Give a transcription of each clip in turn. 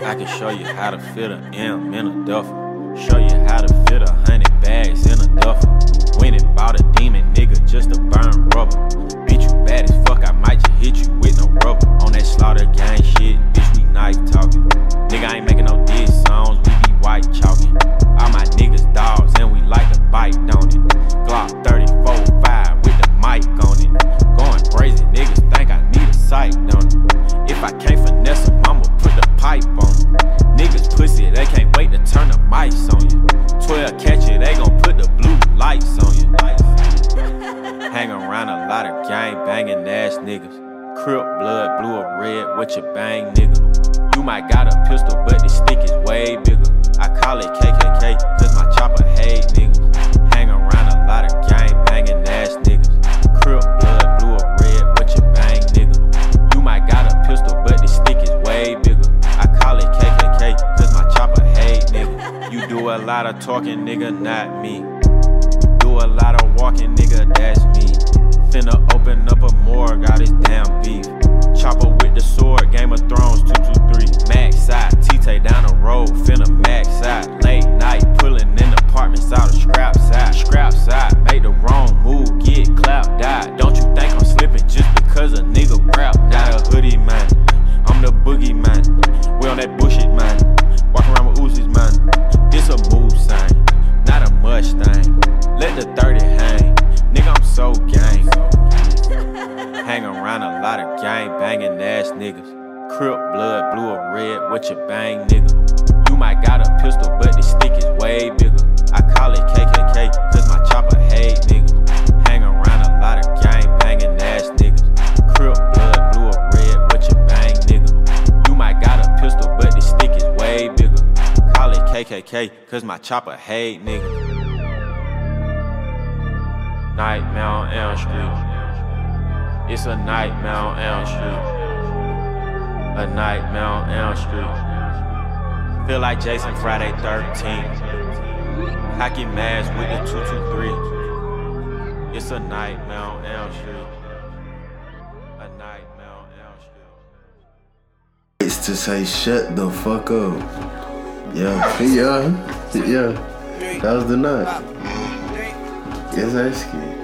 I can show you how to fit an M in a duffel. Show you how to fit a hundred bags in a duffel. Went and bought a demon nigga just to burn rubber. Bitch, you bad as fuck, I might just hit you with no rubber. On that slaughter gang shit, bitch, we knife talking. Nigga, I ain't making no diss songs, we be white chalking. All my niggas dogs, and we like to bite, don't it? Glock 34 5 with the mic on it. Going crazy, niggas think I sight, it? If I can't finesse them, I'ma put the pipe on. Niggas pussy, they can't wait to turn the mics on you. 12 catch it, they gon' put the blue lights on you. Hang around a lot of gang banging ass niggas. Crip blood, blue or red, what you bang, nigga? You might got a pistol, but the stick is way bigger. I call it KKK, cause my chopper hate niggas. Hang around a lot of gang banging ass niggas. Crip blood, call it KKK, cause my chopper hate nigga. You do a lot of talking, nigga, not me. Do a lot of walking, nigga, that's me. Finna open up a morgue, got his damn beef. Chopper with the sword, Game of Thrones 223. Max side, T-Tay down the road, finna max side. Late night, pulling in apartments out of scrap side. Scrap side, make the wrong move, get clapped, die. Don't you think I'm slipping just because a nigga rap? Not a hoodie man, I'm the boogie man. We on that bullshit man. Walk around with Uzis man. This a move sign, not a Mustang. Let the 30 hang, nigga I'm so gang. Hang around a lot of gang banging ass niggas. Crip blood, blue or red, what you bang, nigga? You might got a pistol, but the stick is way bigger. I call it KKK, cause my chopper hate niggas. Hang around a lot of gang banging ass niggas. Way bigger. Call it KKK, cause my chopper hate nigga. Nightmare on Elm Street. It's a nightmare on Elm Street. A nightmare on Elm Street. Feel like Jason Friday 13th. Hockey mask with the 223. It's a nightmare on Elm Street. It's to say shut the fuck up. Yeah, yeah, yeah. That was the nut. Yes, good.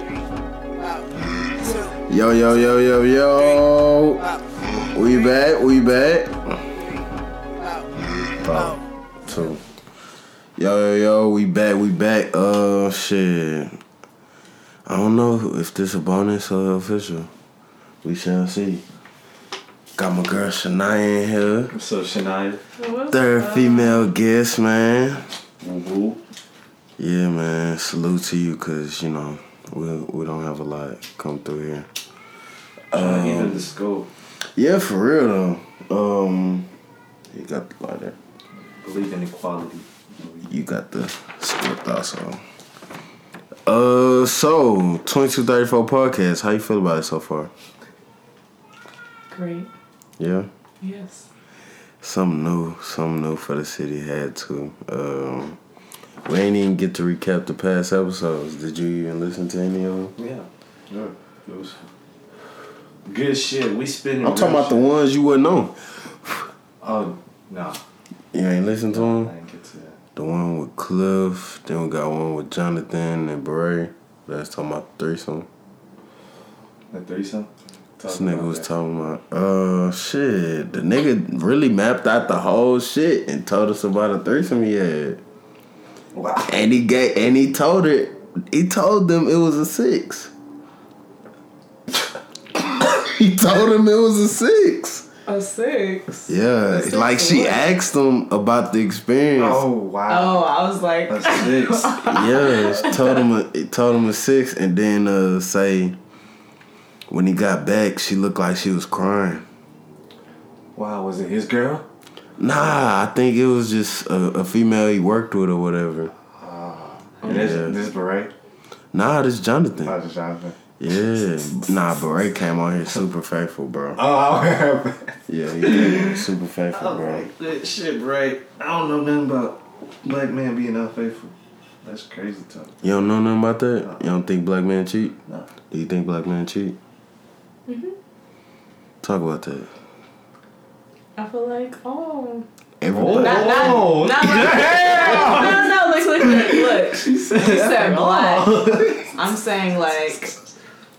Yo, yo, yo, yo, yo. We back, we back. Oh, two. Yo, yo, yo, we back, we back. Uh, shit. I don't know if this a bonus or official. We shall see. Got my girl Shania in here. What's up, Shania? Third female guest, man. Woo Yeah, man. Salute to you, cause you know we we don't have a lot come through here. Trying to get the scope. Yeah, for real though. Um, you got the lighter. Believe in equality. You got the script also. Uh, so twenty two thirty four podcast. How you feel about it so far? Great. Yeah. Yes. Something new, something new for the city had to. Um, we ain't even get to recap the past episodes. Did you even listen to any of them? Yeah. Yeah. It was good shit. We spinning. I'm talking about the ones you wouldn't know. Oh, no. You ain't listen to I them? didn't get to that. The one with Cliff, then we got one with Jonathan and Beret. That's talking about threesome. The threesome? This nigga about was that. talking about, uh, shit. The nigga really mapped out the whole shit and told us about a threesome he had. Wow. And he gave, and he told it, he told them it was a six. he told him it was a six. A six. Yeah, A six like she what? asked him about the experience. Oh, wow. Oh, I was like, A six. Yeah, told him a, told him a six, and then uh, say when he got back, she looked like she was crying. wow, was it his girl? Nah, I think it was just a, a female he worked with or whatever. And this, Yeah. this beret? Nah, this Jonathan. Oh, just Jonathan. Yeah, nah, Beret came on here super faithful, bro. Oh, I Yeah, he came super faithful, bro. That shit, right? I don't know nothing about black man being unfaithful. That's crazy talk. You don't know nothing about that? You don't think black men cheat? No. Do you think black men cheat? Talk about that. I feel like, oh, Everybody. Not, not, Oh. not like, no, no, look, look, look, look. She said, black. I'm saying like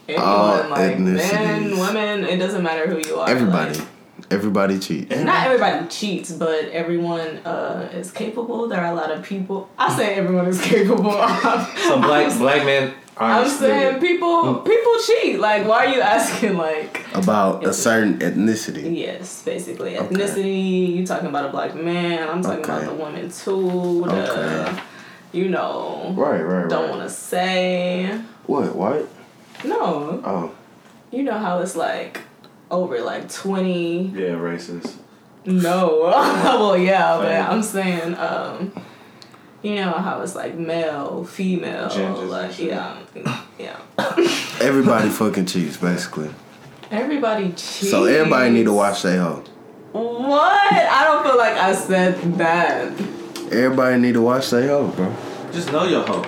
everyone, All like men, women. It doesn't matter who you are. Everybody. like- Everybody cheats. not everybody cheats, but everyone uh, is capable. There are a lot of people. I say everyone is capable. Some black black men. Are I'm saying people people cheat. Like, why are you asking? Like, About a certain ethnicity. yes, basically ethnicity. You talking about a black man? I'm talking about the woman too. The, Okay. You know, Right, right, don't want to say What, What? no. Oh. You know how it's like over like twenty. Yeah, racist. No, well yeah, but I'm saying um. You know how it's like male, female, Genders like yeah, yeah. Everybody fucking cheats, basically. Everybody cheats. So everybody need to watch their hoe. What? I don't feel like I said that. Everybody need to watch their hoe, bro. Just know your hoe.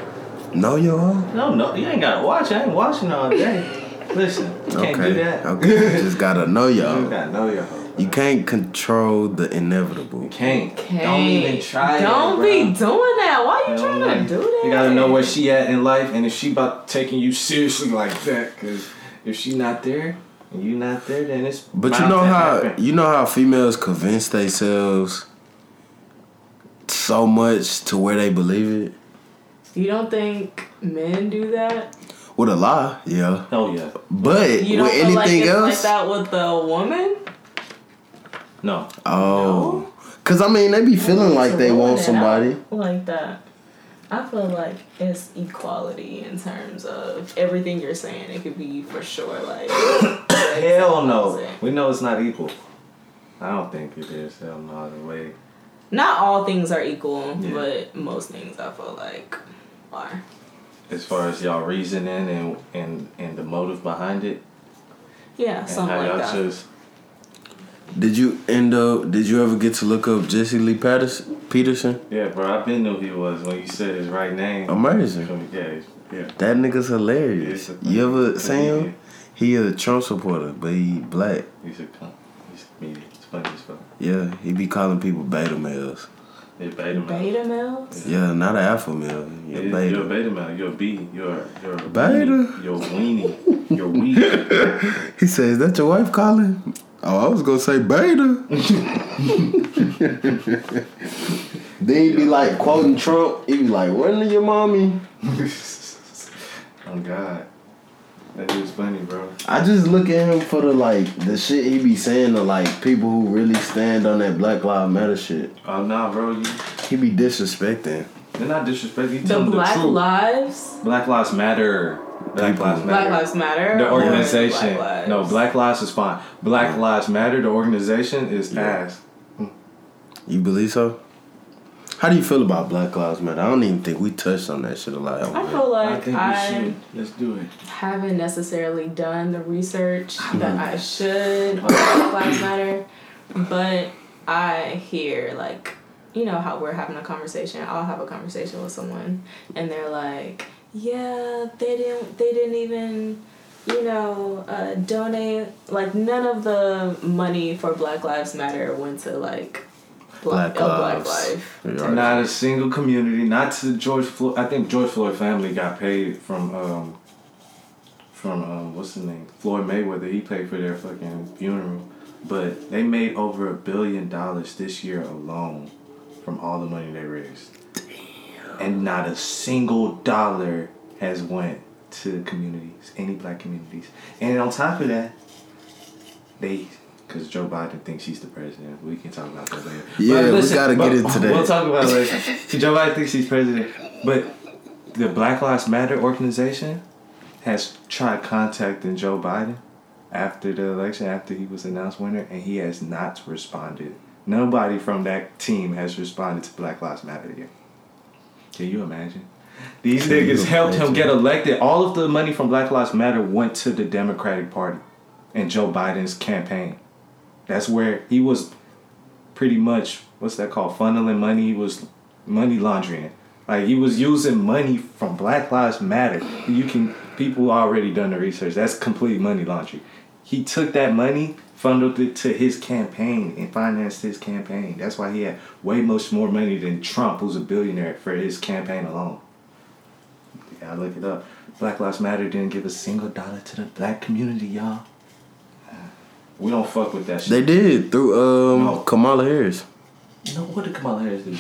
Know your hoe? No, no, you ain't gotta watch. I ain't watching all day. Listen, you can't okay. do that. Okay. You just gotta know your You gotta know your hoe. You can't control the inevitable. Can't. Can't. Don't even try Don't it. be bro. doing that. Why are You trying know, to do that? You gotta know where she at in life, and if she about taking you seriously like that, because if she not there and you not there, then it's. But you know how happen. you know how females convince themselves so much to where they believe it You don't think men do that? With a lie, yeah. Oh yeah. But You don't with feel like anything it's like else, that with the woman? No. oh, cause I mean they be feeling like they want somebody. like that. I feel like it's equality in terms of everything you're saying. It could be for sure like Hell no. We know it's not equal. I don't think it is. Hell no. The way. Not all things are equal, Yeah. but most things I feel like are. As far as y'all reasoning and and and the motive behind it, Yeah, and something how like y'all that. just Did you end up? Did you ever get to look up Jesse Lee Patterson, Peterson? yeah, bro. I been knew he was when you said his right name. Amazing. Yeah, yeah. That nigga's hilarious. A- You ever seen him? comedian. He a Trump supporter, but he black. He's a com- he's a comedian. It's funny as fuck. Yeah, he be calling people beta males. Yeah, beta male. Beta males? Yeah, not an alpha male. You're Yeah, beta. You're a beta male. You're a B. You're you're a Beta? weenie. You're a weenie. You're weak. He says, "Is that your wife calling?" Oh, I was gonna say beta. then he be like quoting Trump. He be like, "When are your mommy?" oh God, that dude's funny, bro. I just look at him for the like the shit he be saying to like people who really stand on that Black Lives Matter shit. Oh nah, bro. You, He be disrespecting. they're not disrespecting. You The them Black the truth. Lives? Black Lives Matter. Black People. Lives Matter. Black Lives Matter? The organization. Black Lives? No, Black Lives is fine. Black Lives Matter. The organization is Yeah. ass. You believe so? How do you feel about Black Lives Matter? I don't even think we touched on that shit a lot. I feel I like think we I, should. Let's do it. haven't necessarily done the research that I should on Black Lives Matter, but I hear like you know how we're having a conversation. I'll have a conversation with someone, and they're like, "Yeah, they didn't. They didn't even." You know, uh, donate like none of the money for Black Lives Matter went to like black, Black lives. life. Not a single community. Not to George Floyd. I think George Floyd family got paid from um from um what's his name Floyd Mayweather. He paid for their fucking funeral, but they made over a billion dollars this year alone from all the money they raised. Damn. And not a single dollar has went to communities, any black communities. And on top of that, they because Joe Biden thinks he's the president. We can talk about that later. Yeah, we gotta get into that. We'll talk about it later. Joe Biden thinks he's president, but the Black Lives Matter organization has tried contacting Joe Biden after the election, after he was announced winner, and he has not responded. Nobody from that team has responded to Black Lives Matter yet. Can you imagine? These Can niggas helped him get elected. All of the money from Black Lives Matter went to the Democratic Party and Joe Biden's campaign. That's where he was pretty much what's that called? Funneling money. He was money laundering. Like he was using money from Black Lives Matter. You can people already done the research. That's complete money laundering. He took that money funneled it to his campaign and financed his campaign. That's why he had way much more money than Trump, who's a billionaire, for his campaign alone. You gotta look it up. Black Lives Matter didn't give a single dollar to the black community, y'all. We don't fuck with that shit. They did through um No. Kamala Harris. No, what did Kamala Harris do?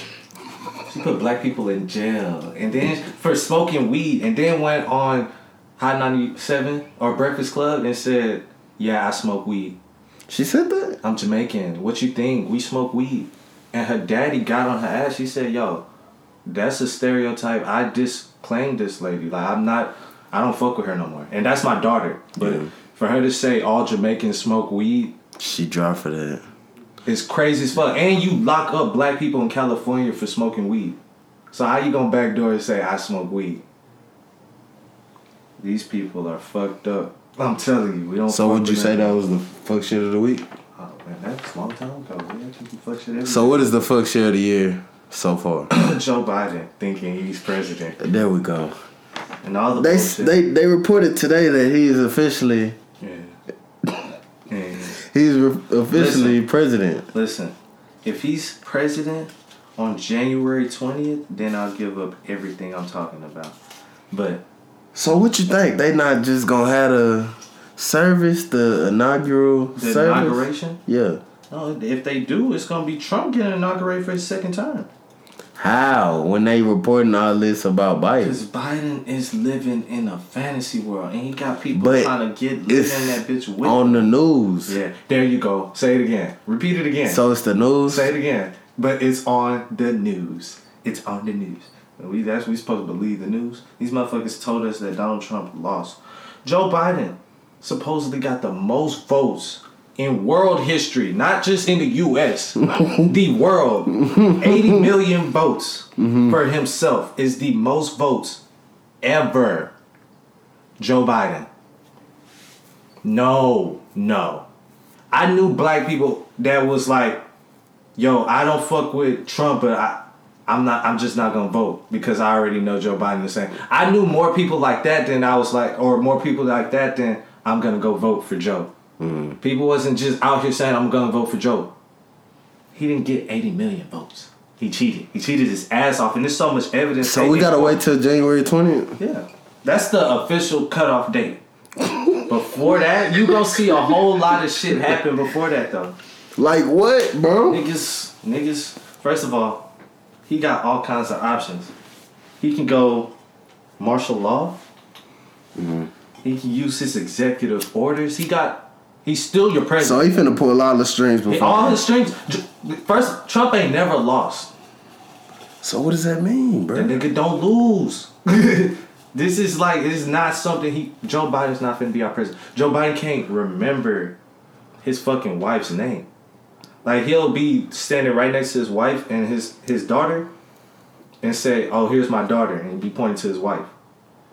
She put black people in jail, and then for smoking weed, and then went on Hot 97 or Breakfast Club and said, "Yeah, I smoke weed. She said that. I'm Jamaican. What you think? We smoke weed." And her daddy got on her ass. She said, "Yo, that's a stereotype. I disclaim this lady. Like I'm not. I don't fuck with her no more. And that's my daughter. But Yeah. For her to say all Jamaicans smoke weed." She dropped for that. It's crazy as fuck. And you lock up black people in California for smoking weed. So how you gonna backdoor and say I smoke weed? These people are fucked up. I'm telling you, we don't. So fuck would you say them. that was the fuck shit of the week? Oh man, that's a long time ago. We fuck shit So what is the fuck shit of the year so far? Joe Biden thinking he's president there we go. and all the They bullshit. they they reported today that he is officially yeah. yeah. He's re- officially president. Listen, if he's president on January 20th, then I'll give up everything I'm talking about. But So what you think? They not just gonna have a service, the inaugural the service? inauguration, Yeah. no, if they do, it's gonna be Trump getting inaugurated for his second term. How? When they reporting all this about Biden? Because Biden is living in a fantasy world, and he got people But trying to get in that bitch with. On the news. yeah, there you go. Say it again. Repeat it again. So it's the news. Say it again. But it's on the news. It's on the news. And We that's we supposed to believe the news. These motherfuckers told us that Donald Trump lost. Joe Biden supposedly got the most votes in world history, not just in the US, the world. 80 million votes mm-hmm. for himself is the most votes ever. Joe Biden. No, no. I knew black people that was like, yo, I don't fuck with Trump, but I, I'm not. I'm just not gonna vote because I already know Joe Biden is saying. I knew more people like that than I was like, or more people like that than I'm gonna go vote for Joe. People wasn't just out here saying I'm gonna vote for Joe. He didn't get 80 million votes. He cheated. He cheated his ass off, and there's so much evidence. So we gotta wait till January twentieth. yeah. That's the official cutoff date. before that, you gonna see a whole lot of shit happen before that though. Like what, bro? Niggas, niggas, first of all, he got all kinds of options. He can go martial law. Mm-hmm. He can use his executive orders. He got, he's still your president. So he finna pull a all the strings before. all his strings. First, Trump ain't never lost. so what does that mean, bro? That nigga don't lose. this is like this is not something he Joe Biden's not gonna be our president. Joe Biden can't remember his fucking wife's name. Like he'll be standing right next to his wife and his his daughter and say, Oh, here's my daughter and be pointing to his wife.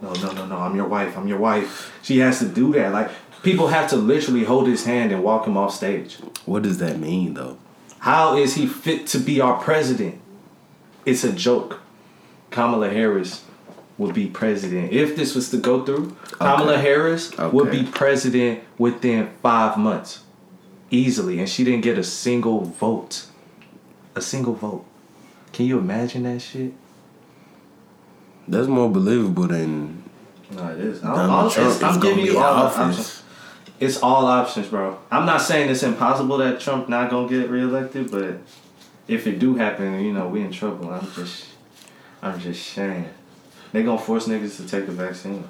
No, no, no, no, I'm your wife, I'm your wife. She has to do that. Like people have to literally hold his hand and walk him off stage. What does that mean, though? How is he fit to be our president? It's a joke. Kamala Harris would be president. If this was to go through, Kamala Okay. Harris would be president within five months. Easily. And she didn't get a single vote. A single vote. Can you imagine that shit? That's more believable than No, it is. Is I'm gonna giving be you all the office. It's all options, bro. I'm not saying it's impossible that Trump not gonna get reelected, but if it do happen, you know, we in trouble. I'm just, I'm just saying, they gonna force niggas to take the vaccine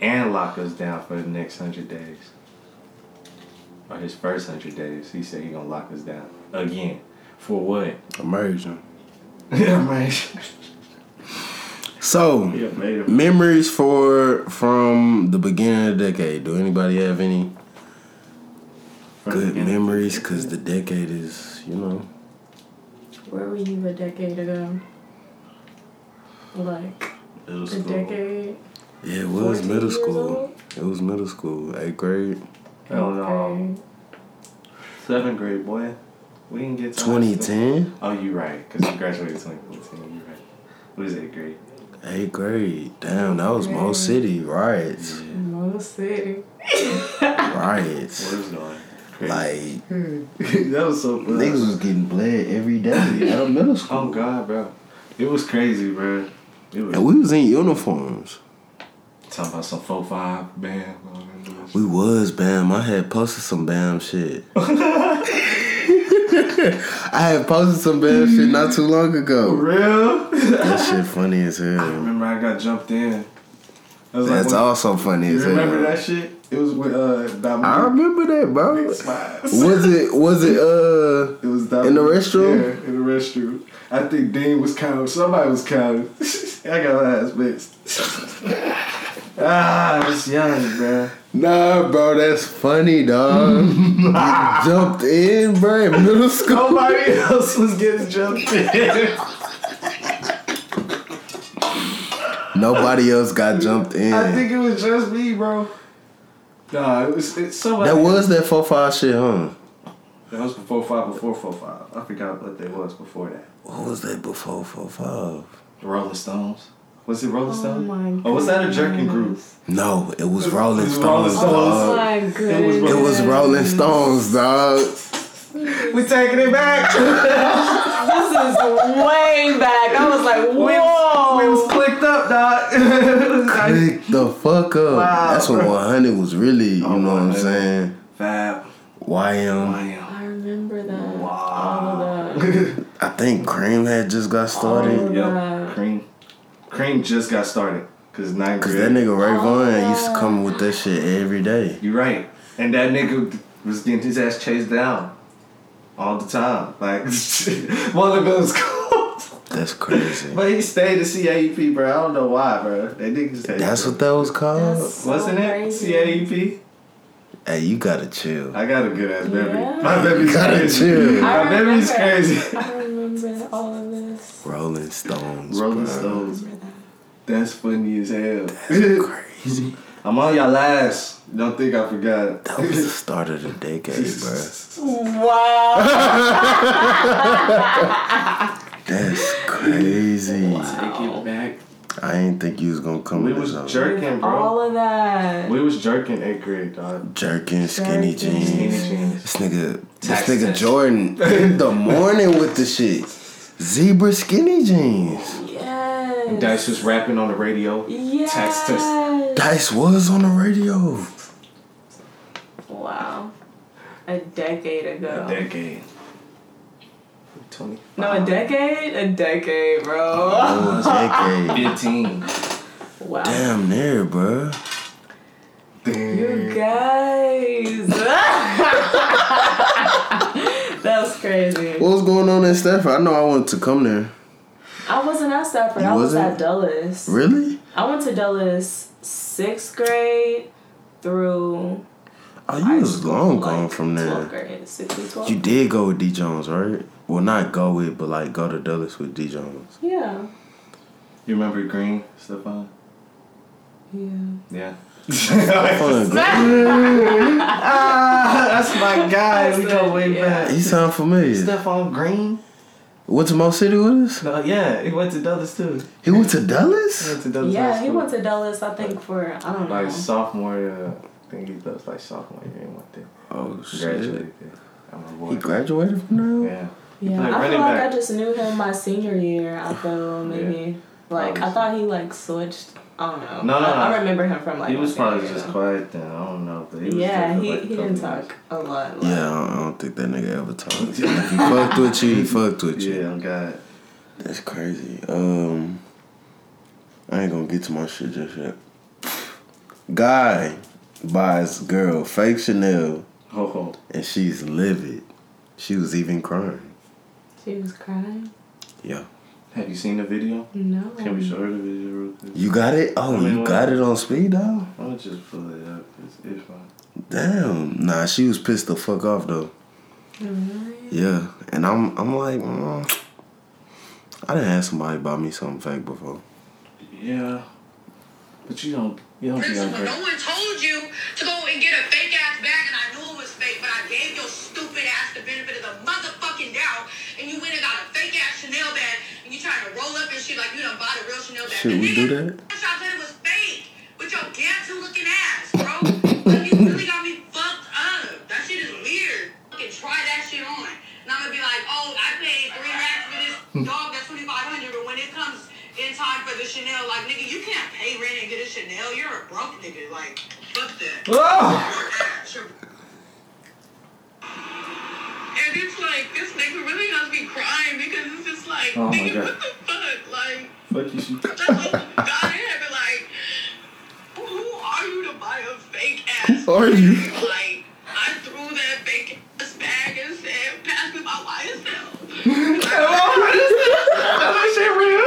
and lock us down for the next hundred days, or his first hundred days. He said he gonna lock us down again for what? immersion. yeah, man. So Yeah, memories for from the beginning of the decade. Do anybody have any good memories? Cause the decade is, you know, Where were you a decade ago? Like Middle a decade? yeah, it was middle school. old? It was middle school, eighth grade, Hell no. Okay. Seventh grade, boy. We didn't get to twenty ten. Oh, you right, because you graduated 2014. You right. What is eighth grade? Eighth grade. Damn, that was Mo City riots. Mo City. What Riots. is going? Like hmm. that was so fun. niggas was getting bled every day at of middle oh, school. Oh God, bro. It was crazy, bro. It was And we was in uniforms. talking about some four five band. all that bullshit. We was Bam. I had posted some Bam shit. I had posted some Bam shit not too long For ago. real? That shit funny as hell. I remember I got jumped in. That's like, also funny as hell. remember that shit? It was with uh Dominique. I remember that, bro. Was it? Was it? Uh, It was In the restroom? Yeah, in the restroom. I think Dean was counting. Somebody was counting. I got my ass mixed. ah, I was young, bro. Nah, bro. That's funny, dog. you jumped in, bro. In middle school. Nobody else was getting jumped in. Nobody else got jumped in. I think it was just me, bro. Nah, it was it's somebody. that was that four five shit, huh? That was before five, before four five. I forgot what they was before that. What was that before four five? The Rolling Stones. Was it Rolling Oh Stones? my Oh, was that a jerking group? No, it was Rolling was Rolling Stones, Stones. Oh my goodness. It was Rolling Stones, dog. We taking it back. This is way back. I was like, We was, whoa. we was clicked up, dog. Click the fuck up. Wow, That's when 100 was really, you Oh, know what I'm saying? Fab. YM. Damn. I remember that. Wow. All of that. I think Cream had just got started. Oh. Yep. Cream. Cream just got started. Cause ninth Cause grade. that nigga Ray Oh, used to come with that shit every day. You're right. And that nigga was getting his ass chased down all the time. Like one of those calls. That's crazy. But he stayed at CAEP, bro. I don't know why, bro. They niggas hate That's bro. what that was called. So Wasn't it? crazy. CAEP? Hey, you gotta chill. I got a good ass memory. Yeah. My memory's Gotta crazy. chill. My I memory's remember. crazy. I remember all of this. Rolling Stones. Rolling bro. Stones. Remember that. That's funny as hell. That's crazy. I'm on y'all last. Don't think I forgot. That was the start of the decade, bro. Wow. That's crazy. Take it back. I ain't think you was gonna come We with was this. jerking, bro. all of that. We was jerking eighth grade, dog. Jerking skinny Jerking. Skinny jeans. jeans. This nigga, Tax this nigga. Jordan in the morning with the shit. Zebra skinny jeans. Yes. Dice was rapping on the radio. Yes. Tax test. Dice was on the radio. Wow. A decade ago. A decade. Twenty. No, a decade? A decade, bro. Oh, a decade. Fifteen. Wow. Damn near, bro. Damn. You guys. that was crazy. What was going on in Stafford? I know I wanted to come there. I wasn't at Stafford. You I was wasn't? at Dulles. Really? I went to Dulles sixth grade through. Oh, high you was school, long like, gone from 12th there. grade, sixth through 12th. You did go with D Jones, right? Well, not go with, but like go to Dulles with D Jones. Yeah. You remember Green, Stefan? Yeah. Yeah. Fun, bro. ah, that's my guy. We go way Yeah. back. He sound familiar. Stefan Green? Went to Mo City with us? No, yeah, he went to Dulles too. He went to He went to Dulles Yeah, he went to Dulles, I think, for, I don't know. like sophomore. Uh, I think he was like sophomore year. He went there. Oh, shit. Graduated there. I'm a. He graduated from there? Yeah. Yeah, Like I feel like back. I just knew him my senior year. I feel maybe like I thought he like switched. I don't know. No, no, I, I remember him from like. he was probably just though. quiet then. I don't know. But he was Yeah, he, like he didn't talk a lot. Like, Yeah, I don't, I don't think that nigga ever talked. if he fucked with you, he fucked with years. you. Yeah, oh God. That's crazy. Um, I ain't gonna get to my shit just yet. Guy buys girl fake Chanel Ho ho. and she's livid. She was even crying. She was crying. Yeah. Have you seen the video? No. Can we show her the video real quick? You got it? Oh, I mean, you what- got it on speed dial? I'll just pull it up. It's, it's fine. Damn. Nah, she was pissed the fuck off though. Really? Yeah. And I'm I'm like, mm, I didn't have somebody buy me something fake before. Yeah. But you don't. You don't think I'm Principal, no one told you to go and get a fake roll up shit like you done bought a real Chanel bag. Should we do that? It was fake with your gantu looking ass, bro. like, you really got me fucked up. That shit is weird. Fucking try that shit on. And I'm gonna be like, oh, I paid three racks for this hmm. dog that's 2500 but when it comes in time for the Chanel, like, nigga, you can't pay rent and get a Chanel. You're a broke nigga. Like, fuck that. Oh. Your ass, you're- And it's like this nigga really has me crying because it's just like, Oh my nigga, God. what the fuck? Like, Fuck you, she. God in like, who are you to buy a fake ass? Who are you? Like, I threw that fake ass bag and said, pass me my YSL. That shit real.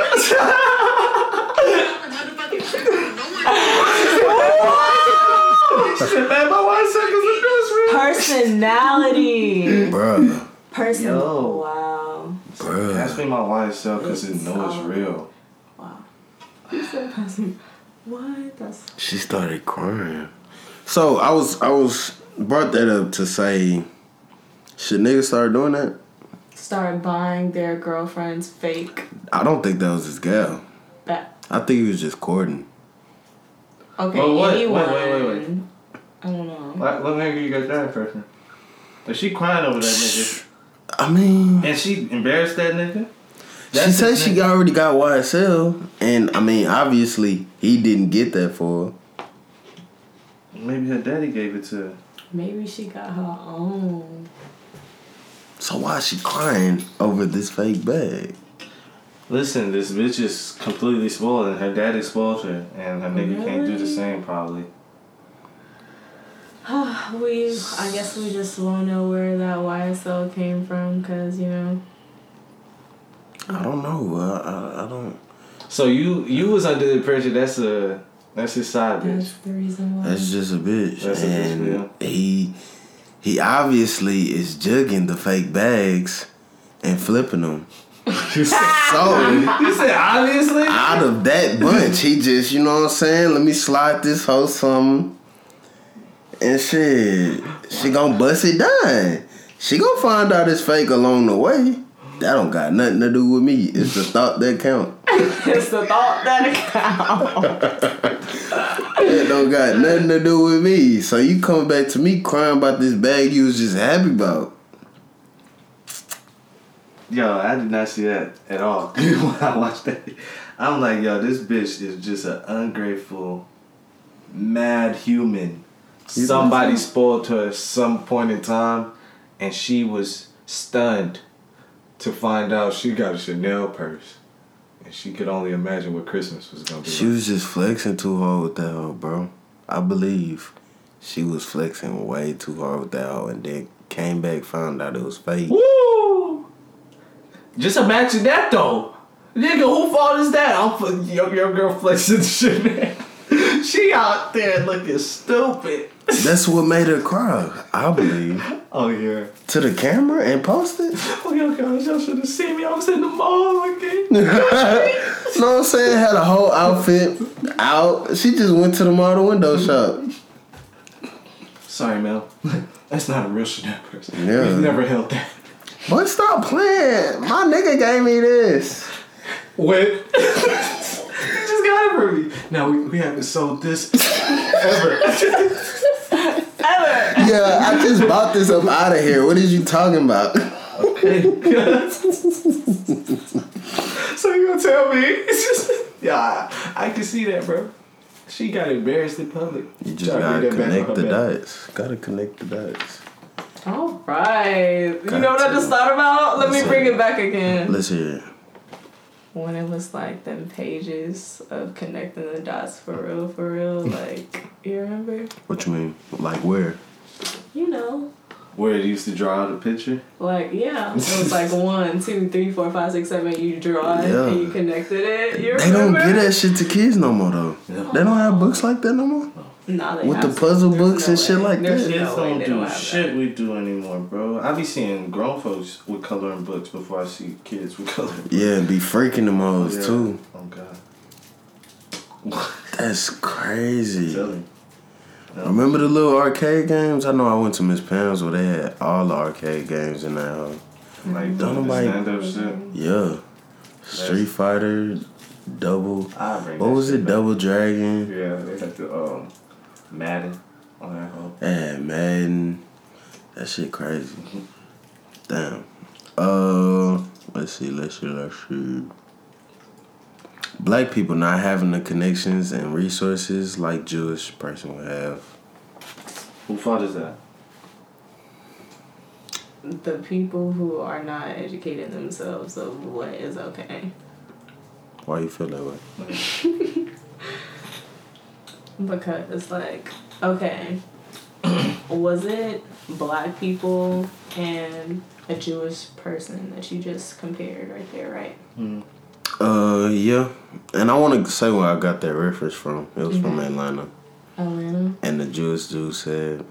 Motherfucking shit, no one. Shit, man, my wife said 'cause it goes real. Personality. Bruh. Person. Yo. Wow. Ask Bruh. me my wife YSL because it know it's real. Wow. You said person. What? That's She started crying. So I was I was brought that up to say should niggas start doing that? start buying their girlfriend's fake I don't think that was his gal. back. I think he was just courting. Okay, Well, what- anyone. wait, wait, wait, wait. I don't know. What, what nigga you got that person? Is she crying over that nigga? I mean And she embarrassed that nigga? she That's said his she already got YSL and I mean obviously he didn't get that for her. Maybe her daddy gave it to her. Maybe she got her own. So why is she crying over this fake bag? Listen, this bitch is completely spoiled and her daddy spoiled her and her nigga can't do the same probably. we, I guess we just won't know where that YSL came from because, you know. I don't know. I, I, I don't. So you you was under the impression that's a that's his side bitch. That's the reason why. That's just a bitch, That's a bitch, and he he obviously is jugging the fake bags and flipping them. You said, So you said obviously? out of that bunch, he just you know what I'm saying. Let me slide this hoe some, and shit, she gonna bust it down. She gonna find out it's fake along the way. That don't got nothing to do with me. It's the thought that count. it's the thought that counts. That don't got nothing to do with me. So you coming back to me crying about this bag you was just happy about. Yo, I did not see that at all when I watched that. I'm like, yo, this bitch is just an ungrateful, mad human. You Somebody think spoiled her at some point in time, and she was stunned to find out she got a Chanel purse. And she could only imagine what Christmas was gonna be. She like. was just flexing too hard with that hoe, bro. I believe she was flexing way too hard with that hoe and then came back, found out it was fake. Woo! Just imagine that though. Nigga, who fault is that? I'm for your, your girl flexing shit, man. she out there looking stupid. That's what made her cry, I believe. Oh yeah. To the camera and post it? Oh yeah, guys, y'all should have seen me. I was in the mall again. know what I'm saying? Had a whole outfit out. She just went to the model window shop. Sorry, Mel. That's not a real Chanel purse. Yeah. We've never held that. But stop playing. My nigga gave me this. When? you just got it for me. Now we, we haven't sold this ever. Ever. Yeah, I just bought this up out of here. What is you talking about? Okay. so you gonna tell me? It's just yeah, I, I can see that, bro. She got embarrassed in public. You just Trying to gotta get that back connect the dots. Gotta connect the dots. All right. You know what I just thought about? Let me bring it back again. Let's hear it. When it was like them pages of connecting the dots for real, for real. Hmm. Like, you remember? What you mean? Like where? You know. Where it used to draw out a picture. Like, yeah. It was like one, two, three, four, five, six, seven. You draw it Yeah. and you connected it. You They don't remember? get that shit to kids no more though. They don't have books like that no more. Nah, With the puzzle books no and shit like There's that. Kids no don't do don't have shit that. we do anymore, bro. I be seeing grown folks with coloring books before I see kids with coloring books. Yeah, and be freaking them hoes Yeah. too. Oh god. That's crazy. Tell him. Remember the little arcade games? I know I went to Miss Pam's where they had all the arcade games in that house. Like Don't the nobody- stand up shit. Yeah. Street Fighter, Double. I bring What that was shit it? back. Double Dragon. Yeah, they had to. um Madden on that whole. And Madden. That shit crazy. Damn. Uh Let's see, let's see, let's see. Black people not having the connections and resources like Jewish person would have. Who fault is that? The people who are not educating themselves of what is okay. Why you feel that way? Because like, okay, was it black people and a Jewish person that you just compared right there, right? Uh, yeah. And I want to say where I got that reference from. It was from Mhm. Atlanta. Atlanta. And the Jewish dude said,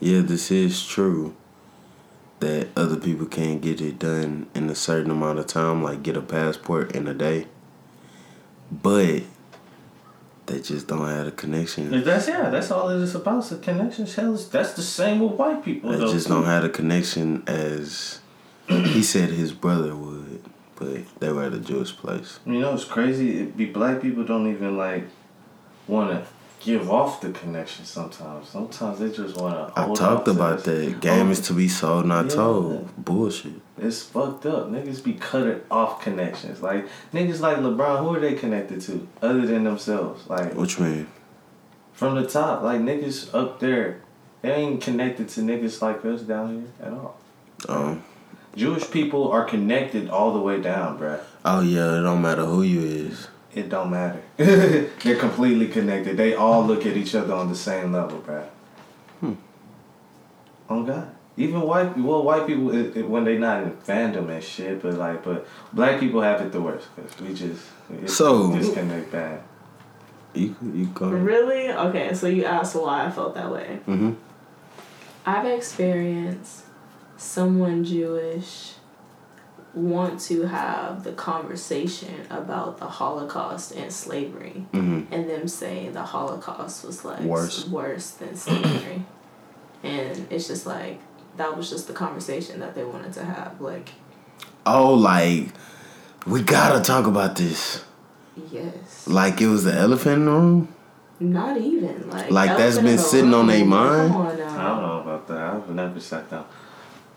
Yeah, this is true that other people can't get it done in a certain amount of time, like get a passport in a day. But they just don't have a connection. That's yeah. That's all it is about. The connections. Hell, that's the same with white people. They though, just too. don't have a connection as he said his brother would, but they were at a Jewish place. You know, it's crazy. It be black people don't even like want to give off the connection. Sometimes, sometimes they just want to. I talked about that. Game is to be sold, not Yeah. told. Bullshit. It's fucked up. Niggas be cutting off connections. Like niggas like LeBron, who are they connected to other than themselves? Like which you mean? from the top, like niggas up there, they ain't connected to niggas like us down here at all. Um. Jewish people are connected all the way down, bruh. Oh yeah, it don't matter who you is. It don't matter. They're completely connected. They all look at each other on the same level, bruh. Hmm. Oh God. Even white, well, white people it, it, when they not in fandom and shit, but like, but black people have it the worst because we just we So- disconnect bad. You you go. Really? Okay, so you asked why I felt that way. Mm-hmm. I've experienced someone Jewish want to have the conversation about the Holocaust and slavery, Mm-hmm. and them say the Holocaust was like Worse. worse than slavery, and it's just like that was just the conversation that they wanted to have. Like, Oh, like we gotta talk about this. yes, Like it was the elephant in the room. not even like Like, that's been in the sitting on their mind? Come on I don't know about that. I've never sat down.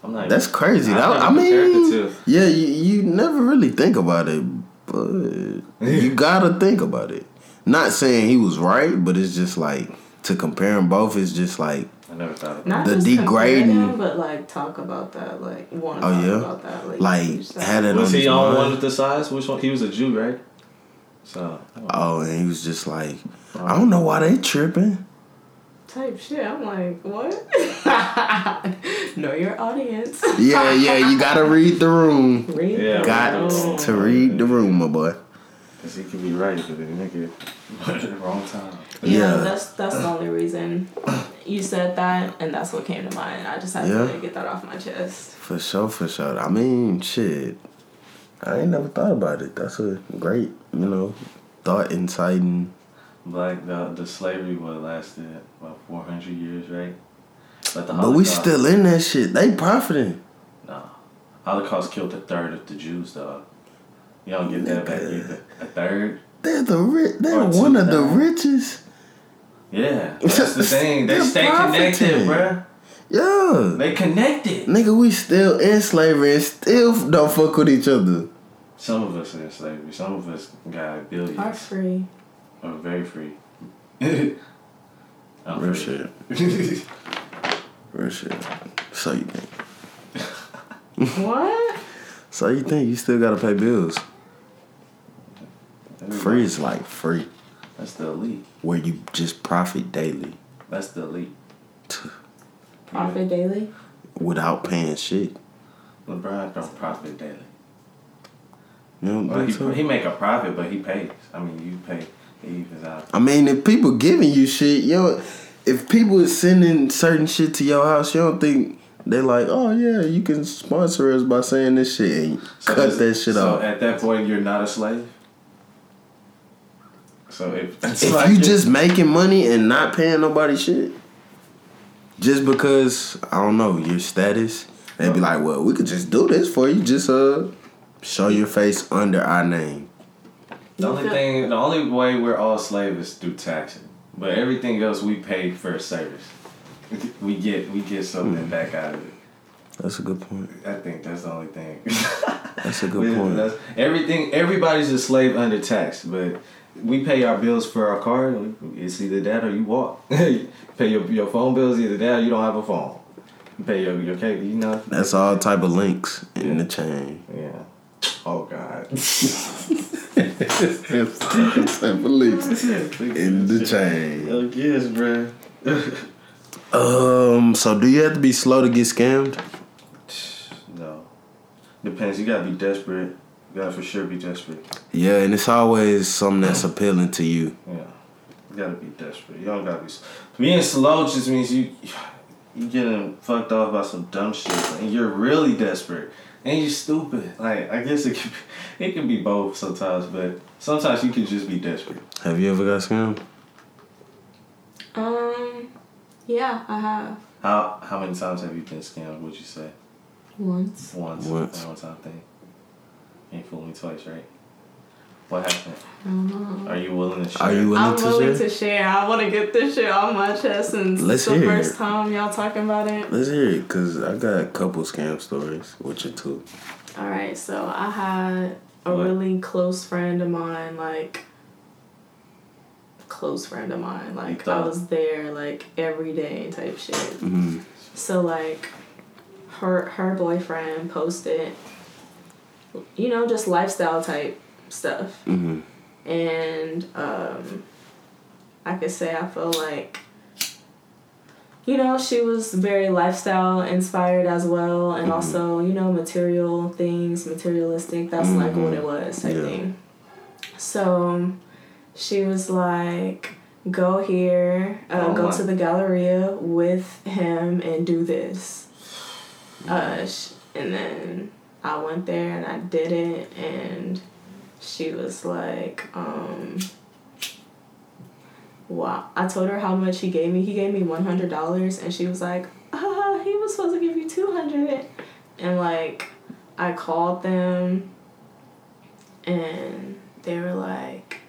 I'm not. That's crazy. I've That, I compared the mean, yeah, you, you never really think about it, but you gotta think about it. Not saying he was right, but it's just like to compare them both is just like I never thought about. Not The just degrading- them, but like talk about that. Like want to Oh, talk yeah? about that. Like, like had it Was on he his on one of the sides? Which one? He was a Jew, right? So. Oh, and he was just like, I don't know why they tripping. type shit. I'm like, what? know your audience. Yeah, yeah, you gotta read the room. Read Yeah. the Got room. to read the room, my boy. Cause he could be right, but the nigga at the wrong time. Yeah, Yeah. that's that's the only reason you said that, and that's what came to mind. I just had Yeah. to get that off my chest. For sure, for sure. I mean, shit. I ain't never thought about it. That's a great, you know, thought inciting. Like the the slavery what lasted about four hundred years, right? But the But we still in that shit. They profiting. no. Holocaust killed a third of the Jews, dog. You don't get that back either. A third? They're the rich. They're one of the richest. Yeah, that's the thing. They They're stay connected, bruh. Yeah. They connected. Nigga, we still in slavery and still don't fuck with each other. Some of us are in slavery. Some of us got billions. Are free. Are very free. I'm Real free. shit. Real shit. So you think? What? So you think you still gotta pay bills? Everybody- Free is like free, That's the elite. where you just profit daily That's the elite. Profit daily. without paying shit. LeBron don't profit daily. You don't Well, he, so? he make a profit, but he pays. I mean, you pay. He evens out. I mean, if people giving you shit, yo, if people is sending certain shit to your house, you don't think they like, oh yeah, you can sponsor us by saying this shit and So cut that shit off. so off. at that point, you're not a slave. So if it's If like you it- just making money and not paying nobody shit, just because I don't know your status, they'd be like, well, we could just do this for you. Just uh, show your face under our name. the only thing, the only way we're all slaves is through taxing. But everything else we pay for a service. We get we get something Hmm. back out of it. That's a good point. I think that's the only thing. That's a good point. that's- everything, everybody's a slave under tax, but we pay our bills for our car. and It's either that or you walk. pay your your phone bills either that or you don't have a phone. You pay your your cable, you know. That's all type of links in the chain. Yeah. Oh God. links in the chain. Oh yes, bro. Um. So, do you have to be slow to get scammed? no. Depends. You gotta be desperate. You gotta for sure be desperate. Yeah, and it's always something that's appealing to you. Yeah. You gotta be desperate. You don't gotta be. Being slow just means you you getting fucked off by some dumb shit, and you're really desperate, and you're stupid. Like I guess it can be, it can be both sometimes, but sometimes you can just be desperate. Have you ever got scammed? Um, yeah, I have How how many times have you been scammed? Would you say once. once? Once. That one time thing. Ain't fooled me twice, right? What happened? I don't. Are you willing to share? Are you willing I'm to willing share? to share. I want to get this shit off my chest since Let's the hear first it. time y'all talking about it. Let's hear it, cause I got a couple scam stories, which you two. All right, so I had a What? really close friend of mine, like close friend of mine, like I was there like every day type shit. Mm-hmm. So like her her boyfriend posted you know just lifestyle type stuff Mm-hmm. and um I could say I feel like you know she was very lifestyle inspired as well and Mhm. also you know material things materialistic that's like what it was I Yeah. thing so she was like go here uh, Oh go my. to the galleria with him and do this uh, sh- and then I went there and I didn't, and she was like um wow. I told her how much he gave me. He gave me $100 and she was like ah he was supposed to give you 200 and like I called them and they were like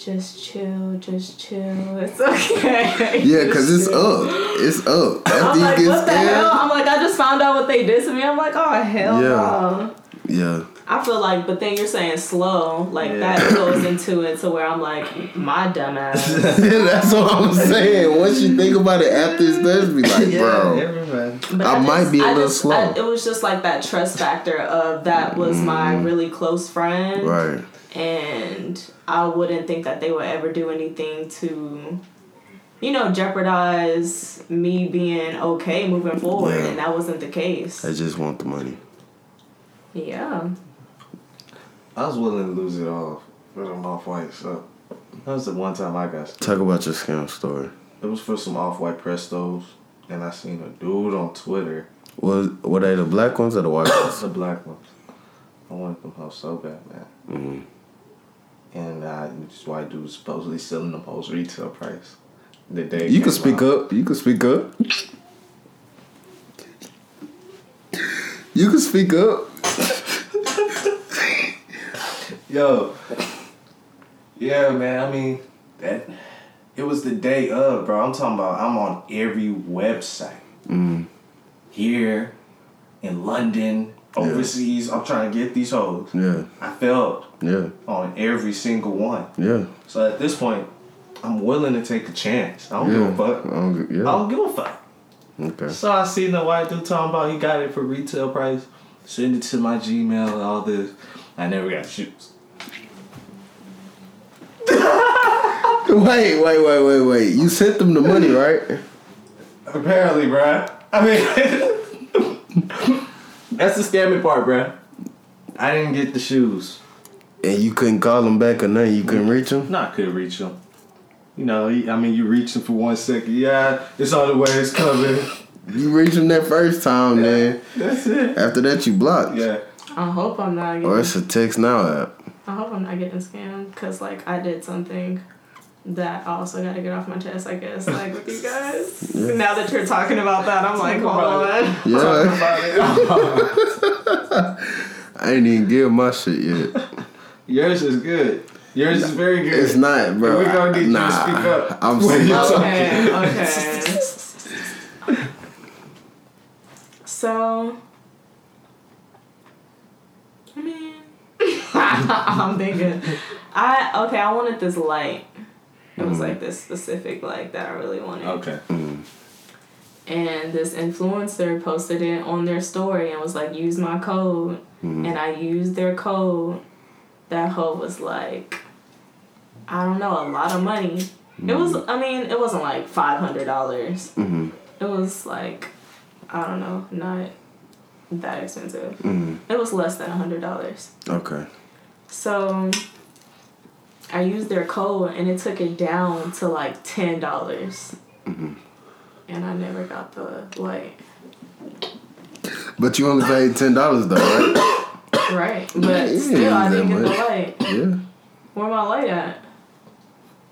just chill just chill it's okay Yeah, cause it's up. It's up. I'm like, you what get the hell? I'm like, I just found out what they did to me. I'm like, oh hell Yeah. no. Yeah. I feel like, but then you're saying slow, like Yeah. that goes into it to where I'm like, my dumb ass. That's what I'm saying. Once you think about it after it's done, be like, bro. everybody. But I might be a I little just- slow. I- it was just like that trust factor of that was my mm. really close friend, Right. And I wouldn't think that they would ever do anything to. You know, jeopardize me being okay moving forward, Yeah. and that wasn't the case. I just want the money. Yeah. I was willing to lose it all for them off white. So that was the one time I got. Talk about your scam story. It was for some off white Prestos, and I seen a dude on Twitter, Was were they the black ones or the white ones? the black ones. I wanted them hoes so bad, man. hmm And uh, this white dude was supposedly selling them hoes retail price. The day You came can speak out. up. You can speak up. You can speak up. Yo. Yeah, man. I mean, that. It was the day of, bro. I'm talking about. I'm on every website Mm. here, in London, overseas. I'm trying to get these hoes. Yeah. I failed Yeah. on every single one. Yeah. So at this point, I'm willing to take a chance. I don't yeah. give a fuck. I don't gi- I don't give a fuck. Okay. So I seen the white dude talking about he got it for retail price. Send it to my Gmail and all this. I never got shoes. Wait, wait, wait, wait, wait. You sent them the money, right? Apparently, bruh. I mean, that's the scammy part, bruh. I didn't get the shoes. And you couldn't call them back or nothing. You couldn't reach them. No, I couldn't reach them. You know, I mean, you reach them for one second. Yeah, it's on the way. It's coming. You reach them that first time, then That's it. after that you blocked. Yeah. I hope I'm not getting. Or it's a text now app. I hope I'm not getting scammed because like I did something that I also got to get off my chest. I guess like with you guys. Yeah. Now that you're talking about that, I'm like, hold on. Yeah. I ain't even give my shit yet. Yours is good. Yours is very good. It's not, bro. We're gonna need you to nah, speak up I'm when you saying. talk. Okay, okay. So, I mean, I'm thinking, I okay. I wanted this light. It was like this specific like that I really wanted. Okay. And this influencer posted it on their story and was like, use my code. And I used their code. That hoe was like, I don't know, a lot of money. It was, I mean, it wasn't like $500. Mm-hmm. It was like, I don't know, not that expensive. Mm-hmm. It was less than $100. Okay. So I used their code and it took it down to like ten dollars. Mm-hmm. And I never got the light. But you only paid ten dollars though, right? Right. Yeah, But you still I didn't get that the light. yeah. Where my light at?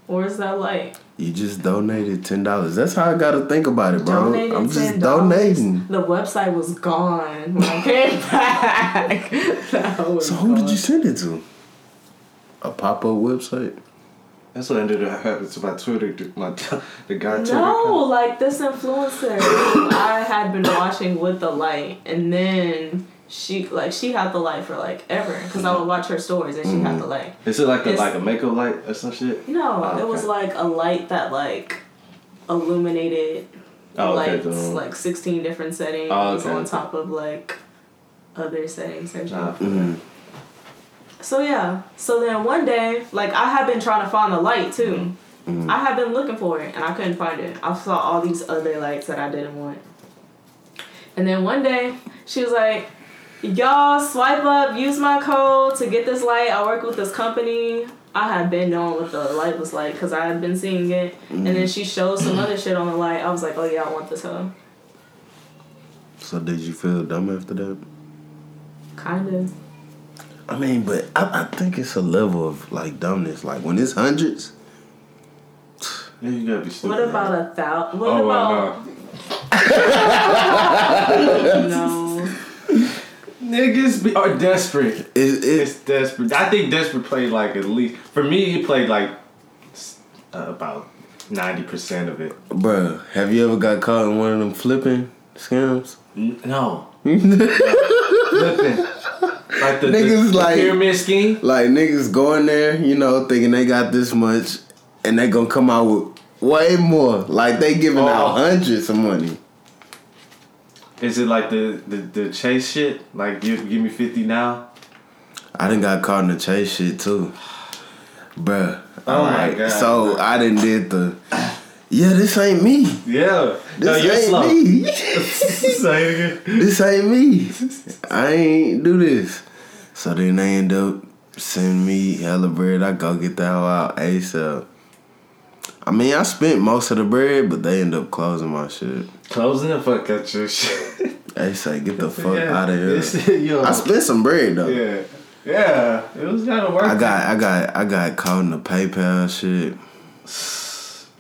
Where's that light? You just donated ten dollars. That's how I gotta think about it, bro. Donated I'm just $10. donating. The website was gone when I came back. So who did you send it to? A pop up website? That's what ended up happening to my Twitter. My the guy Twitter. No, account. like this influencer I had been watching with the light, and then she like she had the light for like ever because I would mm-hmm. watch her stories and she had the mm-hmm. light. Is it like a It's- like a makeup light or some shit? No, Oh, it was like a light that like illuminated Oh, okay. lights, the- like sixteen different settings Oh, okay, on top of like other settings and shit. Nah, Mm-hmm. So yeah. So then one day, like I had been trying to find the light too. Mm-hmm. Mm-hmm. I had been looking for it and I couldn't find it. I saw all these other lights that I didn't want. And then one day, she was like, Y'all swipe up, use my code to get this light. I work with this company. I had been knowing what the light was like because I had been seeing it. And then mm-hmm. she showed some other shit on the light. I was like, oh yeah, I want this hoe. So did you feel dumb after that? Kind of. I mean, but I, I think it's a level of like dumbness. Like when it's hundreds, Yeah, you gotta be stupid. What about a thousand? What Oh, about. wow. No. Niggas be, are desperate. it, it, It's desperate. I think desperate played like at least for me. He played like uh, about ninety percent of it. bruh, have you ever got caught in one of them flipping scams? N- No, flipping. Like the, Niggas the like- pyramid scheme. Like niggas going there, you know, thinking they got this much, and they gonna come out with way more. Like they giving Oh. out hundreds of money. Is it like the, the, the chase shit? Like give give me fifty now. I didn't got caught in the chase shit too, bruh. Oh my God. So I didn't did the. Yeah, this ain't me. Yeah. no, This you're ain't slow. me. Say it again. this ain't me. I ain't do this. So then they end up sending me hella bread. I go get the hell out ASAP. I mean, I spent most of the bread, but they end up closing my shit. Closing the fuck out your shit. They say, get the fuck Yeah. out of here. yo. I spent some bread though. Yeah. Yeah. It was kind of worth I got, I got, I got caught in the PayPal shit.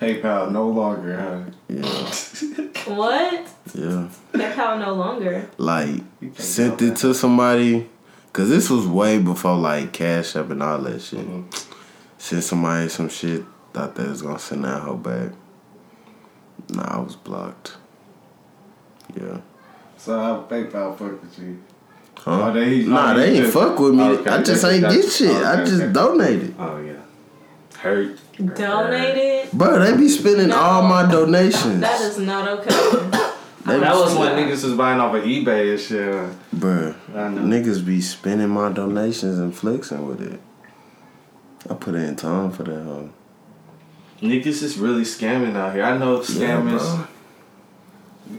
PayPal no longer, huh? Yeah, What? yeah. PayPal no longer. Like sent it to somebody, cause this was way before like Cash App and all that shit. Mm-hmm. Sent somebody some shit. Thought they was gonna send that hoe back. Nah, I was blocked. Yeah. So how PayPal fuck with you? Huh? Oh, they- oh, nah, oh, they ain't just- fuck with me. Oh, okay, I just ain't get you. shit. I Okay, just okay. donated. Oh yeah. Hurt. Donated? Bro, they be spending No. all my donations. That is not okay. They That was when niggas was buying off of eBay and shit. huh? Bruh, I know. niggas be spending my donations and flexing with it. I put in time for that hoe. Niggas is really scamming out here. I know Yeah, scammers.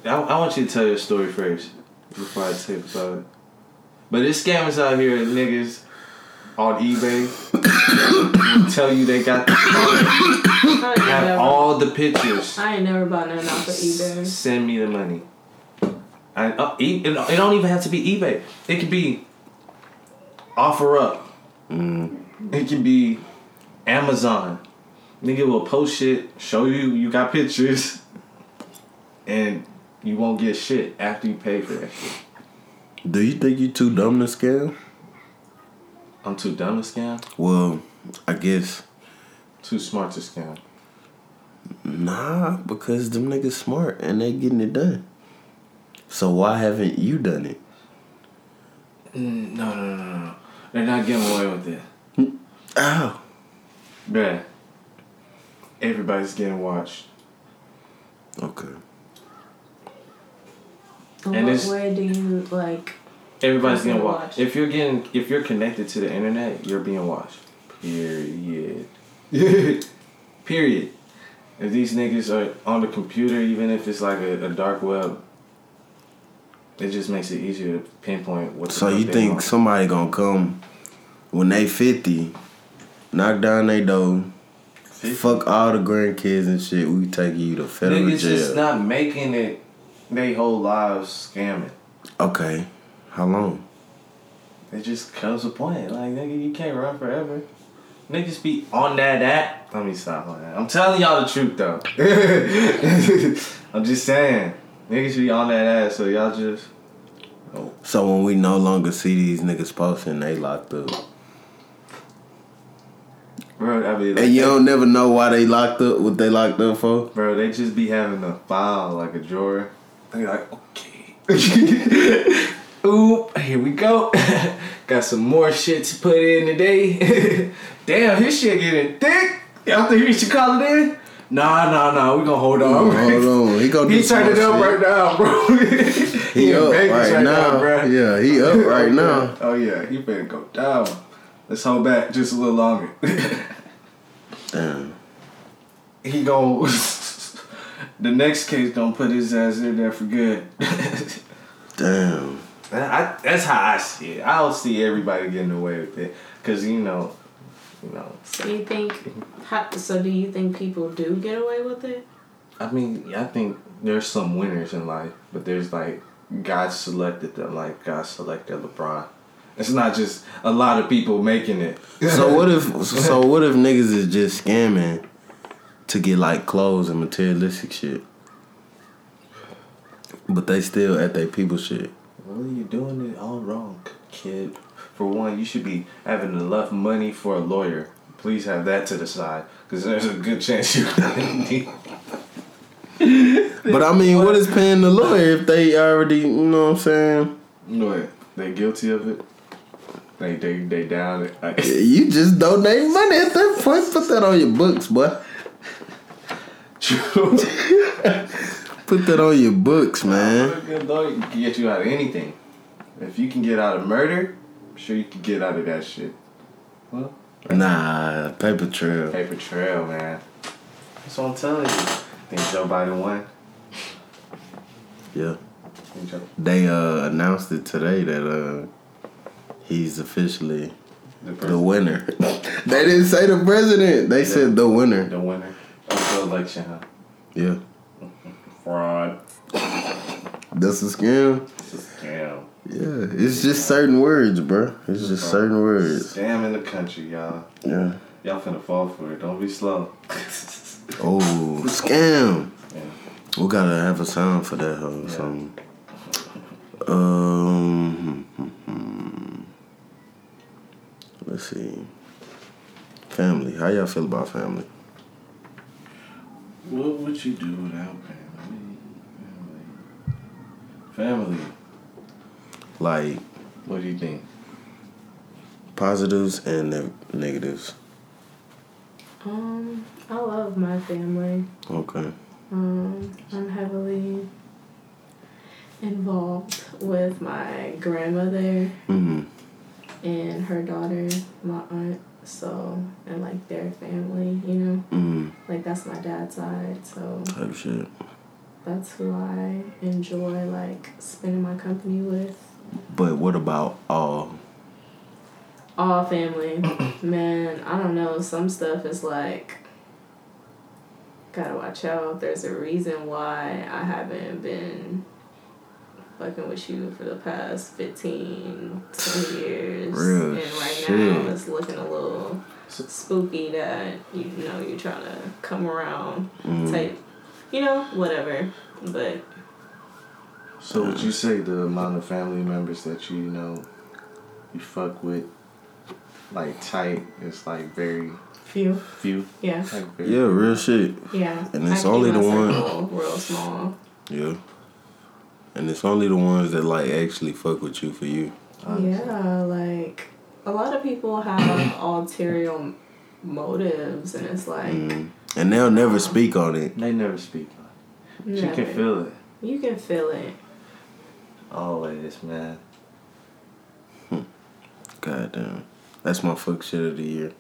bro. I, I want you to tell your story first before I tell about it. But there's scammers out here, niggas on eBay tell you they got the I have never, all the pictures. I ain't never bought nothing off of eBay. Send me the money. I, uh, e- it, it don't even have to be eBay. It could be offer up. It can be Amazon. Nigga will post shit, show you you got pictures, and you won't get shit after you pay for that shit. Do you think you too dumb to scam? I'm too dumb to scam. Well, I guess Too smart to scam. nah, because them niggas smart and they getting it done. So why haven't you done it? Mm, No, no, no, no, no. They're not getting away with it. Ow. Bruh. Everybody's getting watched. Okay. In And what way do you like? Everybody's People getting watch. watched. If you're getting if you're connected to the internet, you're being watched. Period. Period. If these niggas are on the computer, even if it's like a, a dark web, it just makes it easier to pinpoint what. the So you think want. somebody gonna come when they fifty, knock down they door, fuck all the grandkids and shit? We take you to federal niggas jail. just not making it they whole lives scamming. okay, how long? It just comes a point. Like nigga, you can't run forever. Niggas be on that app. Let me stop on that. I'm telling y'all the truth though. I'm just saying. Niggas be on that ass, so y'all just So when we no longer see these niggas posting, they locked up, bro, I mean like, and you don't never know why they locked up. What they locked up for? bro, they just be having a file like a drawer. They like, okay. Oop, here we go. Got some more shit to put in today. Damn, his shit getting thick. Y'all think we should call it in? Nah, nah, nah. We gonna hold on. Hold on, he gonna He turned it up shit. right now, bro. He in up Vegas right, now. bro. Yeah, he up right oh, now. Yeah. Oh yeah, he better go down. Let's hold back just a little longer. Damn. he gon' the next case gonna put his ass in there for good. Damn. I, that's how I see it. I don't see everybody getting away with it, cause you know, you know. So you think? How, so do you think people do get away with it? I mean, I think there's some winners in life, but there's like God selected them, like God selected LeBron. It's not just a lot of people making it. So what if? So what if niggas is just scamming to get like clothes and materialistic shit, but they still at their people shit? Well, you're doing it all wrong, kid. For one, you should be having enough money for a lawyer. Please have that to the side, because there's a good chance you're gonna need. But I mean, what is paying the lawyer if they already? You know what I'm saying? What? They guilty of it? They they they down it. You just donate money at that point. Put that on your books, boy. True. Put that on your books, man. A good lawyer can get you out of anything. If you can get out of murder, I'm sure you can get out of that shit. Well, Nah, paper trail. paper trail, man. That's what I'm telling you. Think Joe Biden won? Yeah. They uh announced it today that uh he's officially the, the winner. they didn't say the president. They said the winner. the winner of the election, huh? Yeah. Fraud. That's a scam. It's a scam. Yeah. It's just certain words, bro. It's just certain words. Scam in the country, y'all. Yeah. Y'all finna fall for it. Don't be slow. Oh, scam. Yeah. We gotta have a sound for that hoe. Yeah. Something. Um. Let's see. Family. How y'all feel about family? What would you do without family? Family. Family. Like What do you think? positives and ne- negatives. Um, I love my family. Okay. Um, I'm heavily involved with my grandmother Mm-hmm. and her daughter, my aunt. So and like their family, you know, Mm-hmm. like that's my dad's side. So Type shit. That's who I enjoy like spending my company with. But what about all? All family, man. I don't know. Some stuff is like gotta watch out. There's a reason why I haven't been fucking with you for the past 15, 20 years. Real and right shit. now it's looking a little spooky that you know you're trying to come around Mm. type, you know, whatever. But So would you say the amount of family members that you, you know you fuck with like tight is like very few, few? yeah, Like very Yeah, real shit. yeah. And it's keep only the one- circle real small. Yeah. And it's only the ones that like actually fuck with you for you. Honestly. Yeah, like a lot of people have ulterior motives, and it's like Mm. And they'll never speak on it. They never speak. on it. She never. can feel it. You can feel it. Always, man. God damn. That's my fuck shit of the year.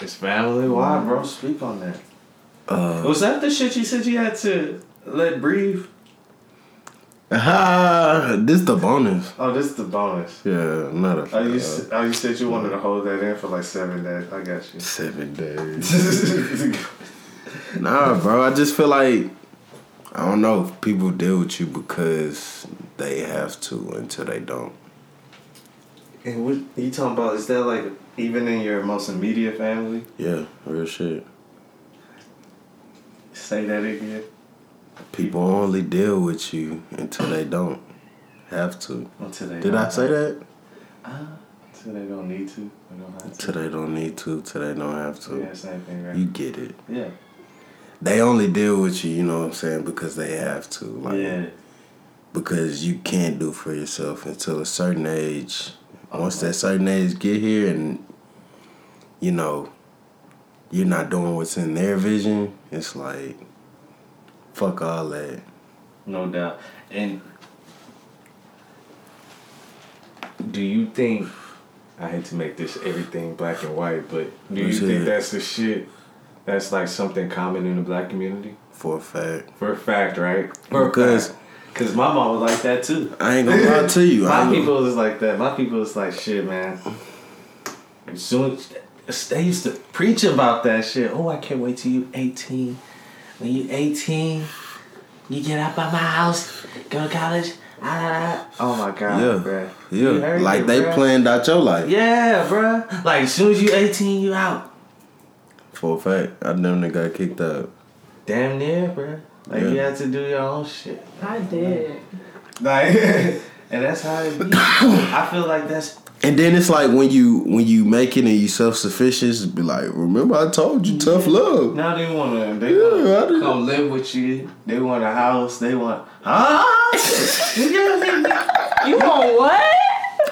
It's family. Why, bro? Speak on that. Uh, Was that the shit you said you had to let breathe? Ah, this the bonus. Oh, this is the bonus. Yeah, not a Oh, you, s- oh, you said you wanted to hold that in for like seven days. I got you. seven days. Nah, bro. I just feel like I don't know. If people deal with you because they have to until they don't. and what you talking about? Is that like even in your most immediate family? Yeah, real shit. Say that again. People only deal with you until they don't have to. Until they Did I say that? Ah, until they don't need to. They don't have to. Until they don't need to. Till they don't have to. Yeah, same thing, right? You get it. yeah. They only deal with you. You know what I'm saying? Because they have to. Like, yeah. Because you can't do for yourself until a certain age. Oh, Once that certain age get here, and you know, you're not doing what's in their vision. It's like, fuck all that. No doubt. And do you think I hate to make this everything black and white, but do you think that's the shit that's like something common in the black community? For a fact. For a fact, right? For Because- Cause my mom was like that too. I ain't gonna lie to you. My people is like that. My people is like shit, man. As soon as they used to preach about that shit. Oh, I can't wait till you eighteen. When you eighteen, you get out by my house, go to college. Ah, oh my god, Yeah. bruh. You Yeah, like it, they bruh. planned out your life. Yeah, bro. Like as soon as you eighteen, you out. For a fact, I never got kicked out. Damn near, bro. Like Yeah. you had to do your own shit. I did. Like, and that's how it be. I feel like that's And then it's like when you when you make it and you self sufficient, be like, remember I told you, tough love. Now they wanna they Yeah, wanna come live with you. They want a house. They want huh? You want what?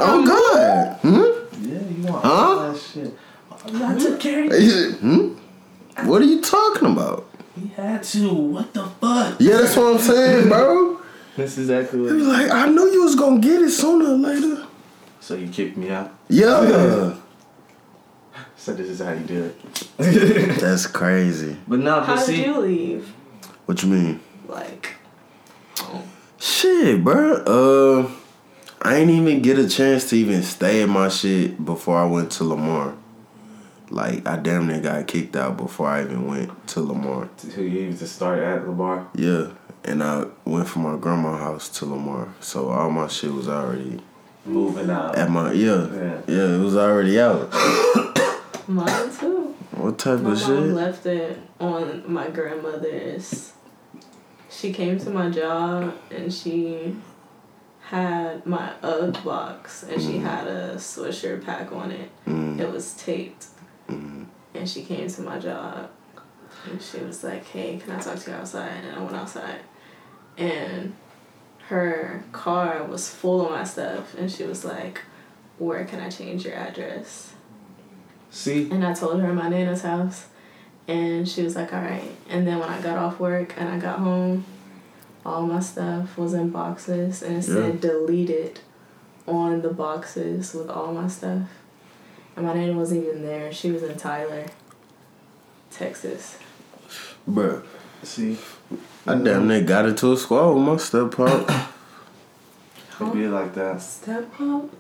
Oh God. Hmm? Yeah, you want Huh? all that shit. I took care of you. It- hmm? What are you talking about? He had to. What the fuck? Yeah, that's what I'm saying, bro. That's exactly He was like, I knew you was gonna get it sooner or later. So you kicked me out. Yeah. So this is how you do it. That's crazy. But no, How but did see, you leave? What you mean? Like, Shit, bro. Uh, I ain't even get a chance to even stay in my shit before I went to Lamar. Like I damn near got kicked out before I even went to Lamar. who you used to start at Lamar? Yeah, and I went from my grandma's house to Lamar, so all my shit was already Moving out. at my yeah, Yeah. yeah, it was already out. mine too. What type My of mom shit? left it on my grandmother's. She came to my job and she had my UGG box and she had a Swisher pack on it. Mm, It was taped. mm, And she came to my job and she was like, Hey, can I talk to you outside? And I went outside. And her car was full of my stuff and she was like, Where can I change your address? See, And I told her my nana's house. And she was like, all right. And then when I got off work and I got home, all my stuff was in boxes and it said deleted on the boxes with all my stuff. And my nana wasn't even there. She was in Tyler, Texas. Bruh, see, I damn near got into a squad with my step pop. it be like that. Step up.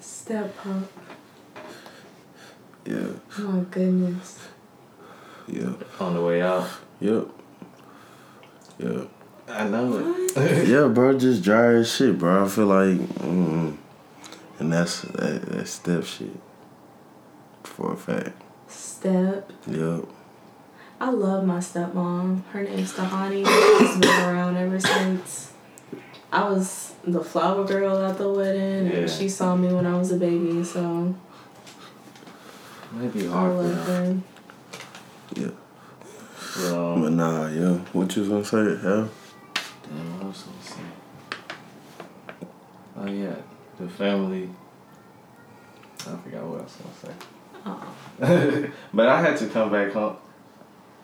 Step up. yeah, My goodness. yeah, On the way out. yep, yeah. I know it. yeah, bro, just dry as shit, bro. I feel like, mm, and that's that, that step shit for a fact. Step. Yep. I love my stepmom. Her name's Tahani. She's been around ever since. I was the flower girl at the wedding, Yeah. and she saw me when I was a baby, so Might be I hard for love them. her. Yeah. Well, But nah, yeah. What you was gonna say? Yeah. Damn, what was I gonna say? Oh yeah, the family. I forgot what I was gonna say. Oh. but I had to come back home,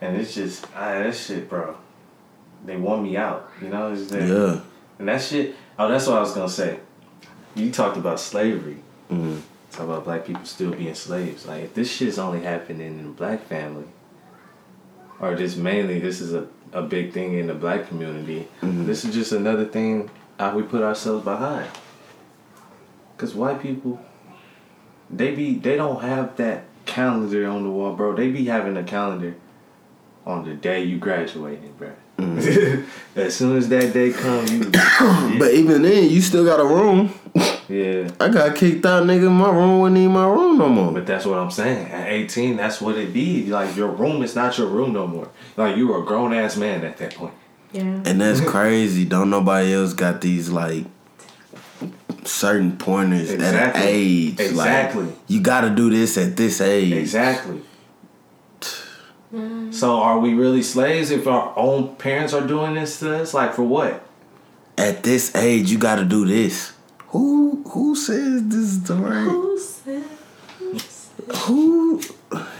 and it's just ah, that shit, bro. They want me out, you know. Yeah. And that shit. Oh, that's what I was gonna say. You talked about slavery. Mhm. Talk about black people still being slaves. Like if this shit's only happening in the black family, or just mainly this is a, a big thing in the black community. This is just another thing how we put ourselves behind. Cause white people, they be they don't have that calendar on the wall, bro. They be having a calendar on the day you graduated, bro. Mm-hmm. as soon as that day come, you But even then, you still got a room. yeah. I got kicked out, nigga. My room wasn't even my room no more. But that's what I'm saying. At 18, that's what it be. Like your room is not your room no more. Like you were a grown ass man at that point. Yeah. And that's crazy. Don't nobody else got these like certain pointers at Exactly. an age. Exactly. Like, you got to do this at this age. Exactly. So are we really slaves if our own parents are doing this to us? Like for what? At this age, you got to do this. Who who says this is the right? Who says? who?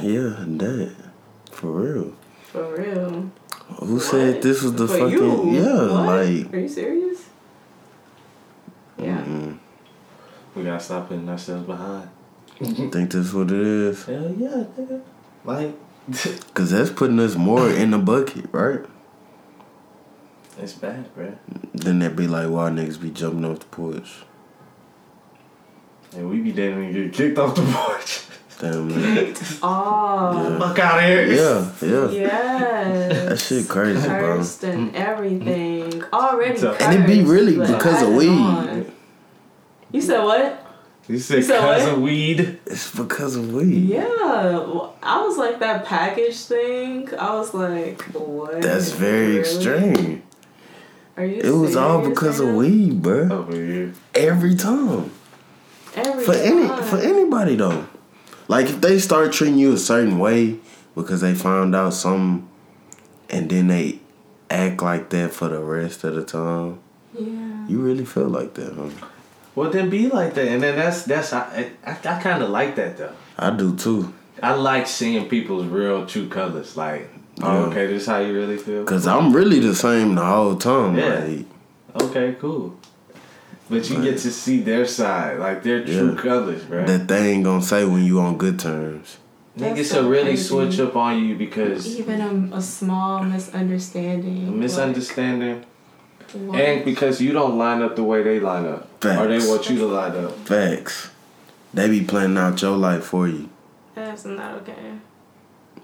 Yeah, that for real. For real. Who said this was the For fucking you? yeah? What? Like Are you serious? Yeah. mm, We gotta stop putting ourselves behind. think this what it is? Hell yeah, nigga. Like Cause that's putting us more in the bucket, right? it's bad, bro. Then they be like, why niggas be jumping off the porch? And we be damn near get kicked off the porch. Damn, man. Oh. Fuck out of here. yeah, yeah. Yes. That shit crazy, bro. Cursed and everything. Already So- And it be really because of weed. on. You said what? You said You cause what? of weed. It's because of weed. Yeah, I was like that package thing. I was like, what? That's very Really? extreme. Are you? It was all because right of weed, bro. Over here. Every time. Every For any for anybody though. Like if they start treating you a certain way because they found out something and then they act like that for the rest of the time, Yeah. you really feel like that, huh? Well, then be like that, and then that's that's I I, I kind of like that though. I do too. I like seeing people's real true colors. Like, oh, Yeah. okay, this is how you really feel. Cause I'm really the same the whole time. Yeah. Like Okay, cool. But you get to see their side, like their true Yeah. colors, bro. that they ain't gonna say when you on good terms. Niggas That's will really crazy. switch up on you because Even a, a small misunderstanding. a misunderstanding, Like, what? and because you don't line up the way they line up, or they want you to line up. Facts. They be planning out your life for you. That's not okay.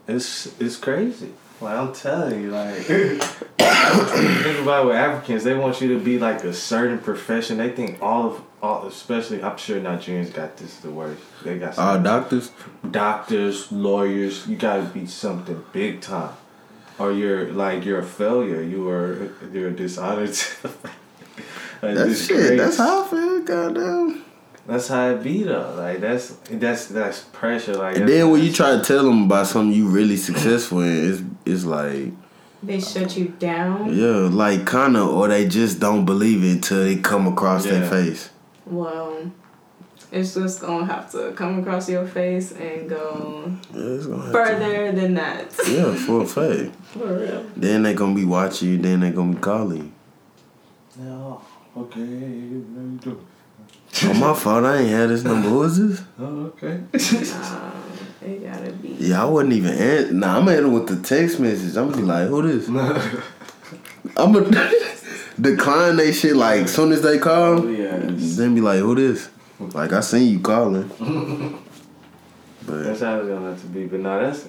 It's it's crazy. Like I'm telling you, like think about it with Africans, they want you to be like a certain profession. They think all of all, especially I'm sure Nigerians got this the worst. They got All some doctors? doctors, lawyers. You gotta be something big time, or you're like you're a failure. You are you're dishonest. like, That's shit. disgrace. That's how I feel, goddamn. That's how it be though. Like that's that's that's pressure. Like And then when you try to tell them about something you really successful in, it's it's like They shut you down. yeah, like kind of, or they just don't believe it until they come across their face. Well, it's just gonna have to come across your face and go Yeah, it's gonna further than that. Yeah, for a fact. For real. Then they gonna be watching you. Then they gonna be calling you. No, okay, how? Oh my fault. I ain't had this number. Who is this? Oh, okay. Nah, it gotta be. Yeah, I wasn't even. An- nah, I'm at it with the text message. I'm gonna be like, who this? I'm gonna decline they shit like soon as they call. Oh, yes. Then be like, who this? Like I seen you calling. but That's how it's gonna have to be. But no, that's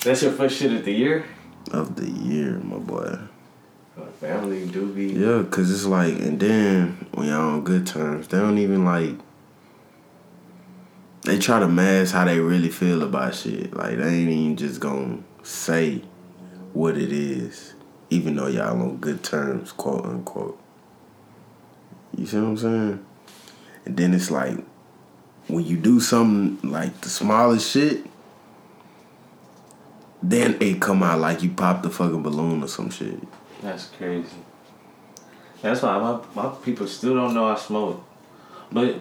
that's your first shit of the year. of the year, my boy. Family do be. Yeah, cause it's like, and then when y'all on good terms, they don't even like. They try to mask how they really feel about shit. Like they ain't even just gonna say what it is, even though y'all on good terms, quote unquote. You see what I'm saying? And then it's like, when you do something like the smallest shit, then it come out like you popped the fucking balloon or some shit. That's crazy. That's why my my people still don't know I smoke. But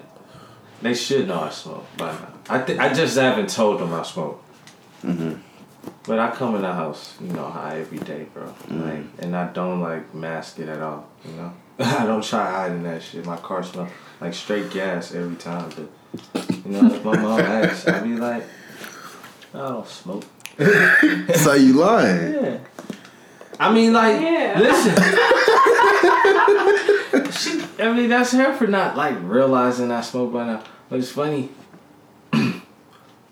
They should know I smoke by now. I th- I just haven't told them I smoke. Mhm. But I come in the house, you know, high every day, bro. Like, and I don't like mask it at all. You know, I don't try hiding that shit. My car smells like straight gas every time. But you know, if my mom asks, I be like, I don't smoke. so you lying? Yeah. I mean, like, Yeah. listen. she, I mean, that's her for not like realizing I smoke by now. But it's funny.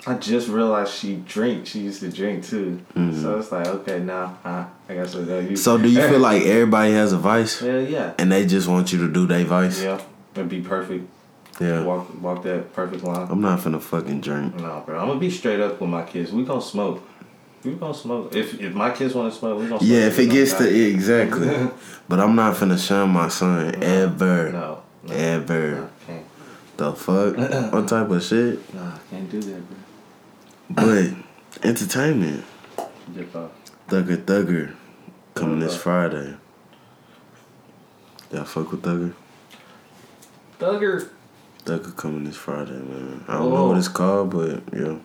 I just realized she drinks. She used to drink too. So it's like, okay, now uh, I guess I know you. So do you feel like everybody has a vice Hell yeah. and they just want you to do their vice? Yeah. It'd be perfect. Yeah. Walk, walk that perfect line. I'm not finna fucking drink. No, bro. I'm gonna be straight up with my kids. We gonna smoke. We gonna smoke. If if my kids want to smoke, we gonna. Smoke. Yeah, if it gets to die. exactly. but I'm not finna shun my son ever, No. no ever. no, can't. The fuck? what type of shit? Nah, can't do that, bro. But entertainment. Thugger Thugger, coming this. Friday. Y'all fuck with Thugger? Thugger. Thugger coming this Friday, man. I don't know Oh. what it's called, but yeah.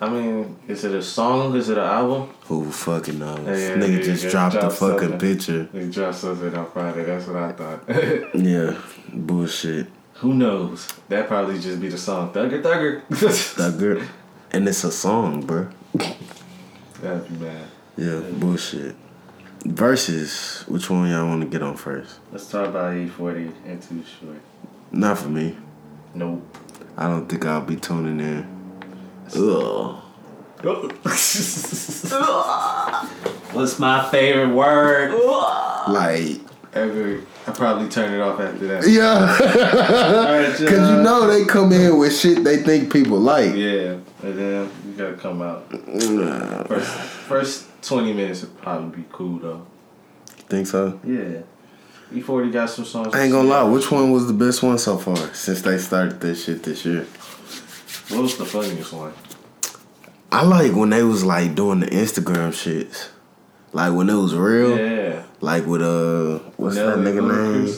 I mean, is it a song? Is it an album? Who fucking knows? Yeah, Nigga yeah, just yeah, dropped the fucking something. picture. They dropped something on Friday. That's what I thought. Yeah, bullshit. Who knows? That probably just be the song. Thugger, Thugger. Thugger. And it's a song, bruh. That'd be bad. Yeah, bullshit. Versus, which one y'all want to get on first? Let's talk about E40 and Too Short. Not for me. Nope. I don't think I'll be tuning in. Ugh. What's my favorite word? Like, Ever. I probably turn it off after that. yeah. Because you know they come in with shit they think people like. Yeah, and then you gotta come out. Nah, First, first twenty minutes would probably be cool though. think so? Yeah, E40 got some songs. I ain't gonna lie, which one was the best one so far since they started this shit this year? What was the funniest one? I like when they was like doing the Instagram shits. Like when it was real. Yeah, Like with uh what's Nelly that nigga name?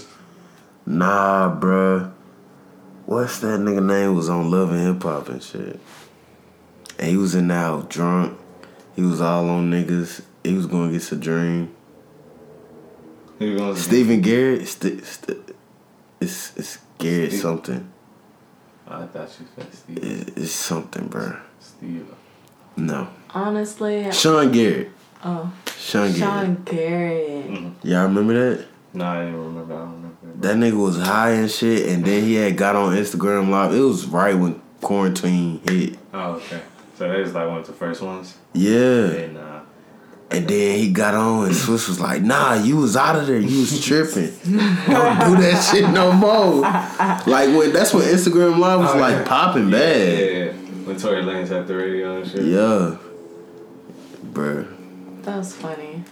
Nah, bruh. What's that nigga name was on Love and Hip Hop and shit. And he was in out drunk. He was all on niggas. He was to get some dream. He Stephen Garrett. St- st- it's it's Garrett Steve- something. I thought you said Steve. It- It's something, bro. Steve. No. Honestly, Sean Garrett. oh, Sean Garrett. Sean Garrett. Y'all remember that? No, I didn't remember. I don't remember. That nigga was high and shit, and then he had got on Instagram live. It was right when quarantine hit. Oh, okay. So that was like one of the first ones. Yeah. And uh, And then he got on, and Swizz was like, "Nah, you was out of there. You was tripping. Don't do that shit no more." Like when that's when Instagram Live was Oh, like yeah. popping yeah, bad. yeah, yeah. When Tory Lanez had the radio and shit. Yeah, bruh. That was funny.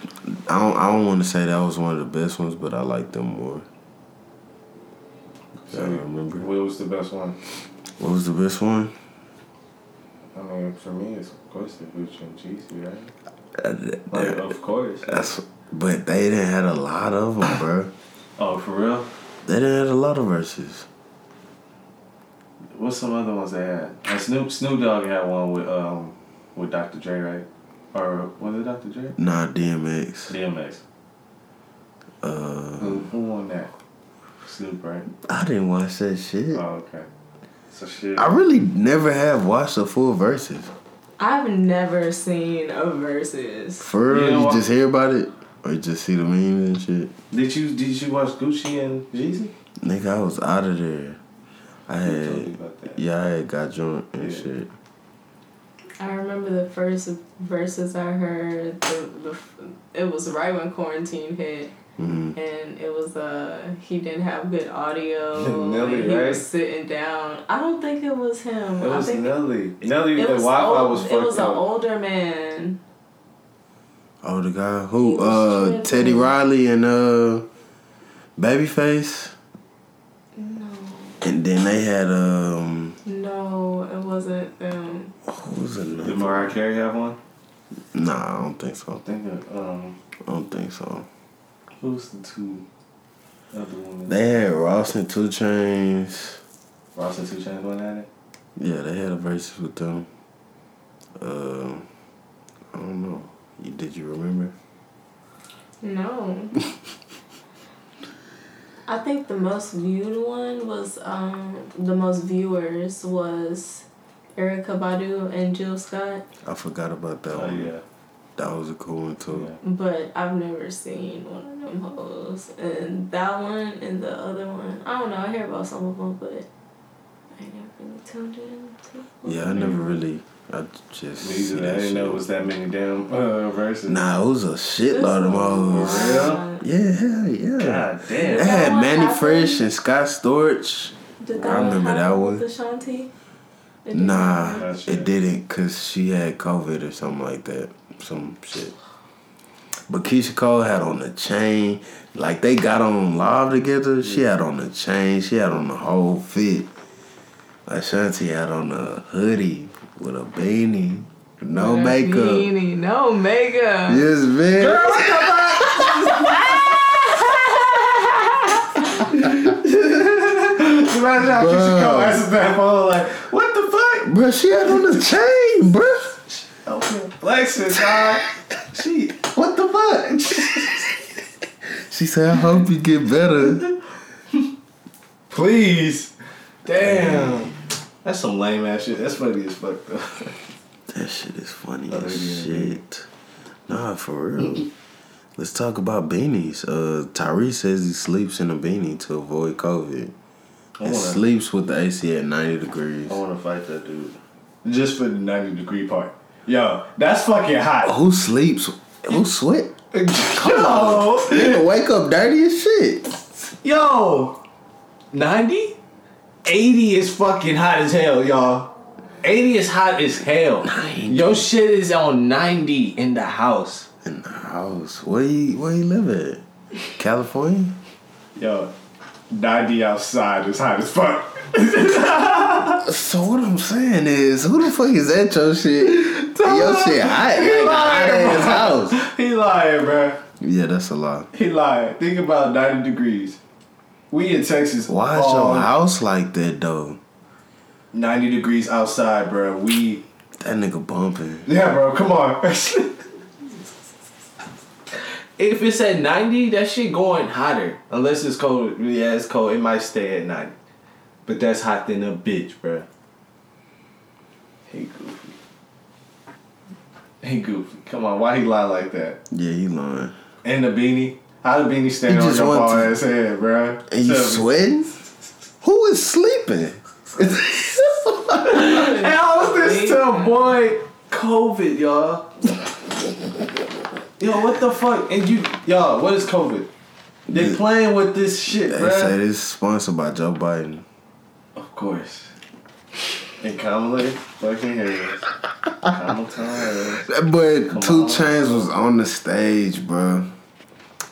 I don't. I don't want to say that was one of the best ones, but I like them more. So, I remember. What was the best one? What was the best one? I mean, for me, it's of course the Gucci and Jeezy, right? Uh, Like, of course. That's. But they didn't had a lot of them, bro. Oh, for real? They didn't have a lot of verses. What's some other ones they had? And Snoop Snoop Dogg had one with um with Dr. Dre, right? Or was it Dr. Dre? Nah, DMX. DMX. Uh, Who who won that? Snoop, right? I didn't watch that shit. Oh, okay. So shit. I really never have watched the full verses. I've never seen a versus. For real, You know you just hear about it, or you just see the memes and shit. Did you did you watch Gucci and Jeezy? Nigga, I was out of there. I Who told you had, about that? yeah, I had got drunk and Yeah. shit. I remember the first verses I heard. The, the it was right when quarantine hit, hmm and it was uh he didn't have good audio. Nelly, he right? was sitting down. I don't think it was him. It I was think Nelly. Nelly, it the was Wi-Fi was fucked It was an older man. Oh, the guy who, uh, tripping. Teddy Riley and uh, Babyface, No, and then they had um, no, it wasn't them. who was it? Did Mariah Carey have one? Nah, I don't think so. I think of, um I don't think so. Who's the two other women? They had Ross and Two Chainz. Ross and Two Chainz went at it. Yeah, they had a versus with them. Uh, I don't know. You, did you remember? No. I think the most viewed one was um the most viewers was Erykah Badu and Jill Scott, I forgot about that Oh one. yeah. That was a cool one too. yeah. but I've never seen one of them hoes. And that one and the other one, I don't know. I hear about some of them, but I ain't never really tuned in. To Yeah, I never really. I just. Me see. I that didn't know it was that many damn uh, verses. Nah, it was a shitload of them hoes. For real? Yeah, hell yeah. God They damn. That had one Mannie happened? Fresh and Scott Storch. Did I that one remember that one. with Ashanti? It Nah, happen? That shit. it didn't because she had COVID or something like that. Some shit. But Keyshia Cole had on the chain. Like they got on live together. She had on the chain. She had on the whole fit. Ashanti had on a hoodie with a beanie. No makeup. Beanie, no makeup. Yes, man. Imagine how Keyshia Cole answers that phone like, what the fuck? Bruh, she had on the chain, bruh. Open flexing, dog. She, what the fuck? She said, I hope you get better. Please. Damn. That's some lame ass shit. That's funny as fuck though. That shit is funny Oh, as yeah, yeah. shit. Nah, for real. Let's talk about beanies. Uh, Tyrese says he sleeps in a beanie to avoid COVID. I wanna, sleeps with the AC at 90 degrees. I wanna fight that dude. Just for the 90 degree part. Yo, that's fucking hot. Who sleeps? Who sweat? Yo, Nigga wake up dirty as shit. yo, 90? 80 is fucking hot as hell, y'all. 80 is hot as hell. 90. Your shit is on 90 in the house. In the house. Where you where you live at? California? Yo, 90 outside is hot as fuck. So what I'm saying is, who the fuck is at your shit? your shit hot, like a hot ass house. He lying, bro. Yeah, that's a lot. He lying. Think about 90 degrees. We in Texas. Why is all your house like that though? 90 degrees outside, bro. We. That nigga bumping. Yeah, bro. Come on. if it's at 90, that shit going hotter. Unless it's cold. Yeah, it's cold. It might stay at 90. But that's hot than a bitch, bro. Hey, Goofy. Hey, Goofy. Come on. Why he lie like that? Yeah, he lying. And the beanie. How the beanie stand He on your want bald to- ass head, bro? And you sweating? Who is sleeping? How is this to boy COVID, y'all? Yo, what the fuck? And you, y'all, what is COVID? They Yeah. playing with this shit, They bro. said it's sponsored by Joe Biden. Of course. And Kamala fucking Harris. Kamala Harris. But Come Two. Chainz was on the stage, bro.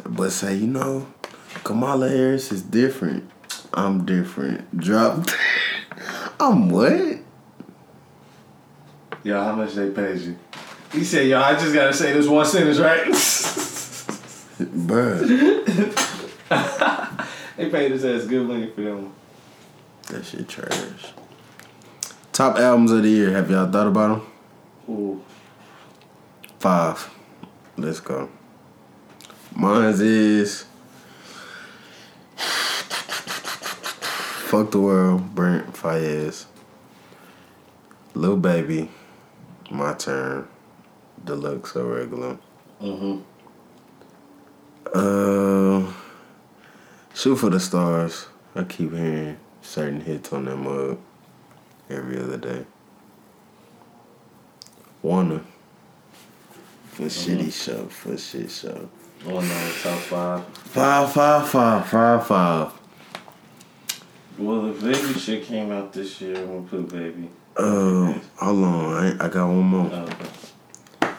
But say, you know, Kamala Harris is different. I'm different. Dropped. I'm what? Yo, how much they paid you? He said, yo, I just gotta say this one sentence, right? Bruh. they paid us as good money for them. That shit trash. Top albums of the year. Have y'all thought about them? Ooh. Five. Let's go. Mine's is Fuck the World, Brent Faiyaz. Lil Baby, My Turn, Deluxe or regular. Mm-hmm. Uh, Shoot for the Stars. I keep hearing certain hits on that mug every other day. Wanna. For shitty show, for shit show. On the top five. Five, five, five, five, five. Well, the baby shit came out this year. I'm gonna put baby. Uh, hold on, I, I got one more. Oh, okay.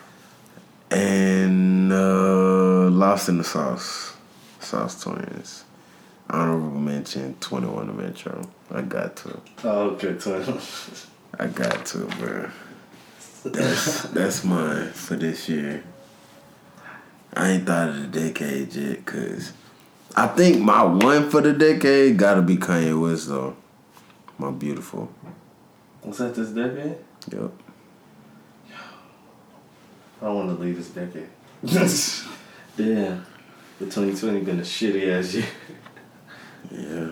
And uh, Lost in the Sauce, Sauce Twins. Honorable mention, Twenty One Metro. I got to, Oh, okay, twin. I got to, bro. That's that's mine for this year. I ain't thought of the decade yet, cause I think my one for the decade gotta be Kanye West though. My beautiful. Was that this decade? Yep. I don't want to leave this decade. Damn. The 2020 been a shitty ass year. Yeah.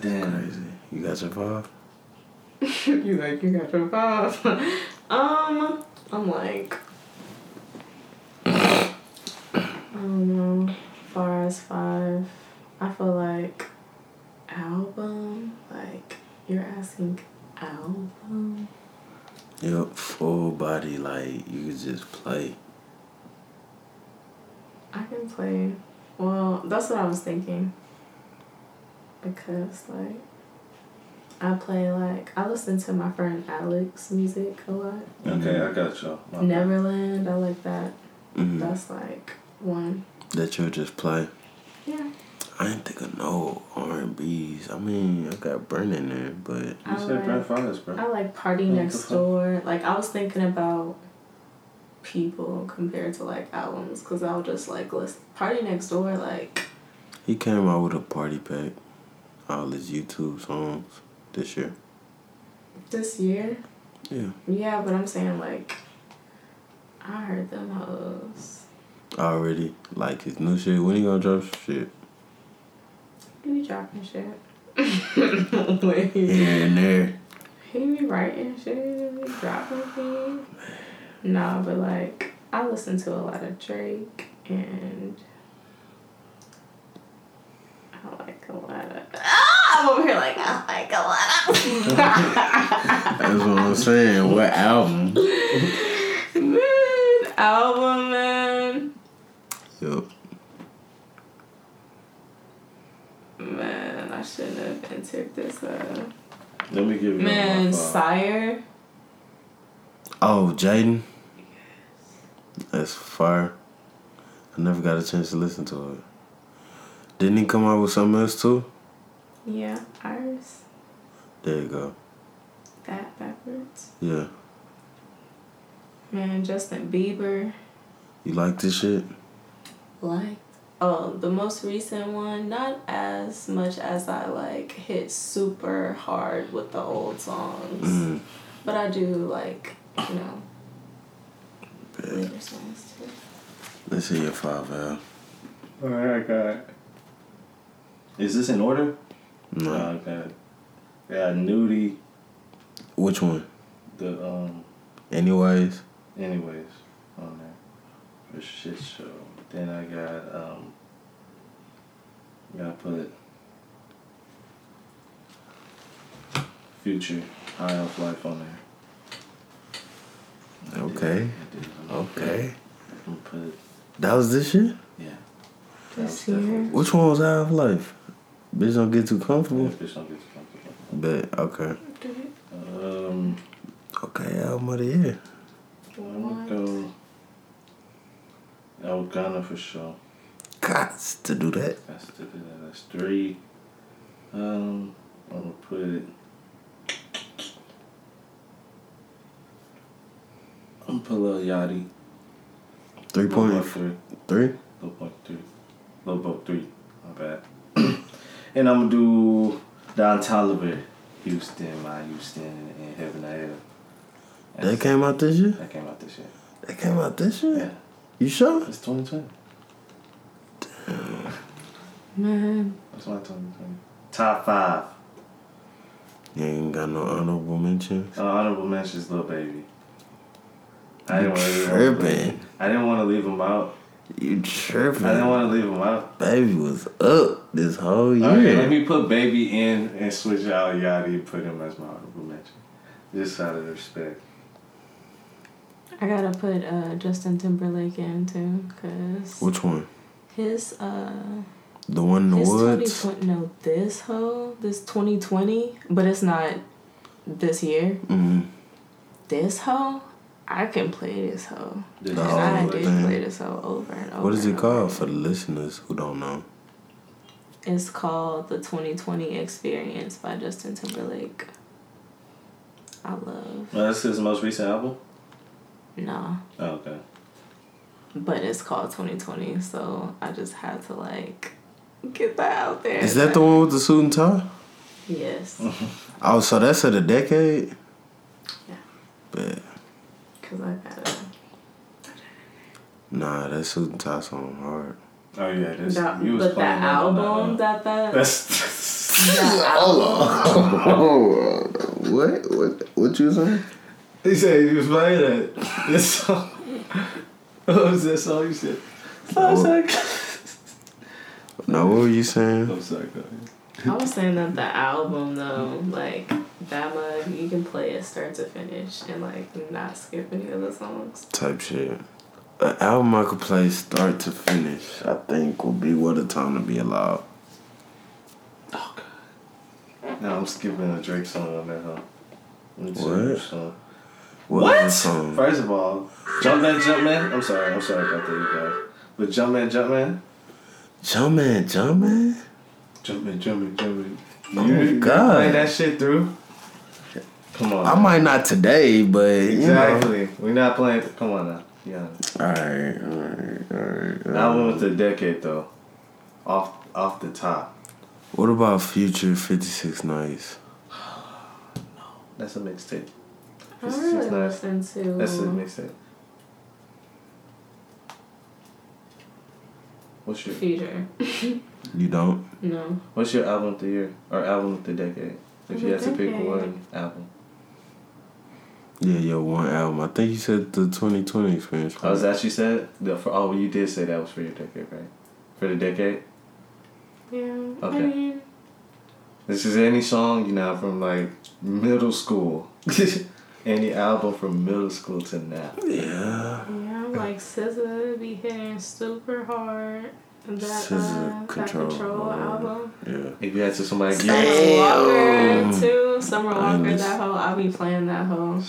Damn. Crazy. You got your five? you like you got your five. um, I'm like, I don't know. Far as five, I feel like album. Like you're asking album. Yep. Full body, like you could just play. I can play. Well, that's what I was thinking. Because like, I play like I listen to my friend Alex music a lot. Okay, I got y'all. Neverland, I like that. hmm That's like one. That you'll just play. Yeah. I ain't think of no R and B's. I mean, I got Burn in there, but You I said Brent like, bro. I like Party Next? Door. Like I was thinking about people compared to like albums because I would just like listen. PartyNextDoor, like he came out with a party pack. All his YouTube songs this year. this year. Yeah. Yeah, but I'm saying like I heard them hoes. Already like his new shit. When he gonna drop shit? He be dropping shit. Here and there. He be writing shit, he be dropping shit. Nah, but like I listen to a lot of Drake and I like a lot of ah, I'm over here like I like a lot of. That's what I'm saying. What album? man, album man. Yup. Man, I shouldn't have entered this uh Let me give you man, my five. Syre. Oh, Jaden. That's fire. I never got a chance to listen to it. Didn't he come out with something else too? Yeah, Erys. There you go. That backwards. Yeah. Man, Justin Bieber. You like this shit? Like oh, the most recent one, not as much as I like hit super hard with the old songs. Mm. But I do like, you know, Bet. later. Let's see your five, Al. Alright, I got. Is this in order? No. I got. I got Nudy, Which one? the, um, Anyways. anyways, on there. For shit show. Then I got, um, gotta put Future, High Off Life on there. I did- Okay. I did. I'm gonna put- Okay. I'm put, That was this year? yeah. This That was definitely- year. Which one was High of Life? Bitch don't get too Yeah, comfortable. bitch don't get too comfortable. Bet. Okay. Um, Okay, album of the year. I'm gonna go. El Ghana for sure. Gots to do that. That's the, that's three. Um, I'm gonna put it. I'm gonna put Lil Yachty. Three Lil point Buck three. three. Lil Boat three. Lil Boat three. My bad. and I'm gonna do Don Toliver. Houston, my Houston, and Heaven I Hell. That came out this year. That came out this year. That came out this year. Yeah, You sure? it's 2020. Man, That's my 2020. Top five. You ain't got no honorable mentions. Uh, honorable mentions, little baby. I didn't want to leave him Tripping. I didn't want to leave him out. You tripping? I didn't want to leave him out. Baby was up this whole year. Okay, let me put baby in and switch out Yachty and put him as my honorable mention, just out of respect. I gotta put uh, Justin Timberlake in too, cause Which one? his uh The one in the his woods. 2020 no this hoe this twenty twenty, but it's not this year. Mm-hmm. This hoe, I can play this hoe, This and I did man. play this hoe over and over. What is it called for the listeners who don't know? It's called the 2020 Experience by Justin Timberlake. I love. Well, that's his most recent album. No. Oh, okay. But it's called 2020, so I just had to like get that out there. Is that the one with the suit and tie? Yes. Oh, so that's of the decade. Yeah. Bet. Cause I got it. Nah, that suit and tie song hard. Oh yeah, this. That, you was but that playing that on album uh, that that That's. that album. Oh, what? What? What you saying? he said he was playing that. This song. What was that song you said? I was like. No, what were you saying? I'm sorry. Go ahead. I was saying that the album though, like that mug, you can play it start to finish and like not skip any of the songs. Type shit. An album I could play start to finish, I think, would be What a Time to Be Alive. Oh, no, I'm skipping a Drake song on that, huh? Let me What? song. What? is the song? First of all, Jumpman, Jumpman. I'm sorry, I'm sorry about that, you guys. But Jumpman, Jumpman. Jumpman, Jumpman? Jumpman, Jumpman, Jumpman. Oh, you, you God. play that shit through? Come on. I might not today, but Exactly. We're not playing. Come on now. Yeah. All right, all right, all right. That one was a decade though. Off off the top. What about Future 56 Nights? No, that's a mixtape. I This really is nice. listen to. That's a mixtape. What's your Future. You don't? No. What's your album of the year or album of the decade? If you had to pick one album. Yeah, your one album. I think you said the 2020 experience. Oh, is that you said? The, for, oh, you did say that was for your decade, right? For the decade. Yeah. I Okay. mean, This is any song you know from like middle school. any album from middle school to now. Yeah. yeah, like SZA be hitting super hard. That SZA uh, that Control, control uh, album. Yeah. If you had to somebody give Summer you Walker too. Summer I Walker, miss- that whole I'll be playing that whole.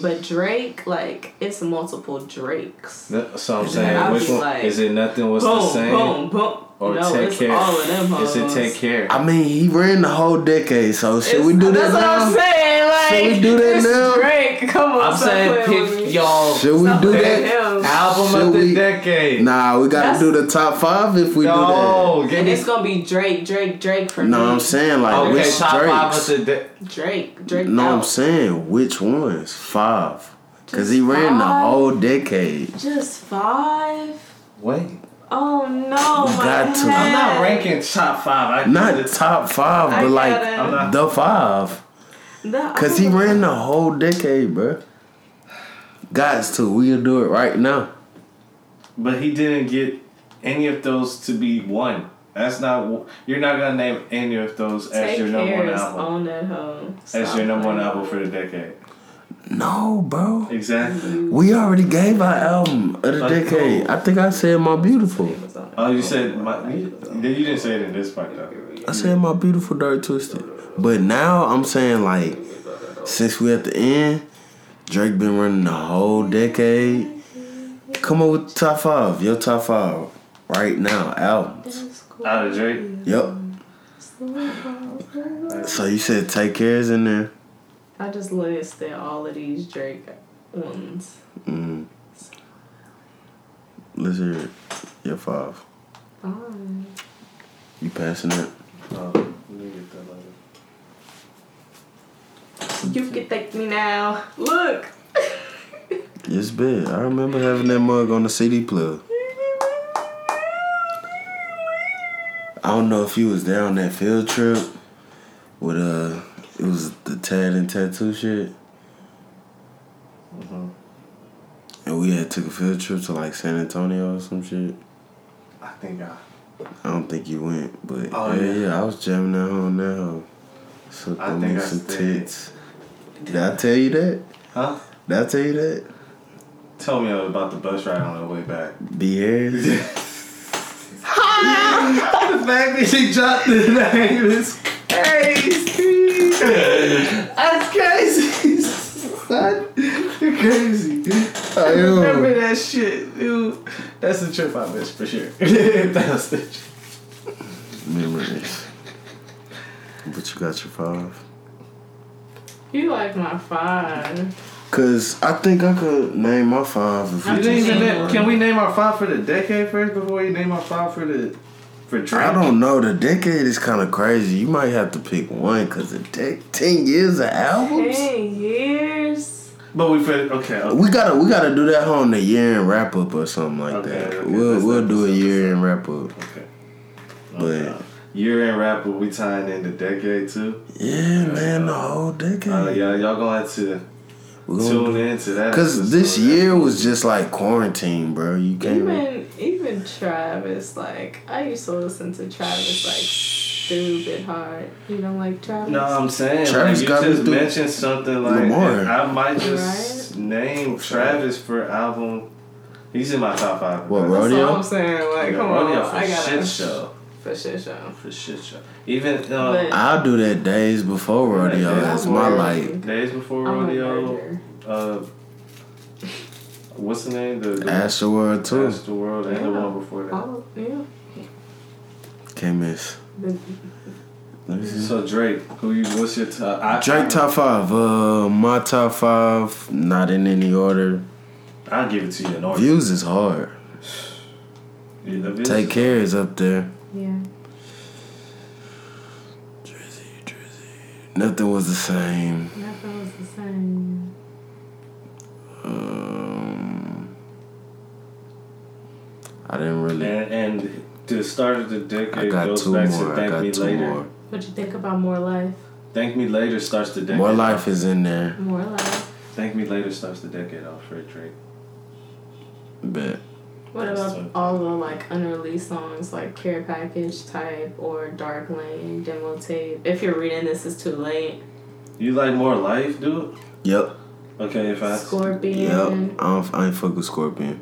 But Drake, like it's multiple Drakes. That- So I'm saying, which one like, is it? Nothing was boom, the same, boom, boom. Or no, take it's care? all of them Is it hoes. take care? I mean, he ran the whole decade, so should It's- we do that That's what I'm now? saying. Like, Should we do that now? Drake, come on. I'm saying pick y'all Should we do that? him. album Should of the we- decade. Nah, we gotta That's- do the top five if we do no, give And it's gonna be Drake, Drake, Drake for that. No, me. I'm saying like okay. which Top five of the de- Drake, Drake. No, I'm saying which ones? Five. Cause Just he ran the whole decade. Just five. wait. Oh no, You got to. I'm not ranking top five. I Not it's- top five, but like. I'm not- the five. The- Cause he ran the whole decade, bro. Guys, too. We'll do it right now. But he didn't get any of those to be one. That's not. You're not gonna name any of those as your number one cares album. on that hoe. As your number one album for the decade. No, bro. Exactly. We already gave our album of the Like decade. I think I said my beautiful. Oh, you said my. You, you didn't say it in this part though. I said my beautiful dark twisted. But now I'm saying like since we at the end, Drake been running the whole decade. Come up with the top five. Your top five right now albums. Out of Drake. Yep. So you said Take Care's in there. I just listed all of these Drake ones. Mm. Let's hear. Your five. Um, You passing it? Oh, let me get that later. you can take me now. Look. It's big. I remember having that mug on the CD player. I don't know if you was there on that field trip with uh it was the Tad and Tattoo shit. Mhm. And we had took a field trip to like San Antonio or some shit. I think I. I don't think you went, but Oh, yeah, yeah. yeah, I was jamming that on that hoe. Sucked I think me I some stayed. tits. Did I tell you that? Huh? Did I tell you that? Tell me about the bus ride on the way back. B Harris? the fact that she dropped the name is crazy. That's crazy. Son, you're crazy. I remember that shit, dude. That's the trip I missed for sure. that was the trip. Memories. But you got your five. You like my five. Cause I think I could name my five if I we You didn't just name, can we name our five for the decade first before we name our five for the For Drake. I don't know. The decade is kind of crazy. You might have to pick one because the de- ten years of albums. Ten years. But we fit. Okay. okay. We gotta we gotta do that on the year end wrap up or something like Okay, that. okay, we'll that's we'll do a year end wrap up. Okay. But Year end rapper, we tying in the decade too. yeah, man, the whole decade. Uh, yeah, y'all gonna have to We're gonna tune into that. Cause this episode. year was just like quarantine, bro. You can't. Even even Travis, like I used to listen to Travis like stupid hard. You don't like Travis? No, I'm saying Travis like, got you me just mentioned something like Lamar. I might just name Travis for album. He's in my top five. What, That's all rodeo? I'm saying. Like, Yeah, come rodeo on, for I got shit show. For shit show. For shit show. Even um, But- I'll do that days before rodeo. Yeah, That's I'm my worried. like days before I'm rodeo. Uh, what's the name? The, the Astroworld too. Astro World and the Yeah. one before that. Oh, yeah. Can't miss. The- Let. So Drake, who you? What's your top? I, Drake top five. Uh, my top five, not in any order. I'll give it to you in order. Views is hard. Yeah, Take is- care is up there. Nothing was the same. Nothing was the same. Um, I didn't really. And and the start of the I decade got goes two back more. to I Thank got Me two Later. more. What you think about more life? Thank Me Later starts the decade. More life off. is in there. More life. Thank Me Later starts the decade off for Drake. Bet. What about all the like unreleased songs like Care Package Type or Dark Lane Demo Tape? If you're reading this, it's too late. You like More Life, dude? Yep. Okay, if I Scorpion. Yep. I don't. I ain't fuck with Scorpion.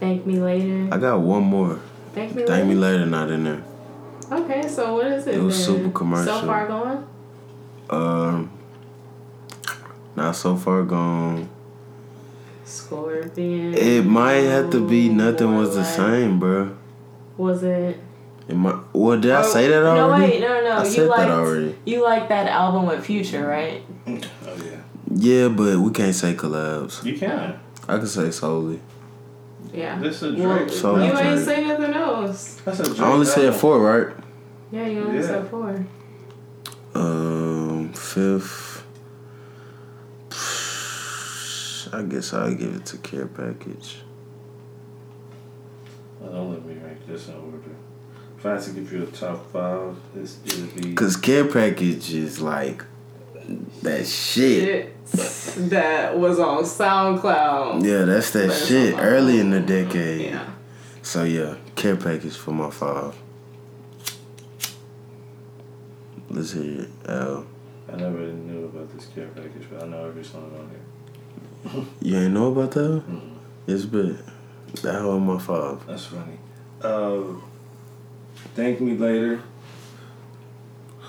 Thank Me Later. I got one more. Thank Me Thank me Later. later. Not in there. Okay, so what is it? It was then? super commercial. So far gone. Um. Not so far gone. Scorpion. It might have to be. Nothing was the same, bro. Was it? It might. Well, did I Oh, say that already? No, wait, no, no. I you said liked, that already. You like that album with Future, right? Oh yeah. Yeah, but we can't say collabs. You can. I can say solely. Yeah. This is Well, Drake. So- you ain't say nothing else. That's a Drake. I only said album. four, right? Yeah, you only Yeah. said four. Um, fifth. I guess I'll give it to Care Package. Oh, don't let me rank this in order. If I had to give you a top five, it's, it would be. Cause Care Package is like that shit. Shit that was on SoundCloud. Yeah, that's that But shit early in the decade. Yeah. So yeah, Care Package for my five. Let's hear it. L. I never knew about this care package, but I know every song on here. You ain't know about that? Mhm. It's big. That one my five. That's funny. Uh, thank me later.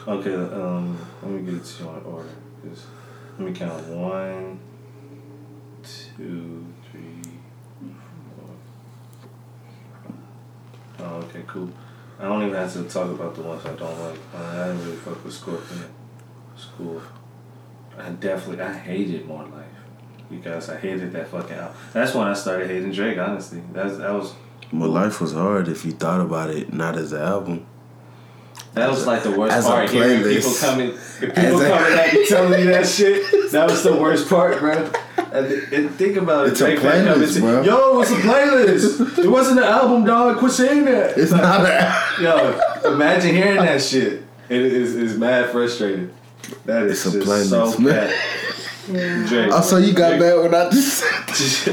Okay, um, let me get it to you in order. 'cause let me count. One, two, three, four. Oh, okay, cool. I don't even have to talk about the ones I don't like. I didn't really fuck with Scorpion. School. I definitely, I hated More Life. You guys, I hated that fucking album. That's when I started hating Drake, honestly. That's, that was My life was hard if you thought about it, not as an album. That was like the worst As a part. Hearing people coming, people a- coming at me telling me that shit. That was the worst part, bro. And, and think about it. It's a Drake coming playlist, bro. Yo, it's a playlist. it wasn't an album, dog. Quit saying that. It's not an album. Yo, imagine hearing that shit. It is mad frustrating. That is It's a just so playlist, man. bad. Yeah. Drake. Oh, so you got Drake- mad when I just Just-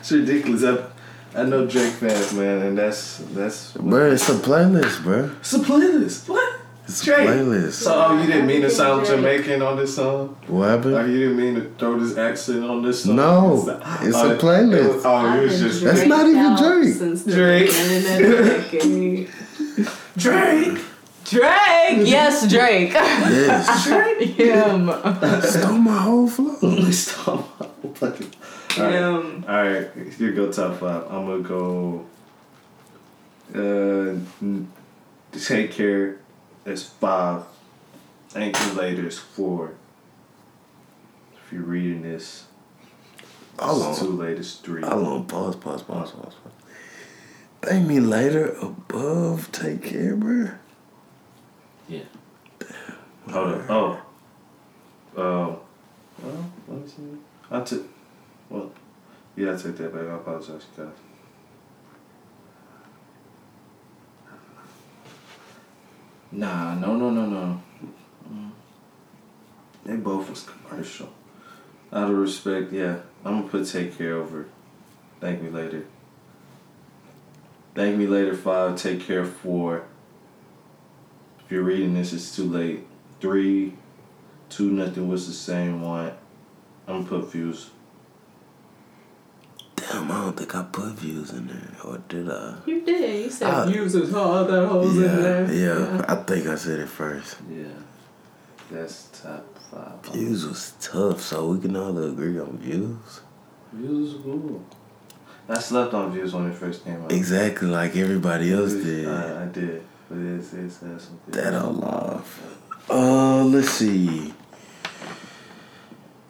it's ridiculous. I, I know Drake fans, man, and that's that's. Bro, it's a playlist, bro. It's a playlist. What? It's Drake. a playlist. So oh, you didn't mean to sound Drake. Jamaican on this song? what happened? Like you didn't mean to throw this accent on this song? No, It's- it's oh, a playlist. it was- oh, it was just been That's not even Drake. Drake. beginning of the decade. Drake. Drake, yes, Drake. Yes. Drake. Him. Stole my whole flow. Stop. Fucking- All right. Him. All right, you go top five. I'm gonna go. Uh, take care. It's five. Thank you later is four. If you're reading this, Hold it's too on. late. It's three. Hold on. Pause, pause, pause, pause. pause. Thank me later above take care, bro. Yeah. Hold up. Oh. Um. Well, let me see. I took. Well, yeah, I took that back. I apologize, guys. Nah, no, no, no, no. Mm. They both was commercial. Out of respect, yeah, I'm gonna put take care over. Thank me later. Thank me later. Five. Take care. Four. If you're reading this, it's too late. Three, two, nothing was the same one. I'm gonna put views. Damn, I don't think I put views in there, or did I? You did. You said views is hard. That hoes in Yeah, there. yeah, yeah, I think I said it first. Yeah, that's top five. Views was tough, so we can all agree on views. Views was cool. I slept on views when it first came out. Exactly like everybody else Views, did. I, I did, but it's it's has some good. That all off. Uh, let's see.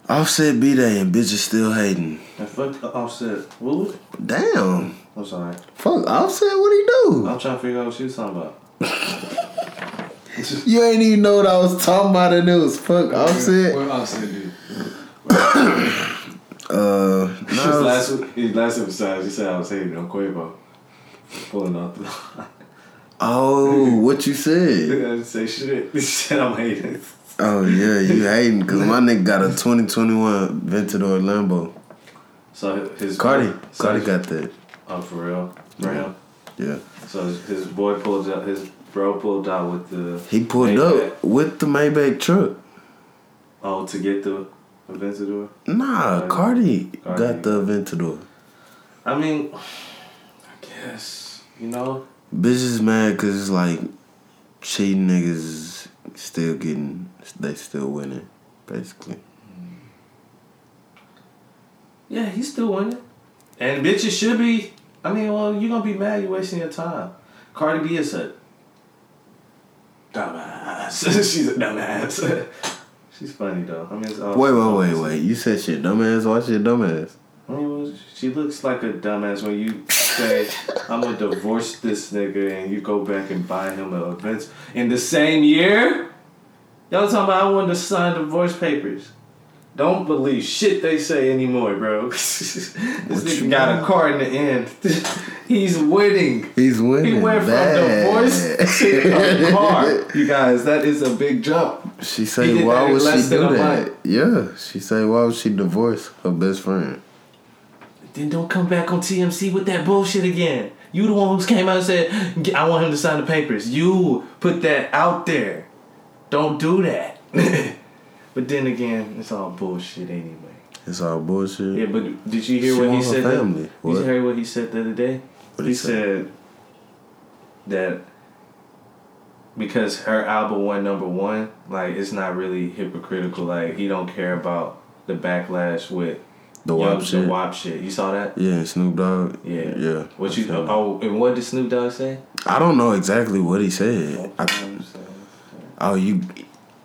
Offset B Day and bitches still hating. And fuck Offset. What? Damn. I'm sorry. Fuck Offset, what he do? I'm trying to figure out what she was talking about. You ain't even know what I was talking about and it was fuck Offset. What Offset did? Uh, His no, last his last episode, he said I was hating on Quavo. Pulling off the oh, what you said? I didn't say shit. Said I'm hating. Oh yeah, you hating because my nigga got a 2021 Ventador Lambo. So his Cardi, so Cardi his- got that. Oh, for real? For him? Yeah, So his, his boy pulled out, his bro pulled out with the. he pulled Maybach. up with the Maybach truck. Oh, to get the Aventador? Nah, oh, Cardi. Cardi, Cardi. got the Aventador. I mean, I guess, you know? Bitches mad because it's like cheating niggas still getting, they still winning, basically. Yeah, he's still winning. And bitches should be. I mean, well, you're gonna be mad you're wasting your time. Cardi B is a dumbass. She's a dumbass. She's funny though. I mean, it's all Wait, wait, wait, wait. You said shit, dumbass. Why shit, dumbass? I mean, well, she looks like a dumbass when you say, I'm gonna divorce this nigga and you go back and buy him a event in the same year? Y'all talking about I wanted to sign divorce papers. Don't believe shit they say anymore, bro. this nigga got mean? a car in the end. He's winning. He's winning. He went from Bad. divorce to a car. You guys, that is a big jump. She He say, why would she do that? Yeah, she say, why would she divorce her best friend? Then don't come back on TMC with that bullshit again. You the one who came out and said, I want him to sign the papers. You put that out there. Don't do that. but then again, it's all bullshit anyway. It's all bullshit. Yeah, but did you hear She what he said? family. Did What? you hear what he said the other day? What'd he he said that because her album went number one, like it's not really hypocritical. Like he don't care about the backlash with The Young- WAP shit. The WAP shit. You saw that? Yeah, Snoop Dogg. Yeah. Yeah. What I you? Oh, and what did Snoop Dogg say? I don't know exactly what he said. I, oh, you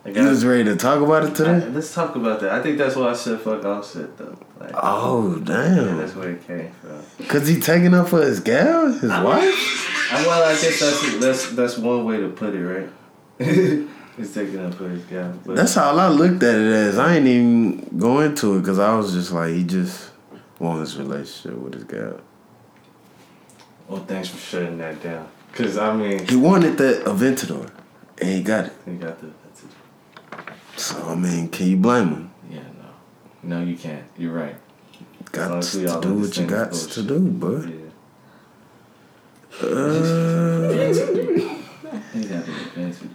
I you was ready to talk about it I- today? let's talk about that. I think that's why I said fuck Offset though. Like, Oh yeah, damn! that's where it came from. Cause he taking up for his gal, his wife. I, well, I guess that's that's that's one way to put it, right? He's taking up for his guy. But That's how I looked at it as. I ain't even go into it because I was just like, he just want his relationship with his gal. well, thanks for shutting that down. Cause I mean, He wanted that Aventador, and he got it. he got the. It. So I mean, can you blame him? Yeah, no, no, you can't. You're right. Got to do what you got to do, bro. Yeah, Uh, he got the fancy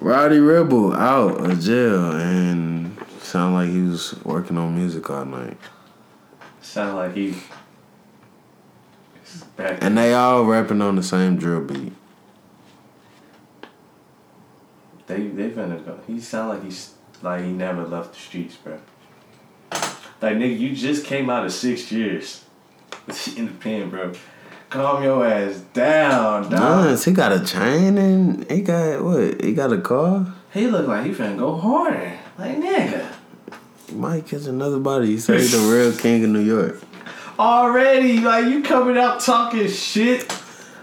Rowdy Rebel out of jail and sound like he was working on music all night. Sound like he. Back And they all rapping on the same drill beat. They they finna go. He sound like he's like he never left the streets, bro. Like nigga, you just came out of six years in the pen, bro. Calm your ass down, dog. Nice. He got a chain and he got what? He got a car. He look like he finna go harder. Like nigga. Might catch another body. He say he the real king of New York. Already, like you coming out talking shit.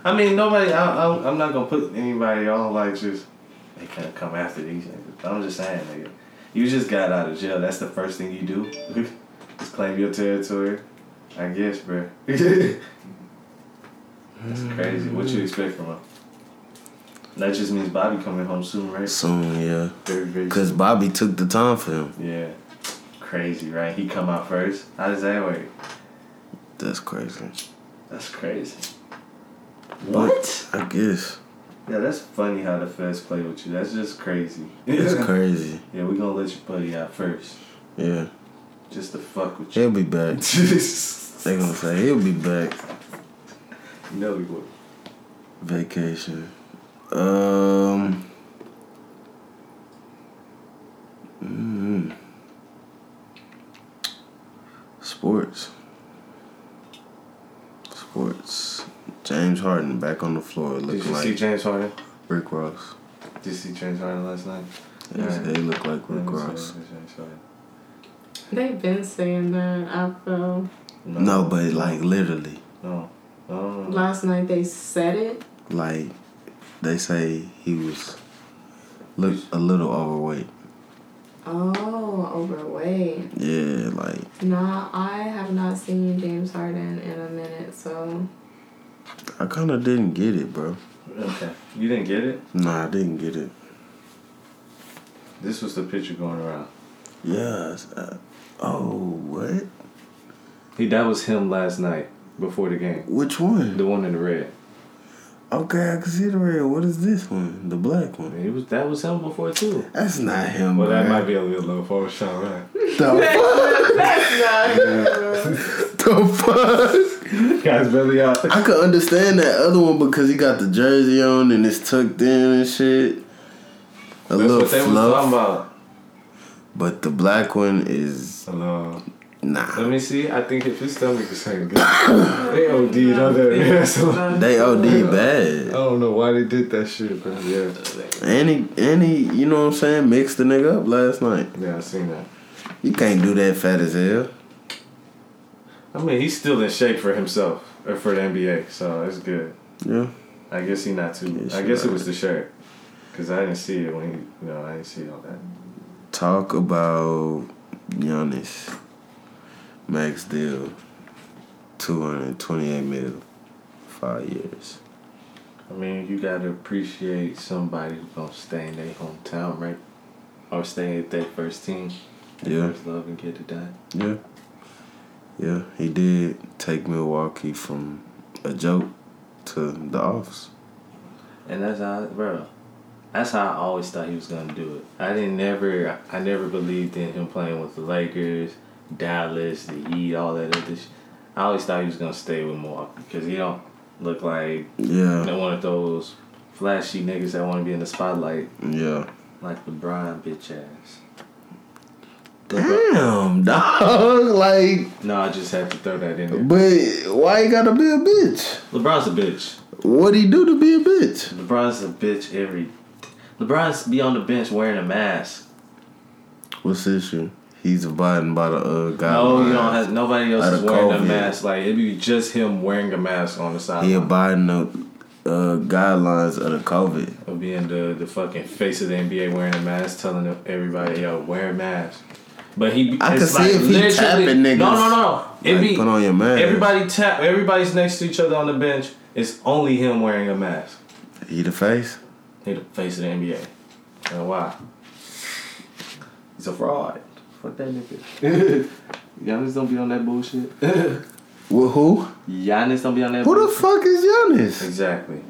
I mean, nobody. I, I'm, I'm not gonna put anybody on like just they can't come after these niggas. I'm just saying, nigga. You just got out of jail. That's the first thing you do. just claim your territory. I guess, bro. That's crazy. What you expect from him? That just means Bobby coming home soon, right? Soon, yeah. Very, very Cause. Bobby took the time for him. Yeah. Crazy, right? He come out first. How does that work? That's crazy. That's crazy. What? I guess. Yeah, that's funny how the feds play with you. That's just crazy. It's crazy. Yeah, we gonna let your buddy out first. Yeah. Just to fuck with you. He'll be back. They gonna say he'll be back. No, we would. Vacation. Um. mm, sports. Sports. James Harden back on the floor looking Did looking you see like James Harden? Rick Ross. Did you see James Harden last night? He, Yeah. he looked like Rick Let Ross. James They've been saying that. I feel No, but like literally, No. No. last night they said it. like they say he was look a little overweight. Oh, overweight. Yeah, like Nah, I have not seen James Harden in a minute, so I kind of didn't get it, bro. Okay. You didn't get it? Nah, I didn't get it. This was the picture going around. Yes. Uh, oh, what? He that was him last night before the game. Which one? The one in the red. Okay, I can see the red. What is this one? The black one. He was that was him before too. That's not him, Well, that might be a little low Photoshop, right? The fuck? That's not. The fuck? Guys, belly out. I could understand that other one because he got the jersey on and it's tucked in and shit. A That's little what they was talking about. But the black one is Hello. Nah. Let me see. I think if his stomach is hanging good. they OD'd on that. So, They OD bad. I don't know why they did that shit, but yeah. And he, and he, you know what I'm saying, mixed the nigga up last night. Yeah, I seen that. You can't do that fat as hell. I mean, he's still in shape for himself or for the NBA, so it's good. Yeah. I guess he not too. Yes, I guess it was the shirt, cause I didn't see it when he. You know, I didn't see all that. Talk about Giannis. Max deal. 228 mil. Five years. I mean, you gotta appreciate somebody who's gonna stay in their hometown, right? Or stay at their first team, their Yeah. first love, and get it done. Yeah. Yeah, he did take Milwaukee from a joke to the office. And that's how, bro. That's how I always thought he was gonna do it. I didn't never, I never believed in him playing with the Lakers, Dallas, the Heat, all that other shit. I always thought he was gonna stay with Milwaukee because he don't look like Yeah. one of those flashy niggas that want to be in the spotlight Yeah. like LeBron bitch ass. Damn, dog. Like, No, I just had to throw that in there. but why you gotta be a bitch? LeBron's a bitch. What'd he do to be a bitch? LeBron's a bitch every. LeBron's be on the bench wearing a mask. What's the issue? He's abiding by the uh, guidelines. No, you don't have nobody else is wearing a mask. Like it'd be just him wearing a mask on the side. He abiding the uh, guidelines of the COVID. Of being the the fucking face of the NBA wearing a mask, telling everybody, "Yo, wear a mask." But he, I can see if he tapping niggas. No, no, no. It Like, be put on your mask. everybody tap. Everybody's next to each other on the bench. It's only him wearing a mask. He the face? He the face of the NBA. And why? He's a fraud. Fuck that nigga. Giannis don't be on that bullshit. With who? Giannis don't be on that Who the fuck is Giannis? Exactly.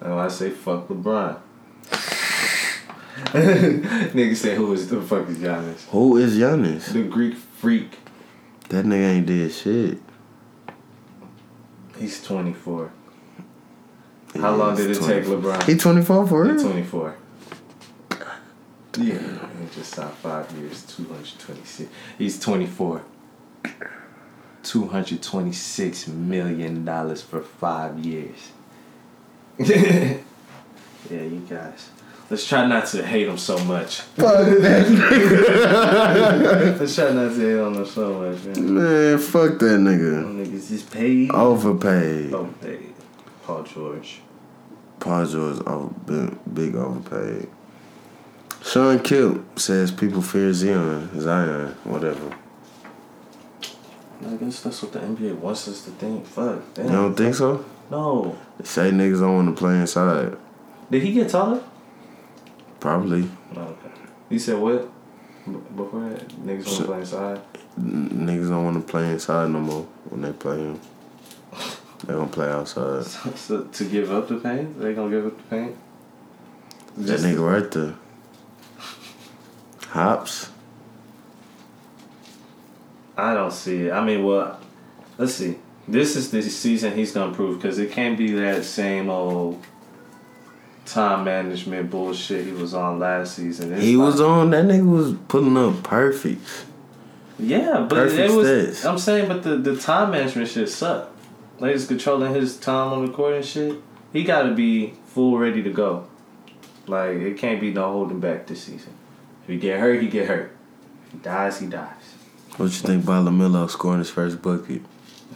That's why I say fuck LeBron. Nigga say who is the fuck is Giannis? Who is Giannis? The Greek freak. That nigga ain't did shit. He's 24. How long did it He's take LeBron? He 24 for He's real? 24. Yeah, he just signed five years, 226. He's 24. $226 million for five years. yeah, you guys. Let's try not to hate him so much. Fuck that nigga. Let's try not to hate on him so much, man. Man, fuck that nigga. Them niggas just paid. Overpaid. Overpaid. Paul George. Paul George over, big, big overpaid. Shawn Kemp says people fear Zion, Zion, whatever. I guess that's what the NBA wants us to think. Fuck. Damn. You don't think so? No. They say niggas don't want to play inside. Did he get taller? Probably. No. Okay. You said what? Before that, niggas want to play inside. N- niggas don't want to play inside no more when they play him. They gonna play outside. so, to give up the paint, they gonna give up the paint. That nigga right there. Hops. I don't see it. I mean, well, let's see. This is the season he's gonna prove because it can't be that same old time management bullshit he was on last season. It's He like- was on. That nigga was putting up perfect. Yeah, but Perfect it was. stats. I'm saying, but the the time management shit sucked. Like he's controlling his time on and shit. He got to be full ready to go. Like it can't be no holding back this season. If he get hurt, he get hurt. If he dies, he dies. What you think about LaMelo scoring his first bucket?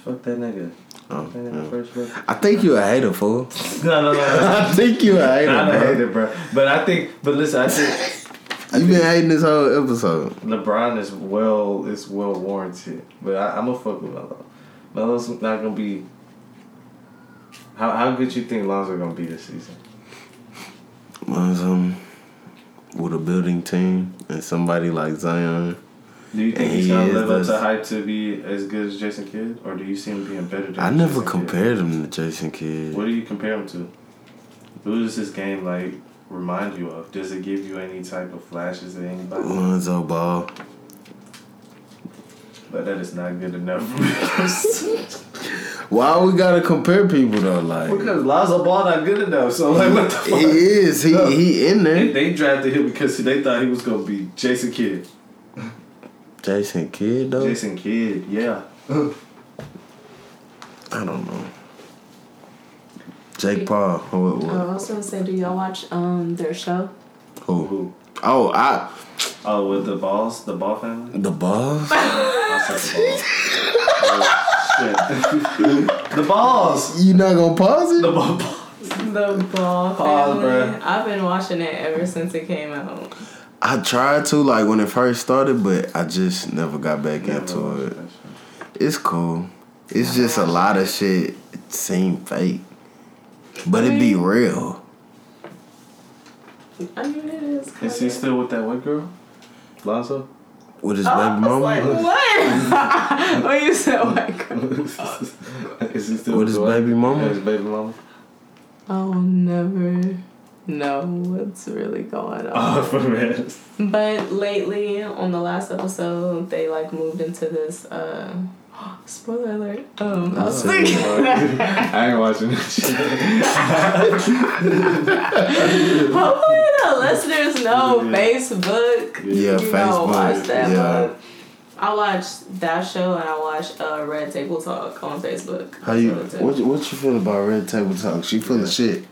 Fuck that nigga. Oh, That nigga yeah. I think you a hater, fool. No, no, no. I think you a hater, I don't hate bro. But I think, but listen, I think You been hating this whole episode. LeBron is well is well warranted. But I, I'm gonna fuck with Melo. Melo's not gonna be. How how good you think Lonzo gonna be this season? Was um with a building team and somebody like Zion. Do you think He he's gonna is live up to this- hype to be as good as Jason Kidd, or do you see him being better than? I never Jason Kidd? compared him to Jason Kidd. What do you compare him to? Who does this game like remind you of? Does it give you any type of flashes of anybody? Lonzo Ball. But that is not good enough. Why we gotta compare people though? Like because Lonzo Ball not good enough. So like, what the fuck? he is. He he in there. they drafted him because they thought he was gonna be Jason Kidd. Jason Kidd though. Jason Kidd, yeah. I don't know. Jake Paul. What, what? Oh, I was gonna say, do y'all watch um their show? Who? Who? Oh, I Oh, with the balls, the ball family. the balls. I said the balls. Shit. the balls. You not gonna pause it? The ball. The Ball Pause, Family. bruh. I've been watching it ever since it came out. I tried to like when it first started, but I just never got back into it. It's cool. It's just a lot of shit. It seem fake, but it be real. I mean, it is. Is kinda- he still with that white girl? Lonzo? With his Oh, I baby was like, mama. what? when you said white girl. He still With his the baby mama? Yeah, his baby mama. I'll never know what's really going on. Oh, for real. But lately, on the last episode, they like moved into this. uh Spoiler alert. Um, I was thinking. I ain't watching this shit. Hopefully, the listeners know Facebook. Yeah, you Facebook. Know, watch that. yeah. but I watch that show and I watched uh, Red Table Talk on Facebook. How you? What you- what you feel about Red Table Talk? She full of shit.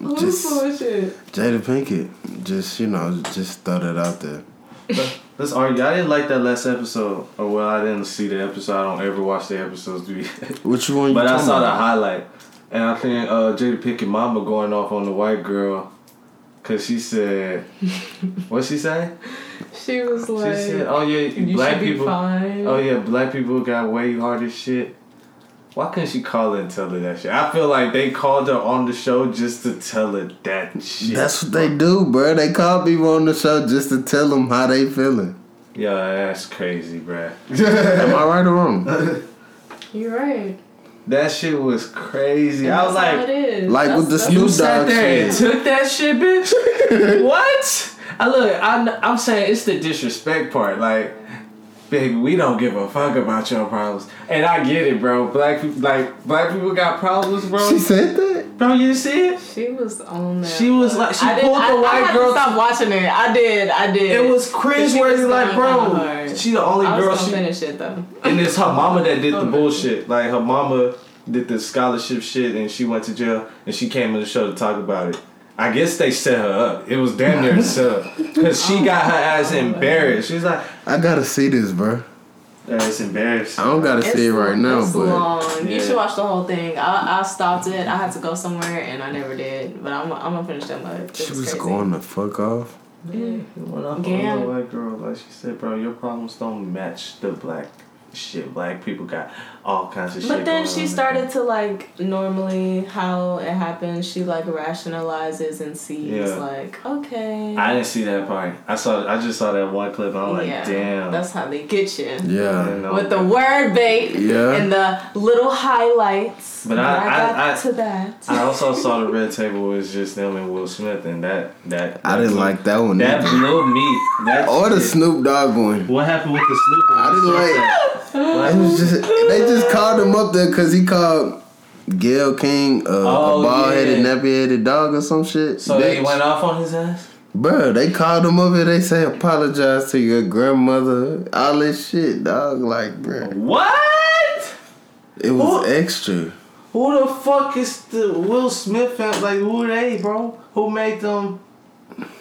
Who's Just shit? Jada Pinkett. Just you know, just throw that out there. Let's argue. I didn't like that last episode. Or well, I didn't see the episode. I don't ever watch the episodes. Do you? Which one? You but I talking saw the highlight, and I think uh, Jada Pinkett mama going off on the white girl, cause she said, what she say? She was She like, said, "Oh yeah, "You black should be people. fine." Oh yeah, black people got way harder shit." Why couldn't she call her and tell her that shit? I feel like they called her on the show just to tell her that shit. That's what they do, bro. They call people on the show just to tell them how they feeling. Yeah, that's crazy, bruh. Am I right or wrong? You're right. That shit was crazy. I was That's how like, it is. Like That's- with the that's- Snoop You sat Dogg there and shit. took that shit, bitch. what? I look. I'm. I'm saying it's the disrespect part. Like, baby, we don't give a fuck about your problems, and I get it, bro. Black people, like black people, got problems, bro. She said that. bro, you see it? She was on there. She was like- she I did- pulled the I, white I had girl To stop watching it. I did. I did. It was She cringeworthy. Like, bro, she the only I was girl. gonna She, finish it though. and it's her mama that did the Oh, bullshit. Like her mama did the scholarship shit, and she went to jail, and she came on the show to talk about it. I guess they set her up. It was damn near set up because she oh, got her ass oh, embarrassed. She's like, I gotta see this, bro. That's embarrassing. I don't gotta see it right now, it's but long. You should watch the whole thing. I, I stopped it. I had to go somewhere and I never did. But I'm, I'm gonna finish that much. She was was crazy. going the fuck off. Yeah. You went off on Gam. a white girl, like she said, bro. Your problems don't match the black shit. Black people got all kinds of shit. But then going she on. started to like normally how it happens. She like rationalizes and sees Yeah. like okay. I didn't see that part. I saw. I just saw that one clip. and I'm like, yeah, damn. that's how they get you. Yeah. With the word bait Yeah. and the little highlights. But I- got I- I- to that. I also saw the red table was just them and Will Smith, and that that. I didn't like that one. that either. blew me. That Or the Snoop Dogg one. What happened with the Snoop? one? I didn't like. It was just they just called him up there because he called Gayle King uh, Oh, a bald headed, yeah. nappy headed dog or some shit. So they went off on his ass. Bruh, they called him up here. They say apologize to your grandmother. All this shit, dog. Like, bruh, What? it was Who- extra. Who the fuck is the Will Smith? Like who they, bro? Who made them?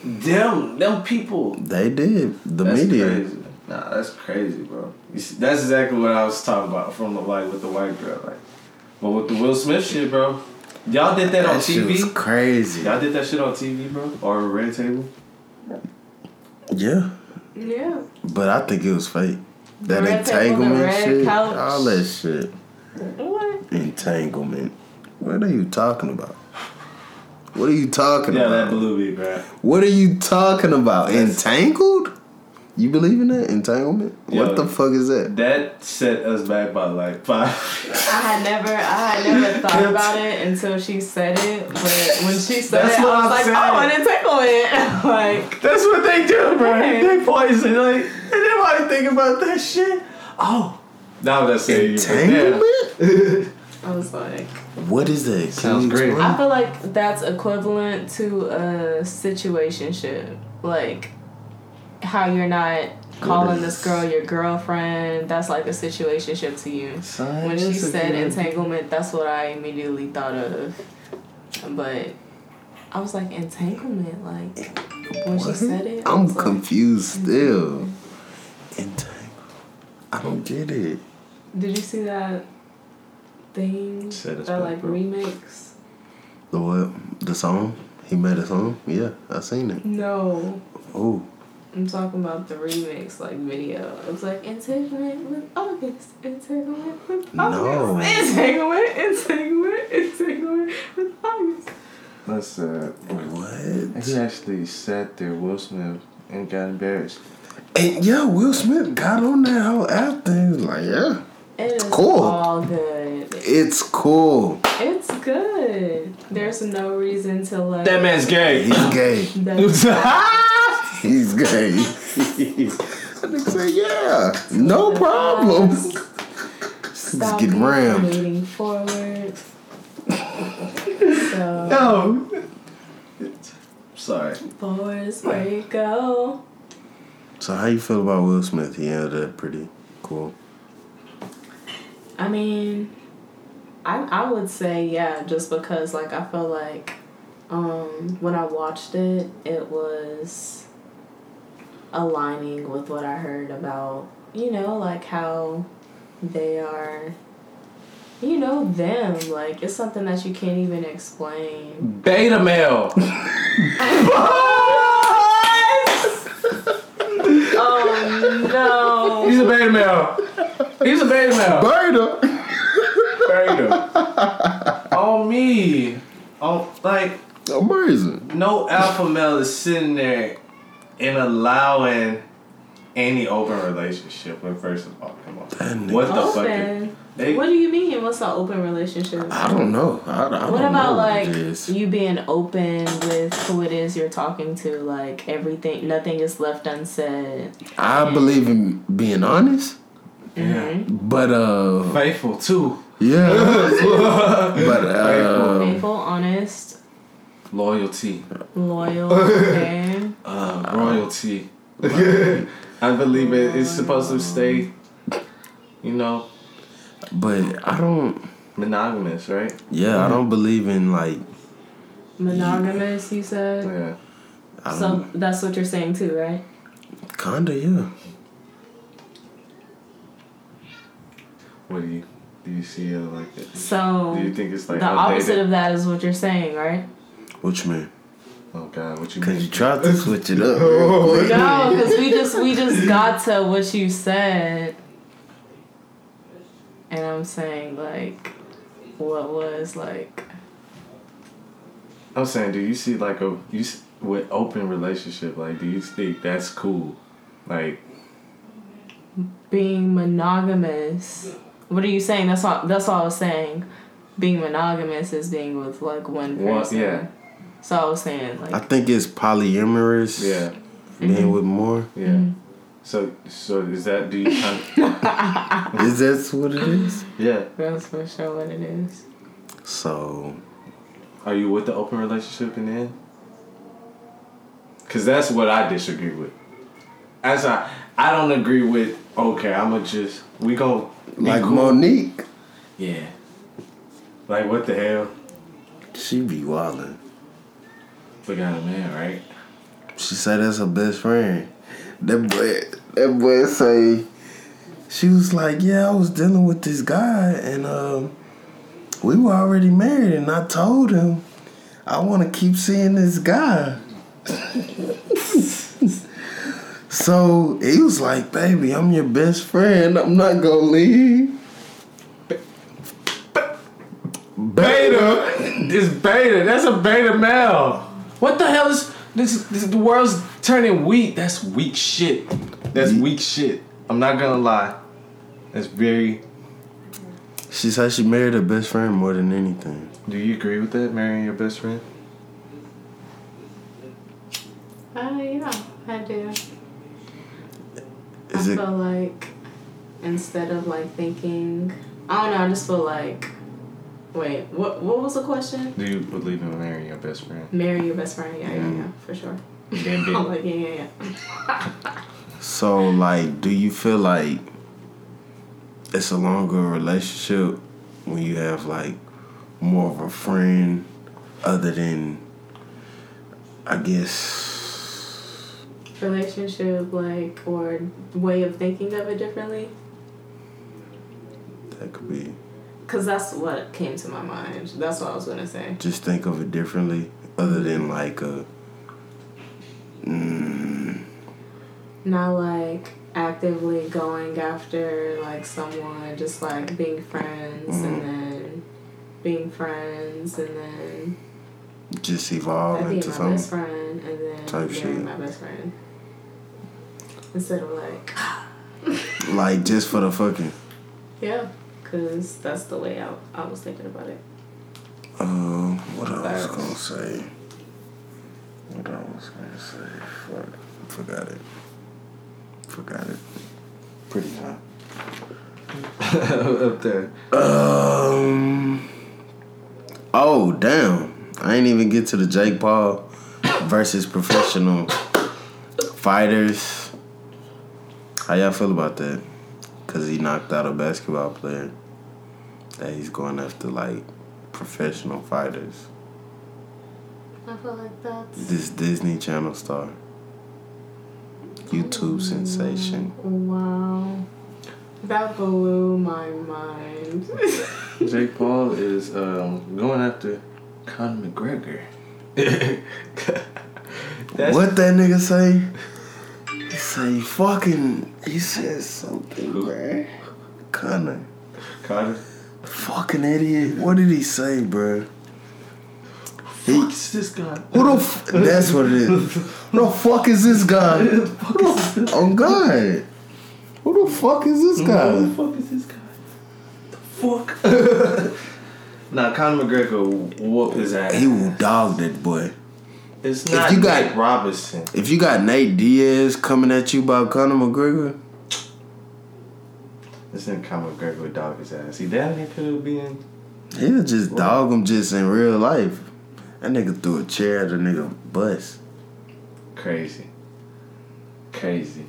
Them, them people. They did the That's media. crazy. Nah, that's crazy, bro. You see, that's exactly what I was talking about from the like with the white girl, like. But with the Will Smith shit, bro. Y'all did that, on That shit was TV. crazy. Y'all did that shit on TV, bro, or Red Table. Yeah, yeah. but I think it was fake. That red table, the entanglement red shit, couch. all that shit. What? Entanglement. What are you talking about? What are you talking Yeah, that about? blew me, bro. What are you talking about? That's- Entangled? You believe in that entanglement? Yo. What the fuck is that? That set us back by like five. I had never, I had never thought about it until she said it. But when she said That's it, what I was I'm like, saying. oh, an entanglement. like, That's what they do, bro. Right. They poison. Like, and nobody think about that shit. Oh, now that's saying you. but Entanglement? I was like, What is that? Can Sounds great. explain? I feel like that's equivalent to a situationship. Like, how you're not calling this girl your girlfriend. That's like a situationship to you. When she said entanglement, that's what I immediately thought of. But I was like, entanglement? Like, when she said it, I'm was like, confused still. Entangled. I don't get it. Did you see that thing? Said that like bro. remix? The what? The song? He made a song? Yeah, I seen it. No. Oh, I'm talking about the remix, like video. It was like entanglement with August, entanglement with August, No. entanglement, entanglement, entanglement with August. That's sad. what? He actually sat there, Will Smith, and got embarrassed. And yeah, Will Smith got on that whole app thing. He was like, yeah, It is Cool. all good. it's cool. It's good. There's no reason to like. That man's gay. He's gay. That's- He's gay. I think say, yeah, no problem. Stop get rammed. moving forward. so no. Sorry. forward where you go. So how you feel about Will Smith? He handled that pretty cool. I mean, I I would say yeah, just because like I felt like um when I watched it, it was aligning with what I heard about you know like how they are. You know them like it's something that you can't even explain. Beta male. Oh no! He's a beta male. He's a beta male. Beta. Beta. On me. On like Amazing. no alpha male is sitting there and allowing any open relationship. When first of all, come on, That what the fuck? They, What do you mean? What's an open relationship? I don't know. I, I don't What know about what like it is. you being open with who it is you're talking to? Like everything, nothing is left unsaid. I believe in being honest, yeah. but uh, faithful too. yeah, but uh, Faithful, honest, Loyalty. loyal, and Uh, royalty. I believe it, it's supposed to stay, you know, but I don't. monogamous, right? Yeah, I don't believe in like. monogamous. You said. Yeah. I So don't. that's what you're saying too, right? Kinda, yeah. What do you do? You see it like that? So Do you think it's like the opposite of that is what you're saying, right? What you mean? Oh God, what you Cause mean? you tried to switch it up. real. No, because we just we just got to what you said, and I'm saying like, what was like? I'm saying, do you see like a you s- with open relationship? Like, do you think that's cool? Like, being monogamous. What are you saying? That's all. That's all I was saying. Being monogamous is being with like one One- person. yeah. So I was saying like. I think it's polyamorous. yeah, Being with more. yeah. Mm-hmm. So, so is that do you? Kind Is that what it is? yeah. That's for sure what it is. So Are you with the open relationship in the end? Cause that's what I disagree with. As I, I don't agree with. Okay, I'ma just we gon' be like cool. Monique, Yeah. Like what the hell? she be wildin'. We got a man, right? She said that's her best friend. That boy, that boy say, she was like, yeah, I was dealing with this guy, and um, we were already married, and I told him I want to keep seeing this guy. so he was like, baby, I'm your best friend. I'm not gonna leave. Beta. This beta. That's a beta male. What the hell is this? This the world's turning weak. That's weak shit. That's weak shit. I'm not gonna lie. That's very. She said she married her best friend more than anything. Do you agree with that? Marrying your best friend? Uh, yeah, I do. Is I it? feel like instead of like thinking, I don't know. I just feel like. Wait, what? What was the question? Do you believe in marrying your best friend? Marry your best friend. Yeah, yeah, yeah, for sure. Then I'm like, yeah, yeah, yeah. So, like, do you feel like it's a longer relationship when you have like more of a friend other than, I guess, Relationship, like, or way of thinking of it differently. that could be. Cause that's what came to my mind. That's what I was gonna say. Just think of it differently, other than like a. Mm, Not like actively going after like someone, just like being friends and then being friends and then just evolve like into my something. best friend and then Type shit. my best friend. Instead of like, Like just for the fucking. yeah, cause that's the way I, I was thinking about it. Um, what I was gonna say. What I was gonna say. Fuck. Forgot it. Forgot it. Pretty high. up there. Um. Oh damn! I ain't even get to the Jake Paul versus professional fighters. How y'all feel about that? Cause he knocked out a basketball player. That he's going after like professional fighters. I feel like that's This Disney Channel star. YouTube sensation. wow. That blew my mind. Jake Paul is um, going after Conor McGregor. That's what that nigga say? He say fucking. He said something, bruh. Connor. Conor. Fucking idiot. What did he say, bruh? What's this guy? Who the f- That's what it is. Who the fuck is this guy? Who the f- oh God. Who the fuck is this guy? Who the fuck is this guy? The fuck? nah, Conor McGregor whoop his ass. He will dog that boy. It's not If not you got- Nate Robinson. If you got Nate Diaz coming at you about Conor McGregor, This nigga Conor McGregor would dog his ass. He damn near could be in. he'll just dog him just in real life. That nigga threw a chair at a nigga bus. Crazy. Crazy.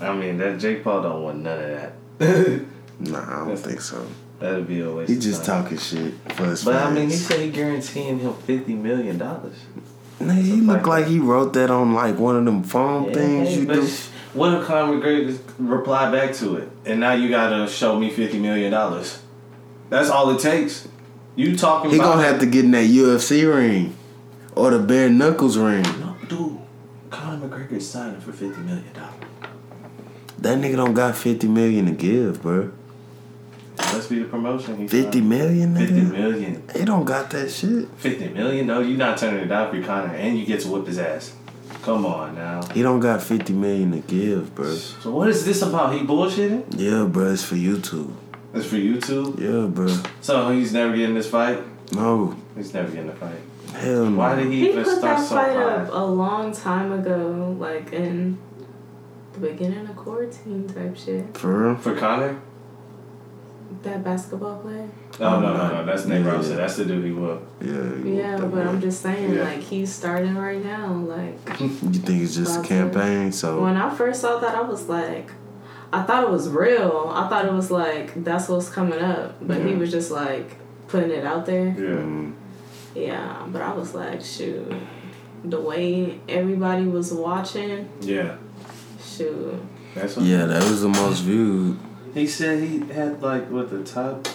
I mean, that Jake Paul don't want none of that. Nah, I don't think so. That'd be a waste. He just time. talking shit for his But I mean, he said he guaranteeing him fifty million dollars. Nigga, he looked like like he wrote that on like one of them phone things you do. sh- What if Conor McGregor reply back to it? And now you gotta show me fifty million dollars. That's all it takes. You talking about He gonna have to get in that UFC ring or the bare knuckles ring. No, dude. Conor McGregor is signing for fifty million dollars. That nigga don't got fifty million to give, bro. Let's be the promotion. He Fifty million, Fifty million. He don't got that shit. Fifty million? No, you not turning it down for Conor, and you get to whip his ass. Come on now. He don't got fifty million to give, bro. So what is this about? He bullshitting? Yeah, bro. It's for YouTube. It's for YouTube. Yeah, bro. So he's never getting this fight. No, He's never getting a fight. hell no. Why did he, He even put start that so fight high? up a long time ago, like in the beginning of quarantine type shit. For real? For Conor? That basketball player. No, no, no, no. That's Nick Yeah. Robinson. That's the dude he whooped. Yeah. you Yeah, want that but I'm just saying, Yeah. like he's starting right now. Like You think it's just a campaign? So when I first saw that, I was like, I thought it was real. I thought it was like that's what's coming up, but he was just like putting it out there. Yeah. mm, Yeah, but I was like, shoot, the way everybody was watching, Yeah. shoot. That's what yeah, that was the most viewed. He said he had like what the top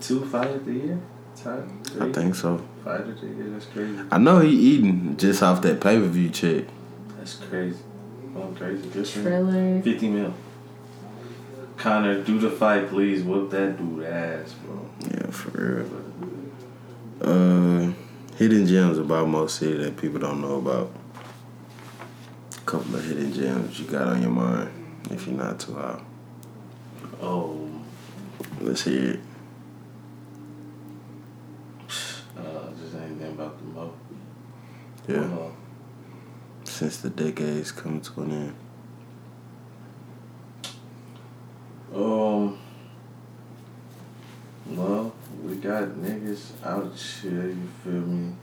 two fight of the year? Top three I think so. fight of the year. That's crazy. I know he eating just off that pay per view check. That's crazy. Going crazy. Good for him. Trailer. Fifty mil. Conor, do the fight, please. Whoop that dude ass, bro. Yeah, for real. Uh, hidden gems about Mo City that people don't know about. A couple of hidden gems you got on your mind if you're not too high. Oh, Let's hear it. uh, just anything about the mo. Yeah. Since the decades come to an end. Um. Well, we got niggas out here. You feel me?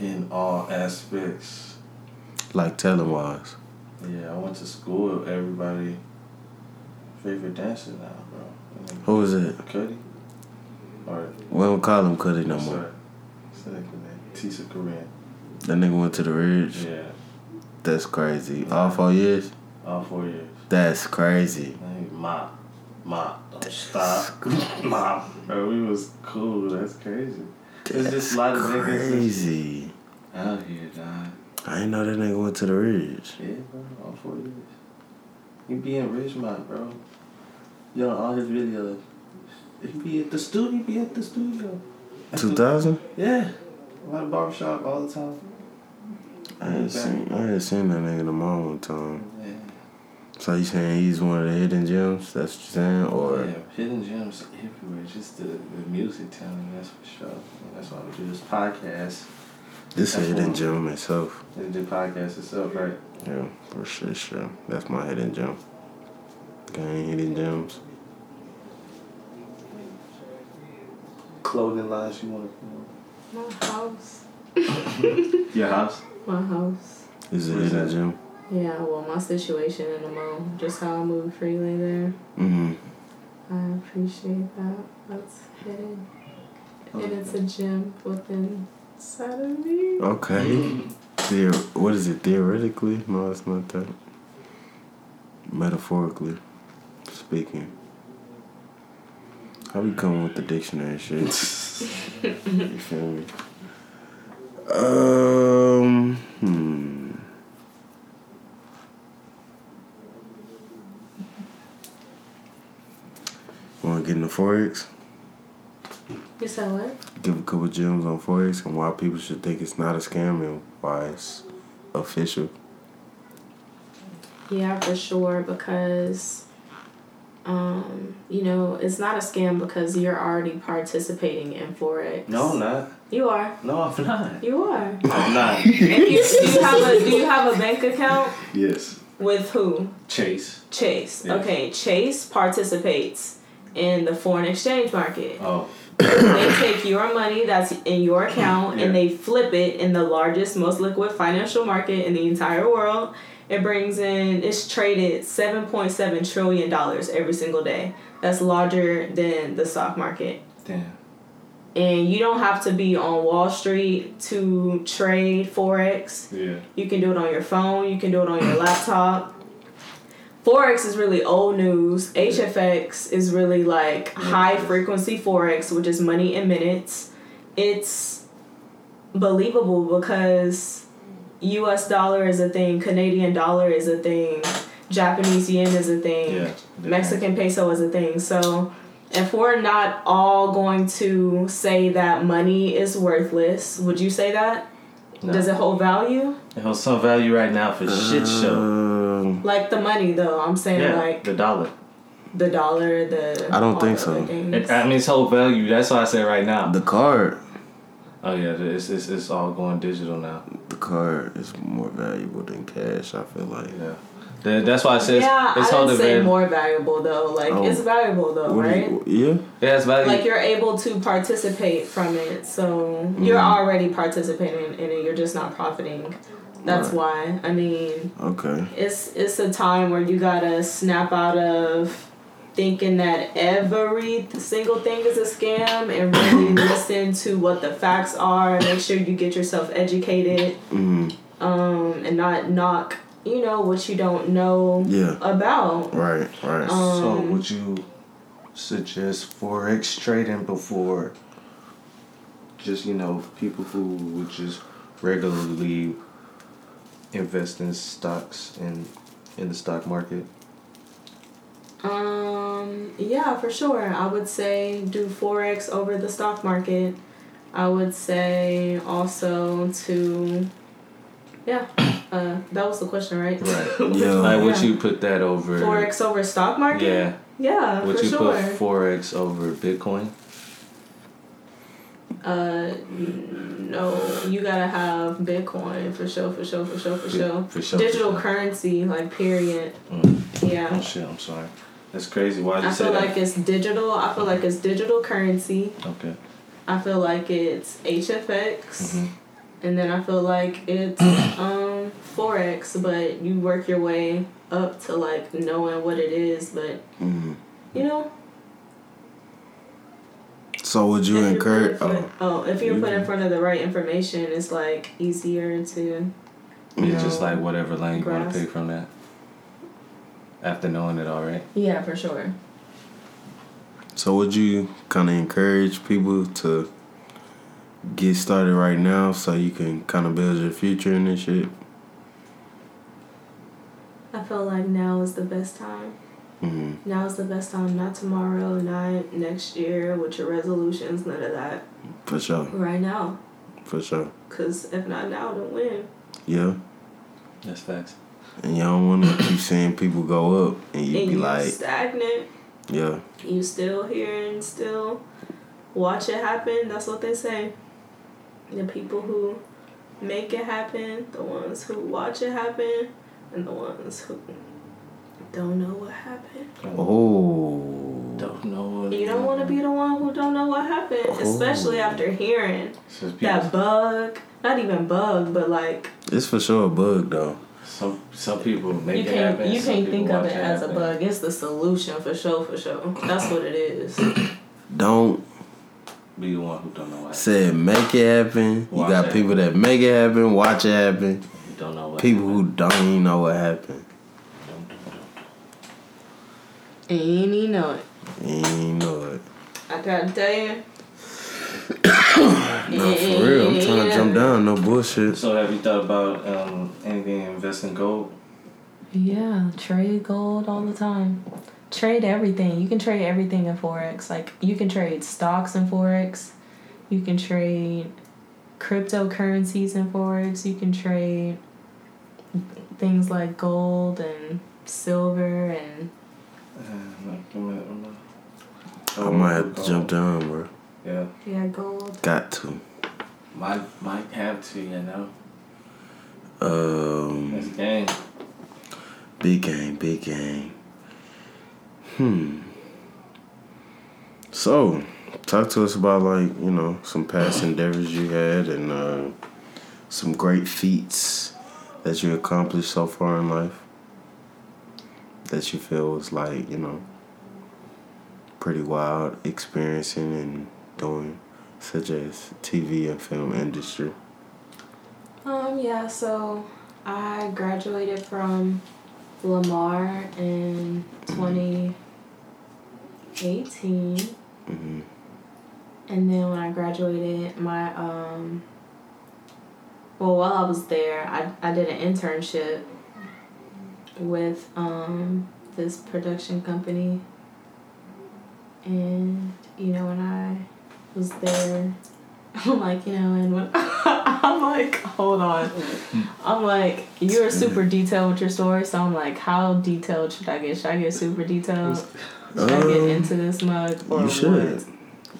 In all aspects. Like telling wise. Yeah, I went to school everybody. Favorite dancer now, bro. Who is it? Cuddy. Or We don't call him Cuddy no more. sorry. Second name. Tisakorean. That nigga went to the Ridge. Yeah. That's crazy. All four years? All four years. That's crazy. Hey, Ma. Ma. Don't stop. Ma. Bro, we was cool. That's crazy. There's just a lot of niggas crazy. out here, dog. I didn't know that nigga went to the Ridge. Yeah, bro. All four years. He be in Ridgemont, bro. Yo, all his videos. He be at the studio. He be at the studio. The- 2000? Yeah. A lot of barbershop all the time. I had seen I had seen that nigga the mall one time. Yeah. So you saying he's one of the hidden gems? That's what you're saying? Or yeah, hidden gems everywhere. Just the, the music talent, that's for sure. And that's why we do this podcast. this a That's hidden gem itself? The podcast itself, right? Yeah, for sure, sure. That's my hidden gem. Gang hidden gems. Clothing lines you want to My house. Your house? My house. Is it What is hidden that? gem. Yeah, well, my situation in the mo, just how I move freely there. Mm-hmm. I appreciate that. That's hidden. And it's a gem within inside of me. Okay. Theor- what is it? Theoretically? No, it's not that. Metaphorically speaking. How we come with the dictionary shit? you feel me? Um. Hmm. Want to get into forex? You said what? Give a couple gems on forex and why people should think it's not a scam and why it's official. Yeah, for sure. Because, um, you know, it's not a scam because you're already participating in forex. No, I'm not. You are. No, I'm not. You are. I'm not. If you, do you have a Do you have a bank account yes. with who? Chase. Chase. Yes. Okay, Chase participates in the foreign exchange market. Oh. they take your money that's in your account Yeah. and they flip it in the largest, most liquid financial market in the entire world. It brings in, it's traded $7.7 trillion every single day. That's larger than the stock market. Damn. And you don't have to be on Wall Street to trade Forex. Yeah. You can do it on your phone, you can do it on your laptop. Forex is really old news. HFX is really like high frequency Forex, which is money in minutes. It's believable because US dollar is a thing, Canadian dollar is a thing, Japanese yen is a thing, Yeah. Mexican peso is a thing. So if we're not all going to say that money is worthless, would you say that? No. Does it hold value? It holds some value right now for shit show. Um, Like the money though, I'm saying Yeah, like the dollar. the dollar, the I don't think so. It, I mean, it's whole value. That's why I say right now. the card, Oh yeah, it's it's, it's all going digital now. the card is more valuable than cash. I feel like. Yeah. That's why I say it's, yeah, it's I hard didn't to say value. more valuable though. Like Oh. it's valuable though, right? you- yeah. Yeah, it's valuable. Like you're able to participate from it, so you're Mm-hmm. already participating in it. You're just not profiting. That's Right. why. I mean, Okay. it's it's a time where you gotta snap out of thinking that every single thing is a scam and really listen to what the facts are and make sure you get yourself educated Mm, um and not knock you know what you don't know yeah. about Right. Right. Um, so would you suggest forex trading before just you know people who would just regularly invest in stocks and in the stock market? Um, yeah, for sure. I would say do forex over the stock market. I would say also to, yeah, uh, that was the question, right? Right. Yeah. Like would Yeah. you put that over? Forex over stock market. Yeah. Yeah, Would for you sure. put forex over Bitcoin? uh, no, you gotta have Bitcoin for sure, for sure, for sure, for sure. for sure, Digital for sure. currency, like period. Mm. Yeah. Oh shit! I'm sorry. That's crazy. Why did you I say feel that? like it's digital. I feel like it's digital currency. okay. I feel like it's HFX. Mhm. and then I feel like it's um forex, but you work your way up to like knowing what it is, but Mm. you know. So would you encourage? put in front- Oh, oh, if you're you put in front of the right information, it's like easier to. It's just like whatever lane you want to pick from that. After knowing it all, right? Yeah, for sure. so would you kind of encourage people to get started right now so you can kind of build your future and this shit? I feel like now is the best time. Mm. Now is the best time, not tomorrow, not next year with your resolutions, none of that. For sure. Right now, For sure. cause if not now, then when? Yeah. That's facts. And you don't want to keep seeing people go up and you and be you like, stagnant. yeah. you still here and still watch it happen. That's what they say. The people who make it happen, the ones who watch it happen, and the ones who don't know what happened. Oh. Don't know. You don't want to be the one who don't know what happened, oh. especially Oh. after hearing that bug. Not even bug, but like It's for sure a bug though. Some some people make you it can't happen. you some can't think of watch it as a bug. It's the solution for sure, for sure. That's what it is. Don't Be the one who don't know why. say make it happen. You got it. people that make it happen, watch it happen. You don't know what. People who don't even know what happened. Don't, don't, don't. Ain't you know it. You ain't know it. I gotta tell you. No, for real. I'm trying to jump down. No bullshit. So have you thought about um, anything investing gold? Yeah, trade gold all the time. Trade everything. You can trade everything in Forex. Like, you can trade stocks in Forex. You can trade cryptocurrencies in Forex. You can trade things like gold and silver and. I might have to jump down, bro. Yeah, Yeah, gold. Got to. might might have to. You know, Um, that's the game. big game, big game. Hmm. So, talk to us about like you know some past endeavors you had and uh, some great feats that you accomplished so far in life. That you feel was like you know pretty wild experiencing and doing, such as TV and film industry. Um, yeah, so I graduated from Lamar in 2018. Mm-hmm. And then when I graduated, my um well while I was there, I I did an internship with um this production company. And you know when I was there, I'm like, you know, and when I'm like, hold on. I'm like, you're super detailed with your story, so I'm like, how detailed should I get? Should I get super detailed? Should I get Um, into this mug or You what? should.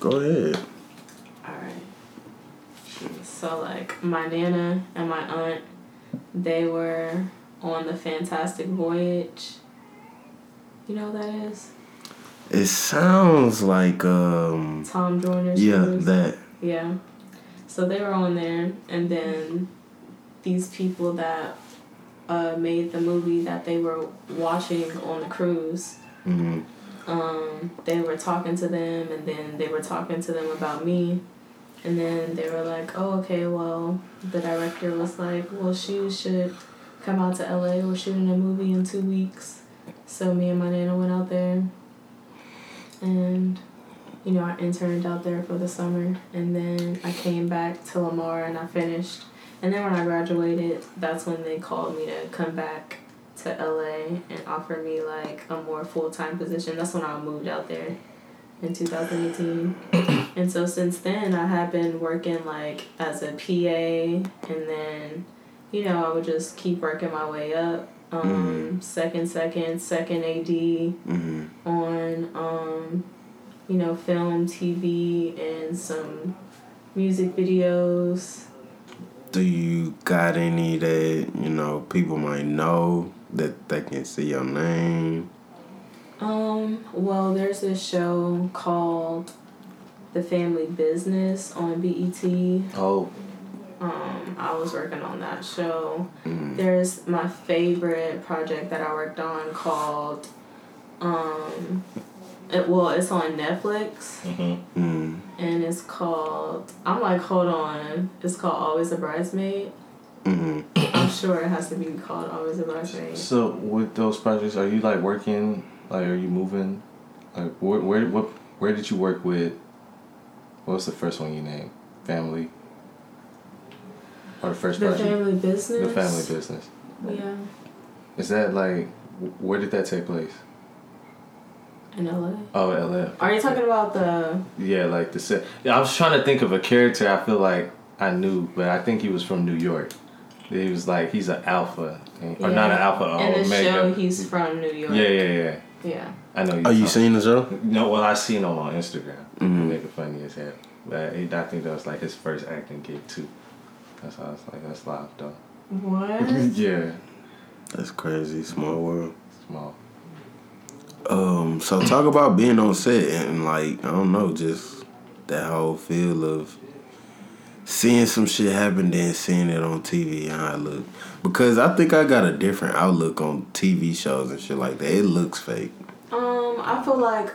Go ahead. Alright. So like my nana and my aunt, they were on the Fantastic Voyage. You know what that is? It sounds like um Tom Joyner's yeah that. Yeah. So they were on there and then these people that uh, made the movie that they were watching on the cruise mm-hmm. um, they were talking to them and then they were talking to them about me. And then they were like oh okay well the director was like well she should come out to la we're shooting a movie in two weeks. So me and my nana went out there and you know i interned out there for the summer and then i came back to lamar and i finished and then when i graduated that's when they called me to come back to LA and offer me like a more full time position. That's when I moved out there in 2018. and so since then, I have been working like as a PA, and then you know I would just keep working my way up. Um, second, second, second AD Mm-hmm. on um, you know film, TV, and some music videos. Do you got any that you know people might know that they can see your name? Um, well, there's this show called The Family Business on BET. Oh, Um, I was working on that show. Mm. There's my favorite project that I worked on called um it well it's on Netflix mm-hmm. Mm. and it's called I'm like hold on it's called Always a Bridesmaid. Mm-hmm. I'm sure it has to be called Always a Bridesmaid. So with those projects, are you like working? Like, are you moving? Like, where, where, what, where did you work with? What was the first one you named? Family. Or the first The project? family business. The family business. Yeah, Is that like, where did that take place? in LA. Oh, LA. Are you talking about the Yeah, like the set. Yeah, I was trying to think of a character. I feel like I knew, but I think he was from New York. He was like he's an alpha, or not an alpha, In an the omega. show, he's from New York. yeah, yeah, yeah. Yeah. I know. Oh, you talking- seen the show? No, well, I seen him on Instagram. Mhm. Make it funny as hell. But he, I think that was like his first acting gig too. That's how I was like, that's live though. What? yeah, That's crazy. Small world. small. Um, so talk about being on set and like I don't know, just that whole feel of seeing some shit happen, then seeing it on TV and how it look. Because I think I got a different outlook on TV shows and shit like that. It looks fake. Um, I feel like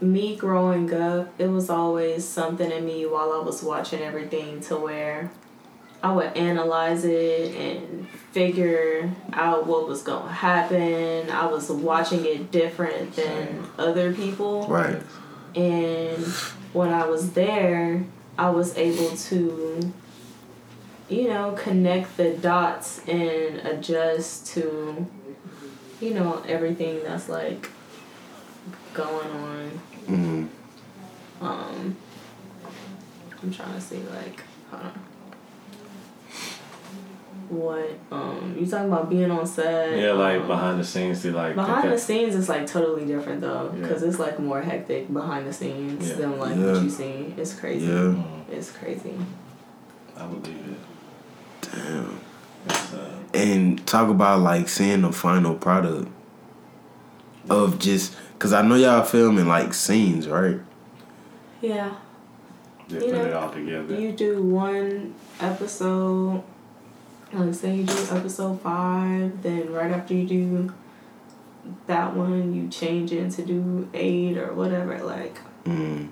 me growing up, it was always something in me while I was watching everything to where I would analyze it and figure out what was going to happen. I was watching it different than other people. Right. And when I was there, I was able to, you know, connect the dots and adjust to, you know, everything that's like going on. Mm. Um, I'm trying to see, like, hold on. What, um, you talking about being on set? Yeah, like um, behind the scenes, they like Behind the scenes is like totally different though, Yeah. because it's like more hectic behind the scenes Yeah. than like Yeah. what you see. It's crazy. Yeah. Mm, It's crazy. I believe it. Damn. Uh, And talk about like seeing the final product of just because I know y'all filming like scenes, right? Yeah. they You put know, it all together. You do one episode, like say you do episode five, then right after you do that one, you change it to do eight or whatever. Like. Mm.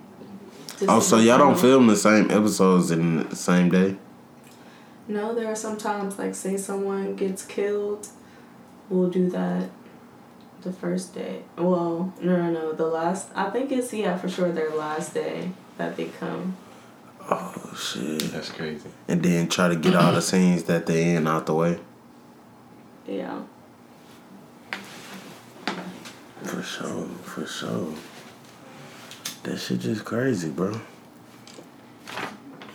Oh, so y'all don't film the same episodes in the same day? No, there are sometimes like say someone gets killed, we'll do that The first day. Well, no, no, no. The last. I think it's yeah for sure their last day that they come. Oh shit! That's crazy. And then try to get all the scenes that they in out the way. Yeah. For sure, for sure. That shit just crazy, bro.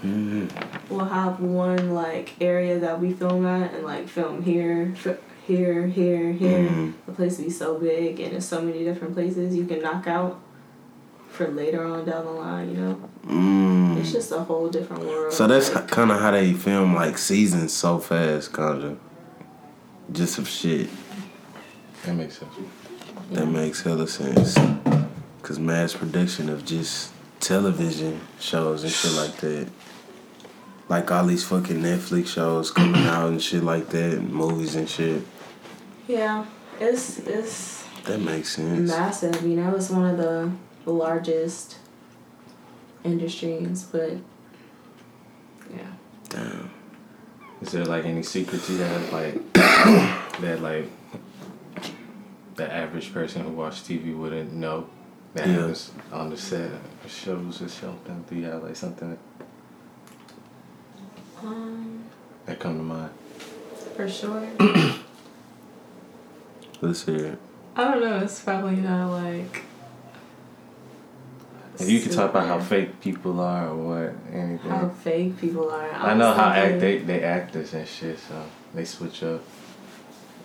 hmm We'll have one like area that we film at and like film here, fi- here, here, here. Mhm. The place be so big and there's so many different places you can knock out for later on down the line. You know, Mm. it's just a whole different world. So that's like, kind of how they film like seasons so fast, kind of. Just of shit That makes sense. that makes hella sense. Cause mass production of just television shows and shit like that. Like all these fucking Netflix shows coming out and shit like that, and movies and shit. yeah, it's it's That makes sense. massive. You know, it's one of the largest industries, but yeah. Damn. Is there like any secrets you have like that like the average person who watch TV wouldn't know that Yeah. happens on the set of shows or something? Do you have like something Um, that come to mind? for sure. Let's hear it. I don't know. It's probably not like. If you could talk about how fake people are or what anything. how fake people are. I know how was act they they actors and shit, so they switch up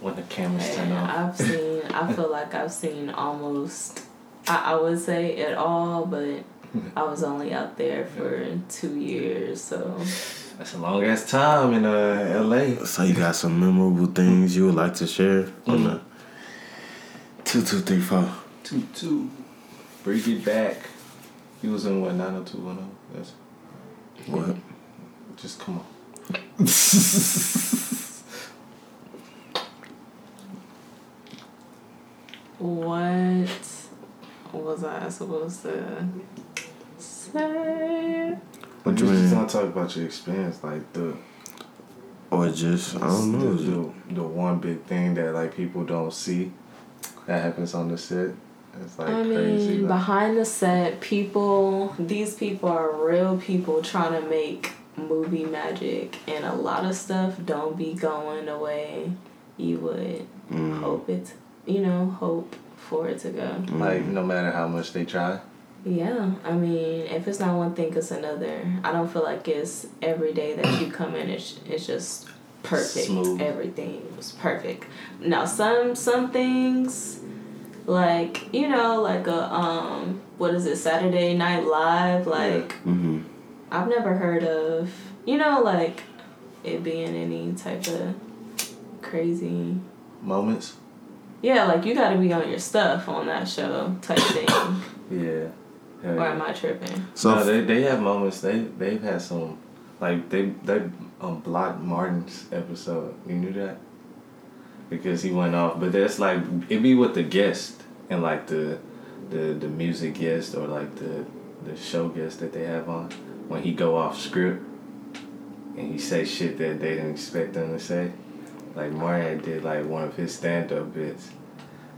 when the cameras turn on. I've seen. I feel like I've seen almost. I, I would say it all, but I was only out there for two years, so That's a long ass time in uh LA. So you got some memorable things you would like to share on the two two three four. Two two. Bring it back. He was in what nine oh two one oh. That's What? just come on. what was I supposed to say? What you just mean? not talk about your experience, like the Or just I don't know. the, the, the one big thing that like people don't see that happens on the set. It's like I crazy. mean, behind the set, people, these people are real people trying to make movie magic, and a lot of stuff don't be going the way you would Mm. hope it, you know, hope for it to go. Like no matter how much they try. Yeah, I mean, if it's not one thing, it's another. I don't feel like it's every day that you come in, it's, it's just perfect. Smooth. Everything was perfect. Now, some some things, like you know, like a um, what is it, Saturday Night Live? Like Mm-hmm. I've never heard of, you know, like it being any type of crazy. Moments. Yeah, like you got to be on your stuff on that show type thing. Yeah. Hell or yeah. am I tripping? So no, they they have moments. They they've had some, like they they um blocked Martin's episode. You knew that because he went off. But that's like it be with the guest and like the the the music guest or like the the show guest that they have on when he go off script and he say shit that they didn't expect him to say. Like Martin did like one of his stand up bits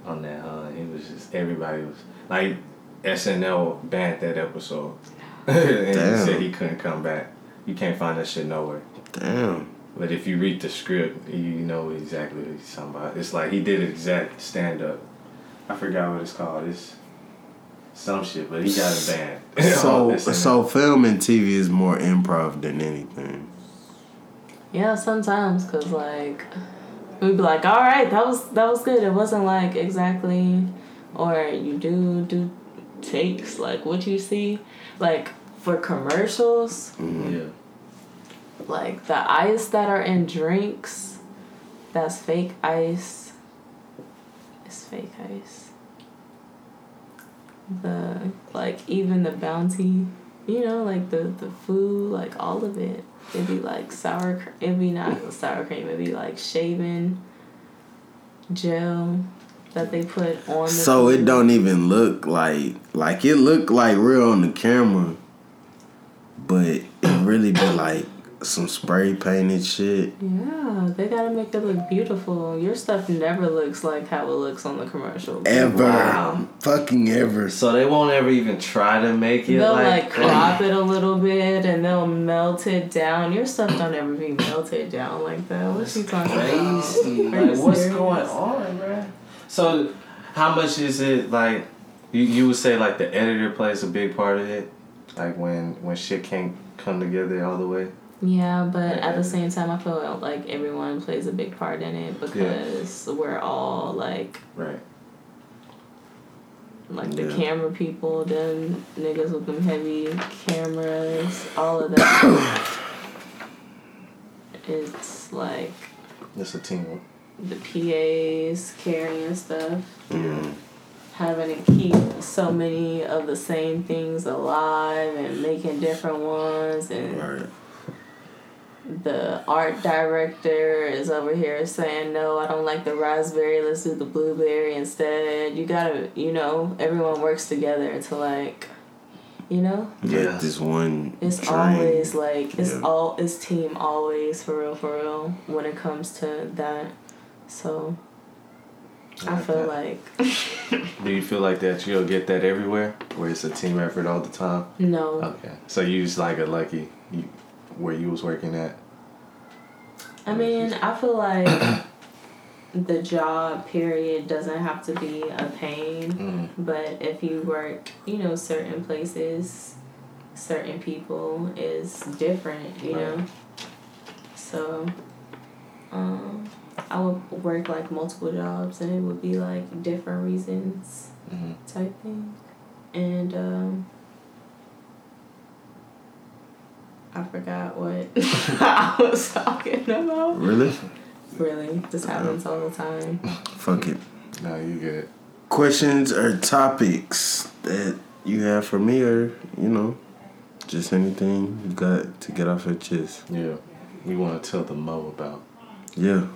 on that. Huh? He was just everybody was like SNL banned that episode. and Damn. he said he couldn't come back. You can't find that shit nowhere. damn. But if you read the script, you know exactly what he's talking about. It's like he did exact stand up. I forgot what it's called. It's some shit, but he got it banned. So On so film and TV is more improv than anything. Yeah, sometimes because like we'd be like, all right, that was that was good. It wasn't like exactly, or you do do takes like what you see, like for commercials, mm-hmm. yeah. Like the ice that are in drinks, that's fake ice. It's fake ice. The like even the bounty, you know, like the the food, like all of it. It'd be like sour. cr- It'd be not sour cream. It'd be like shaving gel that they put on. The So it don't even look like like it look like real on the camera, but it really be like some spray painted shit. Yeah, they gotta make it look beautiful. Your stuff never looks like how it looks on the commercial. Ever. Wow. Fucking ever. So they won't ever even try to make it They'll like, like crop it a little bit and they'll melt it down. Your stuff don't ever be melted down like that. What's you talking about? crazy. Are you Like, what's serious? going on, bruh? So, how much is it like? You you would say like the editor plays a big part of it, like when when shit can't come together all the way. Yeah, but at the same time, I feel like everyone plays a big part in it because we're all like Right. like the Yeah. camera people, them niggas with them heavy cameras, all of that. it's like It's a team. the PAs carrying stuff, Mm. having to keep so many of the same things alive and making different ones and Right. The art director is over here saying no i don't like the raspberry let's do the blueberry instead you gotta you know everyone works together to like you know Yeah. Like this one. it's train. always like it's Yeah. all it's team always for real for real when it comes to that so i like feel that. like Do you feel like that you'll get that everywhere, where it's a team effort all the time? no Okay. So you just like a lucky you, where you was working at. I mean, I feel like the job period doesn't have to be a pain, Mm. but if you work, you know, certain places, certain people is different, you know. So, um, I would work like multiple jobs, and it would be like different reasons Mhm. type thing, and um. I forgot what I was talking about. Really? Really, this happens all the time. Fuck it. No, you good. Questions or topics that you have for me, or you know, just anything you got to get off your chest. Yeah. We want to tell the Mo about. Yeah.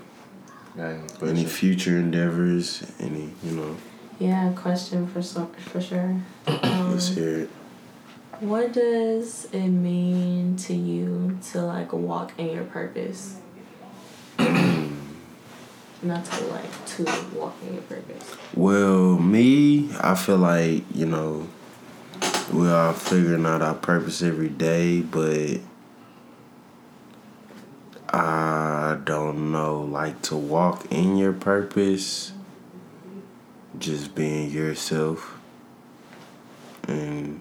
Got any Any future endeavors? Any you know? Yeah, question for so, for sure. Um, Let's hear it. What does it mean to you to like walk in your purpose? Not to like to walk in your purpose. Well, me, I feel like, you know, we are figuring out our purpose every day, but I don't know, like to walk in your purpose, just being yourself. And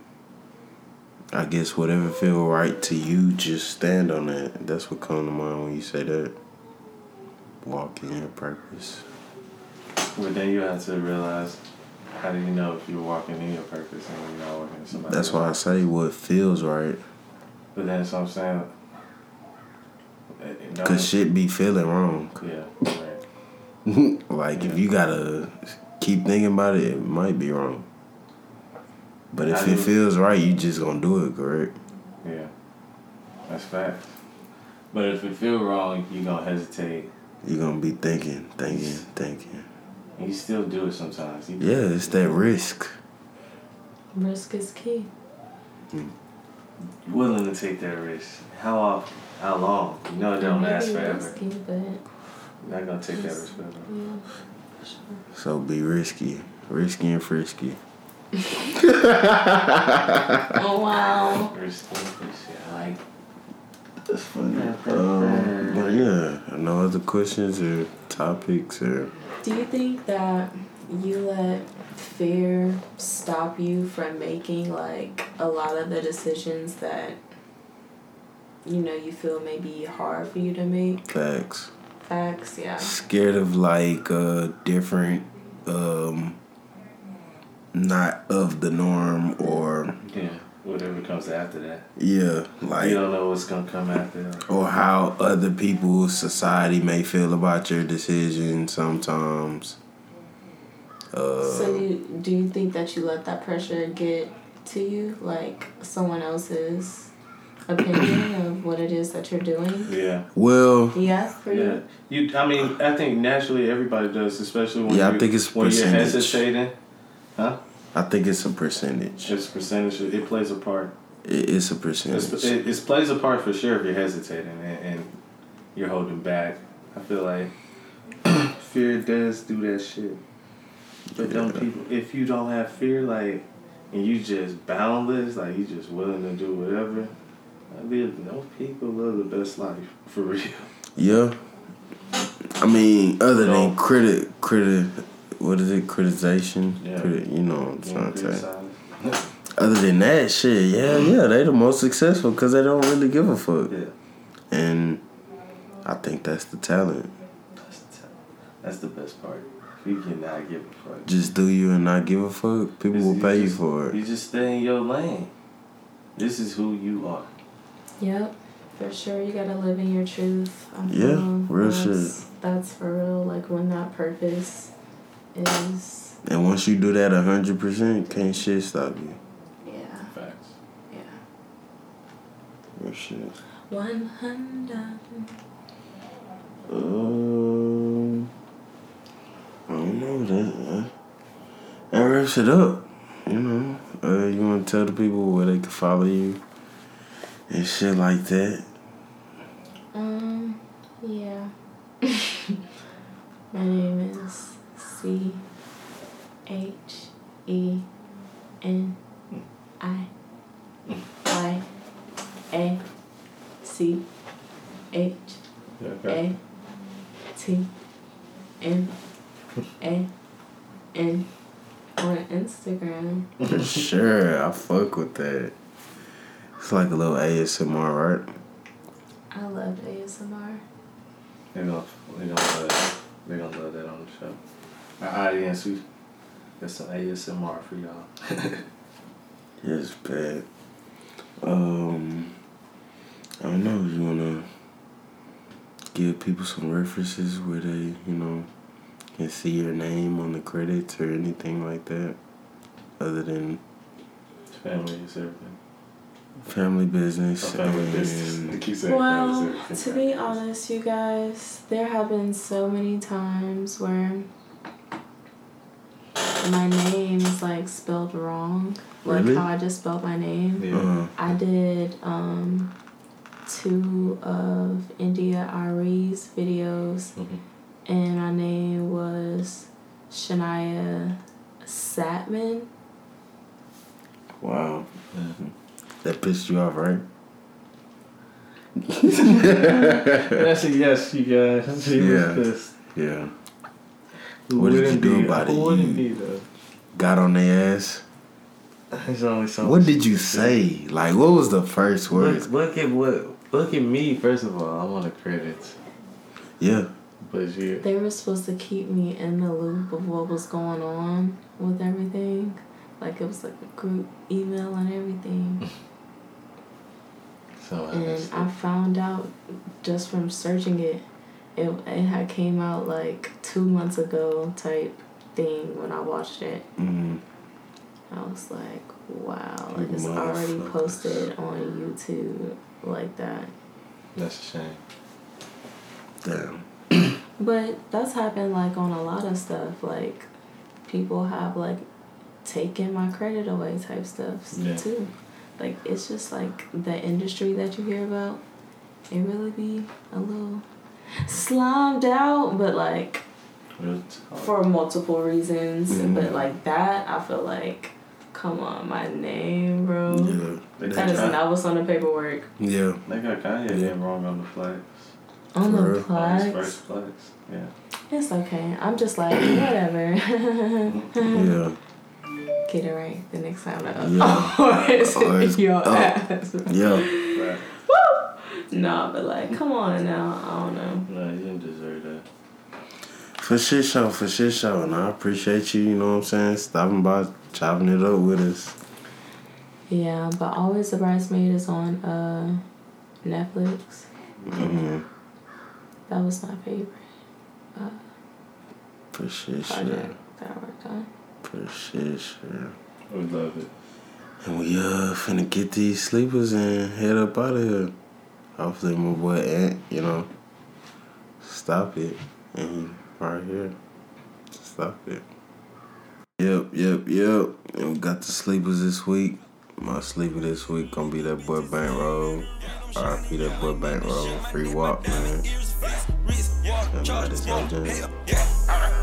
I guess whatever feel right to you, just stand on that. That's what come to mind when you say that. Walk in your purpose. But then you have to realize how do you know if you're walking in your purpose and you're not walking in somebody That's why I say what feels right. But then that's what I'm saying. Cause shit be feeling wrong. Yeah, right. like if you gotta keep thinking about it, it might be wrong. But if How it do- feels right, you just gonna do it, correct? Yeah. That's fact. But if it feel wrong, you gonna hesitate. you gonna be thinking, thinking, thinking. And you still do it sometimes. You Yeah, it's that risk. Risk is key. Mm. willing to take that risk. How often? How long? You know it don't last forever. risky, but You're not gonna take that risk forever. yeah, sure. So be risky. Risky and frisky. Oh wow. Risky, risky. I like. That's funny. Um, but yeah, no other questions or topics or Do you think that you let fear stop you from making like a lot of the decisions that you know you feel may be hard for you to make? facts. Facts, yeah. Scared of like uh different um not of the norm or Yeah. Whatever comes after that. yeah, like you don't know what's gonna come after that. or how other people society may feel about your decision sometimes. Uh, So you, do you think that you let that pressure get to you, like someone else's opinion of what it is that you're doing? Yeah. well, Yeah, for Yeah. you. You. I mean, I think naturally everybody does, especially when Yeah, I think it's when you're percentage. hesitating. Huh? I think it's a percentage. Just percentage. It plays a part. It, it's a It's, percentage. it, it plays a part for sure if you're hesitating and, and you're holding back. I feel like fear does do that shit. But don't people, if you don't have fear, like, and you just boundless, like you just willing to do whatever, I mean, those people live the best life for real. yeah. I mean, other than No. critic, critic, what is it? Criticization. Yeah. Critic, you know what I'm You trying to say. Other than that, shit, yeah, yeah, they the most successful because they don't really give a fuck, Yeah, and I think that's the talent. that's the, talent. that's the best part. If you cannot give a fuck. Just do you and not give a fuck. People will You pay you for it. You just stay in your lane. This is who you are. Yep, for sure. You gotta live in your truth. I Yeah, real that's, shit. That's for real. Like when that purpose is, And once you do that a hundred percent, can't shit stop you. yeah, Facts. yeah. Real shit. One hundred. Um, I don't know that. Uh, that wraps it up. You know, uh, you want to tell the people where they can follow you and shit like that. Um, yeah. My name is C H E N I Y A C H A T M A N on Instagram. sure, I fuck with that. It's like a little ASMR, right? I love ASMR. They're gonna, they gonna love They're gonna love that on the show. Our audience, we got some ASMR for y'all. Yes, bad. Um, I don't know. You wanna give people some references where they, you know, can see your name on the credits or anything like that, other than Family is everything. family business. Oh, family business. and- They family Well, to be honest, you guys, there have been so many times where my name is like spelled wrong. Like Really? how I just spelled my name. Yeah. Uh, I did um two of India Arie's videos Mhm. and my name was Shania Satman. wow, Yeah. that pissed you off, right? That's a yes, you guys. She Yeah. was pissed. Yeah. Who What did you do be- about it? Who wouldn't You- be though? Got on their ass. There's only so What did you can say? Like, what was the first words? Look, look at what. Look at me. First of all, I'm on the credits, Yeah. but you. They were supposed to keep me in the loop of what was going on with everything. Like it was like a group email and everything. So and I found out just from searching it, it it had came out like two months ago type thing when I watched it. Mm, I was like, wow, like it's already posted on YouTube like that. that's a shame. damn. But that's happened like on a lot of stuff. Like people have like taken my credit away type stuff Yeah. too. Like it's just like the industry that you hear about. It really be a little slimed out, but like for multiple reasons. Mhm. But like that, I feel like, come on, my name, bro. Yeah. They That is got- not what's on the paperwork. Yeah. They got Kanye Yeah. getting wrong on the flags. On For the real? On his first flags. Yeah. It's okay. I'm just like, whatever. Yeah. Get it right the next time. Yeah. or it's Or it's your up. ass. Yeah. Right. Nah, but like, come on now. I don't know. No, you didn't deserve that. For shit show, for shit show. And I appreciate you, you know what I'm saying, stopping by, chopping it up with us. Yeah, but always the bridesmaid is on uh Netflix. Mm-hmm. That was my favorite For shit show. project that I worked on. For shit show. We love it. And we uh finna get these sleepers and head up out of here. Hopefully my boy Ant, you know, stop it. And he right here. Stop it. Yep, yep, yep. And we got the sleepers this week. My sleeper this week gonna be that boy Bankroll. RP that boy Bankroll. Free walk, man. Somebody so.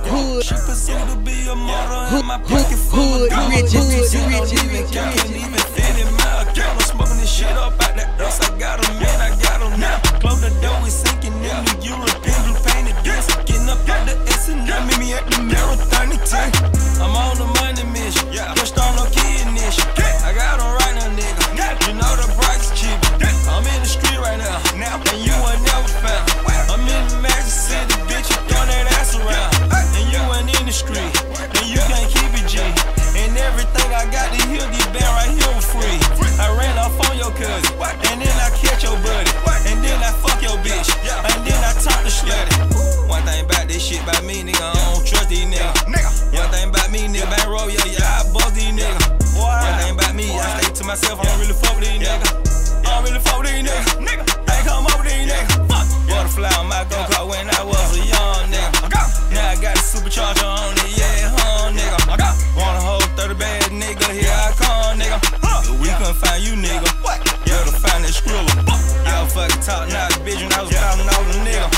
Hood. She pursued to be a model in my pocket full of gold. rich, Bitches hood, don't rich, even rich, count, rich. can't even fit in my account. I'm smoking this shit up out that dust. I got 'em in, I got 'em now. Close the door, we sinking in the European blue painted disc. Getting up out the S and I meet me at the mirror, 30 I'm on the money mission. Pushed on no kid mission. I got 'em right now, nigga. You know the price is cheap. I'm in the street right now. And you ain't never found. I'm in the Magic City, bitch. You throwing that ass around. And you ain't in the street. And you can't keep it G. And everything I got to hear, these band right here was free. I ran off on your cousin. And then I catch your buddy. And then I fuck your bitch. And then I talk to slutty. One thing about this shit about me, nigga, I don't trust these niggas. One thing about me, nigga, back roll, yeah, yeah, I buzz these niggas. One thing about me, I stay to myself, I don't really fuck with these niggas. I don't really fuck with these niggas. I ain't come over these niggas. Butterfly on my go-kart when I was a young nigga. Now I got a supercharger on it, yeah, huh, nigga. Want a nigga. We couldn't find you, nigga. Better find that skrilla. I was fucking top notch bitch when I was fighting all the nigga.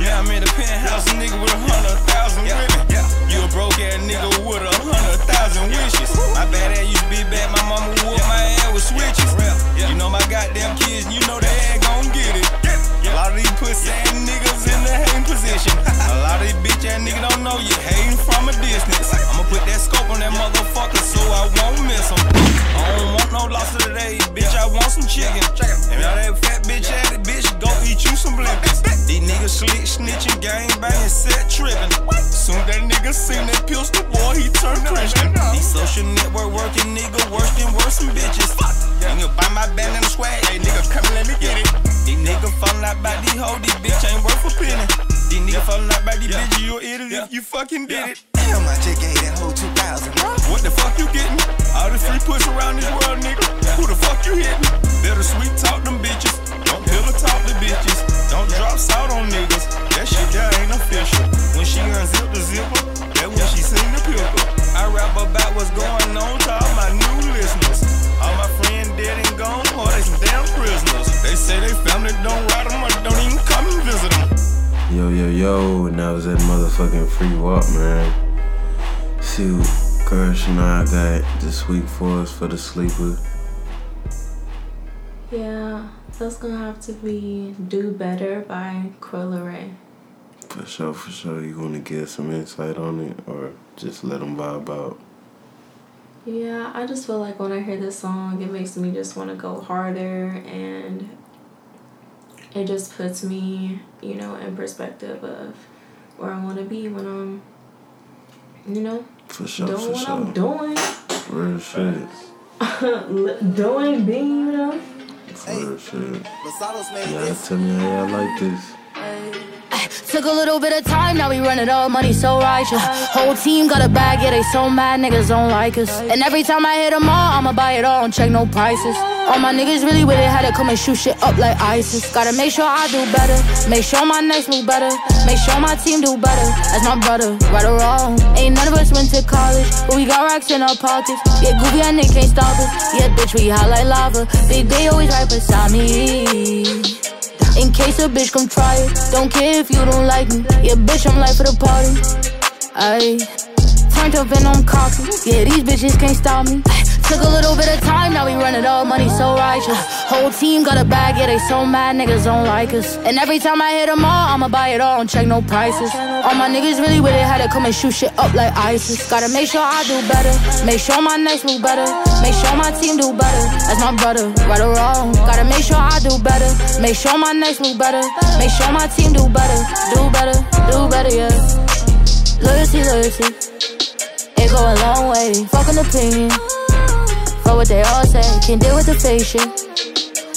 Yeah, I'm in the penthouse, nigga with a hundred thousand women. You a broke ass nigga with a hundred thousand I want some chicken. And all that fat bitch at it, bitch, go eat you some blimpers. These niggas slick, snitching, gang banging, set tripping. Soon that nigga seen that pistol, boy, he turned Christian. These social network working nigga worse than worse than bitches. Nigga buy my band and the swag, hey nigga, come let me get it. These niggas falling out by these hoes, these bitch ain't worth a penny. These niggas falling out by these bitches, you an idiot if you fucking did it. Damn, I just gave that whole 2000. What the fuck you getting? All the free push around this world, nigga. Who the fuck you hitting? Better sweet talk them bitches. Don't pillow talk the bitches. Don't drop salt on niggas. That shit there ain't official. When she unzip the zipper, that when she sing the pickle. I rap about what's going on to all my new listeners. All my friends dead and gone, or they some damn prisoners. They say they family don't ride them or don't even come and visit them. Yo, yo, yo, and that was that motherfucking free walk, man. See what Gersh and I got this week for us for the sleeper. Yeah, that's gonna have to be Do Better by Quilla Ray. For sure, for sure. You want to get some insight on it or just let them vibe out? Yeah, I just feel like when I hear this song, it makes me just want to go harder and it just puts me, you know, in perspective of where I want to be when I'm, you know, For sure, doing for what I'm sure. doing. Real shit. Doing, being, you know. Real shit. Basados made Y'all tell me how y'all like this. Took a little bit of time, now we run it up, money so righteous. Whole team got a bag, yeah, they so mad, niggas don't like us. And every time I hit them all, I'ma buy it all and check no prices. All my niggas really with it, had to come and shoot shit up like ISIS. Gotta make sure I do better, make sure my next move better, make sure my team do better. As my brother, right or wrong. Ain't none of us went to college, but we got racks in our pockets. Yeah, goofy and Nick can't stop us. Yeah, bitch, we hot like lava. Big Bay always right beside me. In case a bitch come try it. Don't care if you don't like me. Yeah, bitch, I'm life for the party. Ayy. Turned up and I'm cocky. Yeah, these bitches can't stop me. Took a little bit of time, now we run it all, money so righteous. Whole team got a bag, yeah, they so mad, niggas don't like us. And every time I hit them all, I'ma buy it all don't check no prices. All my niggas really with it, had to come and shoot shit up like ISIS. Gotta make sure I do better, make sure my next move better, make sure my team do better. As my brother, right or wrong. Gotta make sure I do better, make sure my next move better, make sure my team do better, do better, do better, yeah. Loyalty, loyalty. It go a long way. Fuck an opinion. What they all say. Can't deal with the fake shit.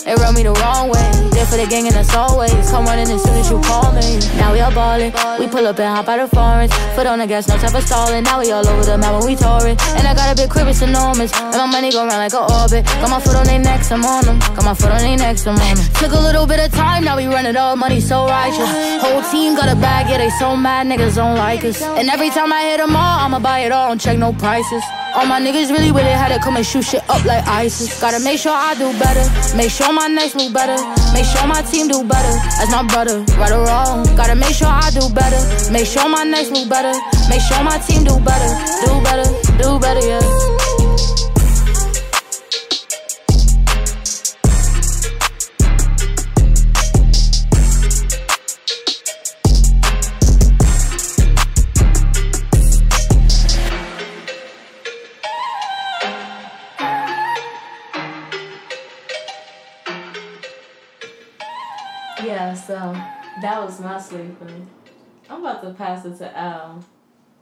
They run me the wrong way. There for the gang and us always. Come running as soon as you call me. Now we all ballin'. We pull up and hop out of foreigns. Foot on the gas, no time for stalling. Now we all over the map when we touring. And I got a big crib, it's enormous. And my money go round like an orbit. Got my foot on their necks, I'm on them. Got my foot on their necks, I'm on them. Took a little bit of time, now we run it all. Money so righteous. Whole team got a bag, yeah, they so mad, niggas don't like us. And every time I hit them all, I'ma buy it all and check no prices. All my niggas really with it, had to come and shoot shit up like ISIS. Gotta make sure I do better, make sure my next move better, make sure my team do better. As my brother, right or wrong. Gotta make sure I do better, make sure my next move better, make sure my team do better, do better, do better, yeah. So that was my sleeper. I'm about to pass it to Al.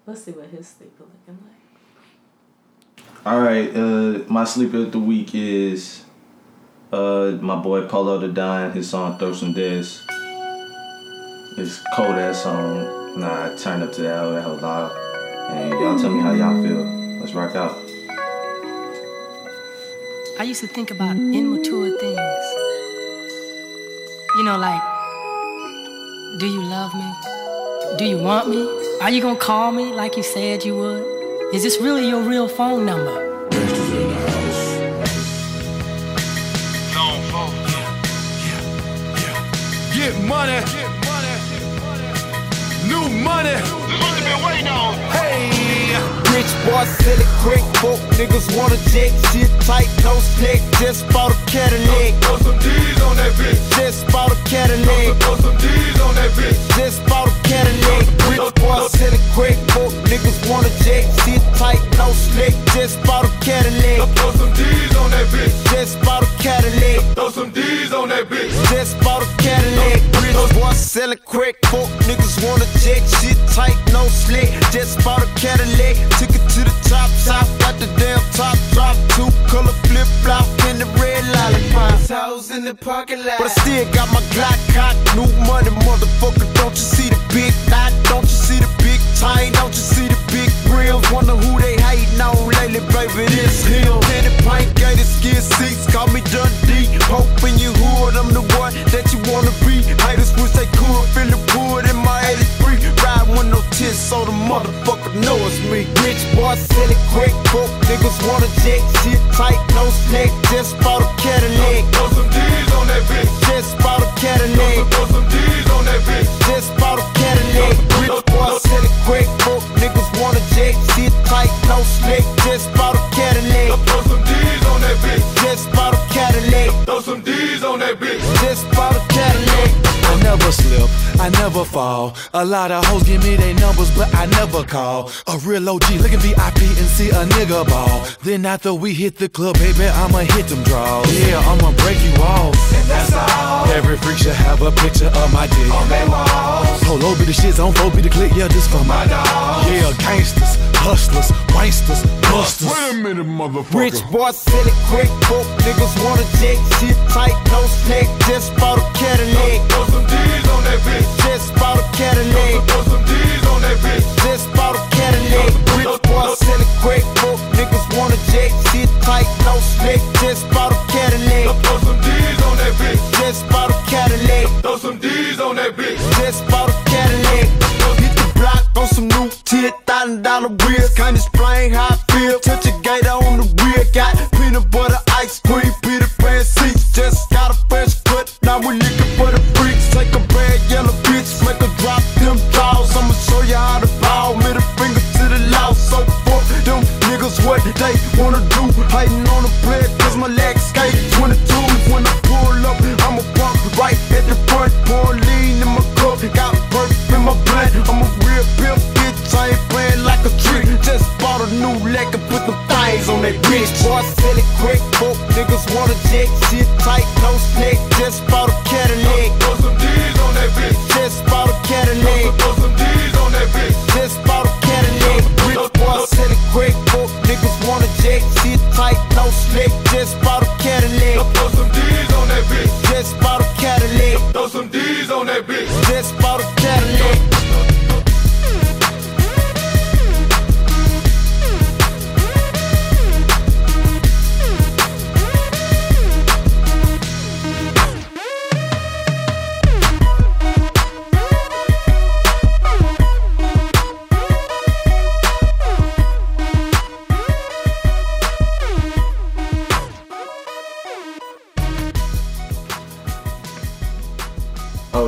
Let's see what his sleeper looking like. All right, uh, my sleeper of the week is uh my boy Polow da Don. His song "Throw Some D's." It's cold ass song. Nah, I turned up to that that whole loud. And y'all tell me how y'all feel. Let's rock out. I used to think about immature things. You know, like, do you love me? Do you want me? Are you gonna call me like you said you would? Is this really your real phone number? Get money. Get money. New money. this money been waiting on. Hey. Rich boy selling crack, folk niggas wanna jet, shit tight, no snack, just bought a Cadillac. Throw some D's on that bitch. Just bought a Cadillac. Throw some D's on that bitch. Just bought a Cadillac. Rich boy selling crack, folk niggas wanna jet, shit tight, no snack, just bought a Cadillac. Throw some D's on that bitch. Just bought a Cadillac. Throw some D's on that bitch. Just bought a Cadillac. Rich boy selling crack, folk niggas wanna jet, shit tight, no slick. Just bought a Cadillac. Took it to the top, top, got the damn top drop. Two color flip flop in the red lollipop. House in the parking lot. But I still got my Glock cock, new money, motherfucker. Don't you see the big knot? Don't you see the big tie? Don't you see the big grills? Wonder who they hating on lately, baby. This him. Candy pint gated skin seats, call me Dundee. Hoping you hood, I'm the one that you wanna be. Haters wish they could feel the wood in my 83. Ride with no tits, so the motherfucker know it's me. Rich boy selling crack, broke niggas wanna jet, shit tight, no snack. Just bought a Cadillac. Throw some D's on that bitch. Just bought a Cadillac. Throw some D's that bitch. Just bought a Cadillac. Rich boy selling crack, broke niggas wanna jet, shit tight, no snack. Just bought a Cadillac. Throw some D's on that bitch. Just bought a Cadillac. Throw some D's on that bitch. Never slip, I never fall. A lot of hoes give me their numbers, but I never call. A real OG looking VIP and see a nigga ball. Then after we hit the club, baby, I'ma hit them draws. Yeah, I'ma break you off. And that's all. Every freak should have a picture of my dick. On they walls. Polo be the shits on four be the click, yeah, this for my My dogs. Yeah, gangsters, hustlers, wanksters, busters. Wait a minute, motherfucker. Rich boy it quick broke niggas wanna jet, shit tight, no snack. Just bought a Cadillac. Throw D's on that bitch. Just bought a Cadillac. Throw some D's on that bitch. Just bought a Cadillac. Rich boy selling crack, broke niggas wanna jet, shit tight, no snack. Just bought a Cadillac. Throw some D's on that bitch. Just bought a Cadillac. Throw some D's on that bitch. Just bought a Cadillac. Hit the block on some new ten thousand dollar wheels. Can't explain how I feel. Touch a gator on the rear. Got peanut butter, ice cream, Peter Pan seats. Now we looking for the freaks. Take a bad yellow bitch, make her drop them draws. I'ma show you how to ball. Middle finger to the law. So fuck them niggas what they wanna do. Hating on the plate, cause my legs skate 22. When I pull up, I'ma park right at the front. Pour lean in my cup, got burp in my blood. I'm a real pimp, bitch. I ain't playing like a trick. Just bought a new leg and put the things on that bitch. Boy, selling crack, folk niggas wanna jet. Shit tight,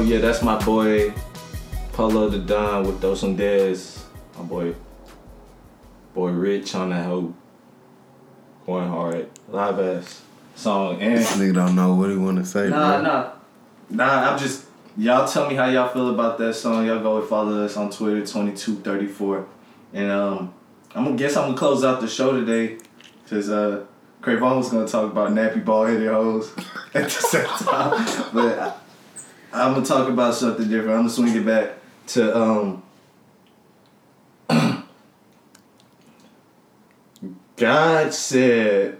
yeah, that's my boy Polow da Don with those some D's. My boy boy Rich on that hoe. Going hard. Live ass song and This nigga don't know what he want to say. Nah, bro. nah. Nah, I'm just y'all tell me how y'all feel about that song. Y'all go and follow us on Twitter, 2234. And um I'm gonna guess I'm gonna close out the show today. Cause uh Cravon was gonna talk about nappy ball headed hoes at the same time. but I'm gonna talk about something different. I'm gonna swing it back to um God said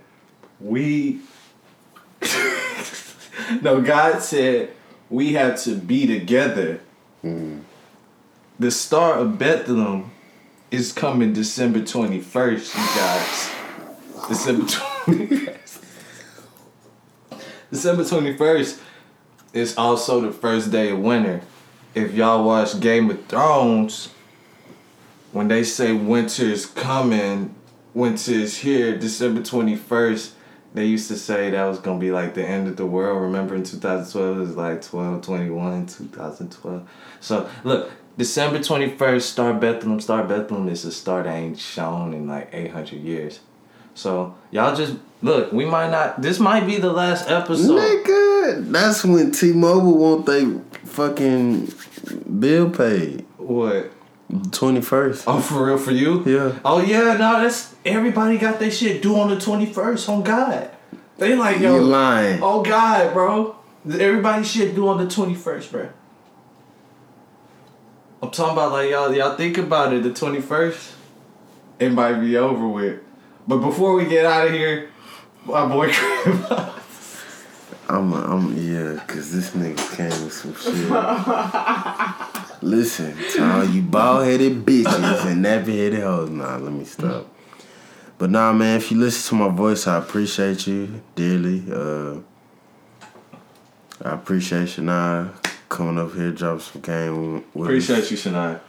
we no, God said we have to be together. The Star of Bethlehem is coming December 21st, you guys. December 21st. December 21st is also the first day of winter. If y'all watch Game of Thrones, when they say winter's coming, winter's here, December 21st, they used to say that was gonna be like the end of the world. Remember in 2012 it was like 12, 21, 2012. So look, December 21st, Star Bethlehem. Star Bethlehem is a star that ain't shown in like 800 years. So y'all just look, we might not, this might be the last episode. Nigga, that's when T-Mobile want they fucking bill paid. What? Twenty first. Oh, for real for you? Yeah. Oh yeah, no, that's everybody got their shit due on the twenty first. On God, they like yo. You lying. Oh God, bro, everybody shit due on the twenty first, bro. I'm talking about like y'all. Y'all think about it. The twenty first, it might be over with. But before we get out of here, my boy. I'm, I'm, yeah, cause this nigga came with some shit. Listen, to all you bald headed bitches and nappy headed hoes. Nah, let me stop. But nah, man, if you listen to my voice, I appreciate you dearly. Uh, I appreciate Shania coming up here, drop some game with Appreciate us. you, Shania.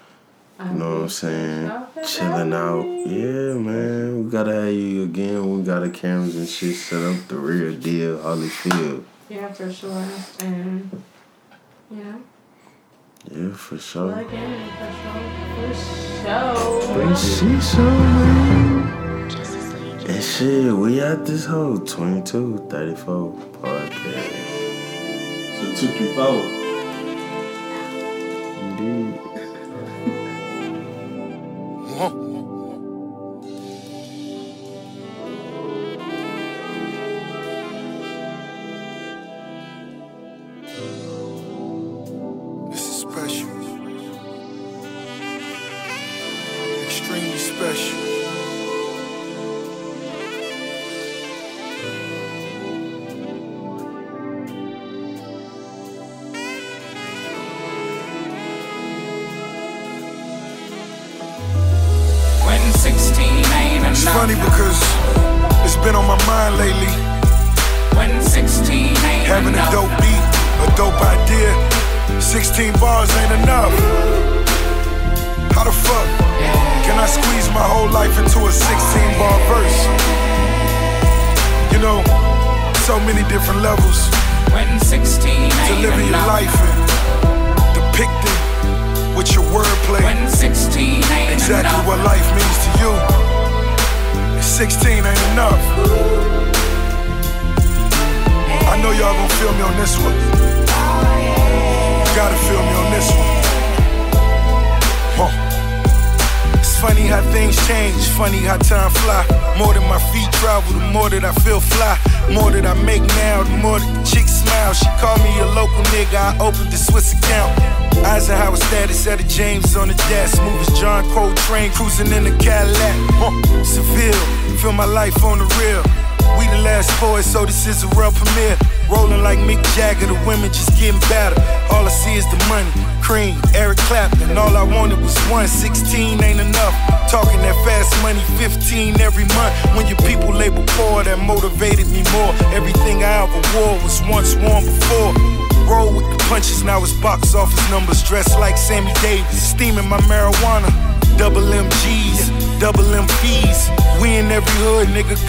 You know what I'm saying? Chilling out. Yeah, man. We gotta have you again. We got the cameras and shit set up. The real deal, Holyfield. Yeah, for sure. And yeah, Yeah, for sure. plug in for sure. For sure. But she so man. And shit, we at this whole 22, 34 podcast. So two, three, four. Indeed.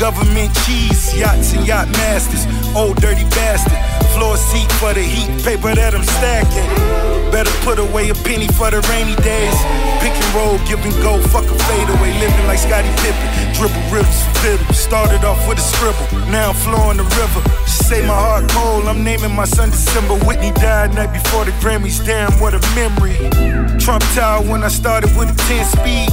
Government cheese. Yachts and yacht masters. Old dirty bastard. Floor seat for the heat, paper that I'm stacking. Better put away a penny for the rainy days. Pick and roll, give and go, fuck a fade away. Living like Scottie Pippen. Dribble rips, fiddle. Started off with a scribble, now I'm flowing the river. Say my heart cold, I'm naming my son December. Whitney died night before the Grammys, damn, what a memory. Trump Tower when I started with a 10 speed.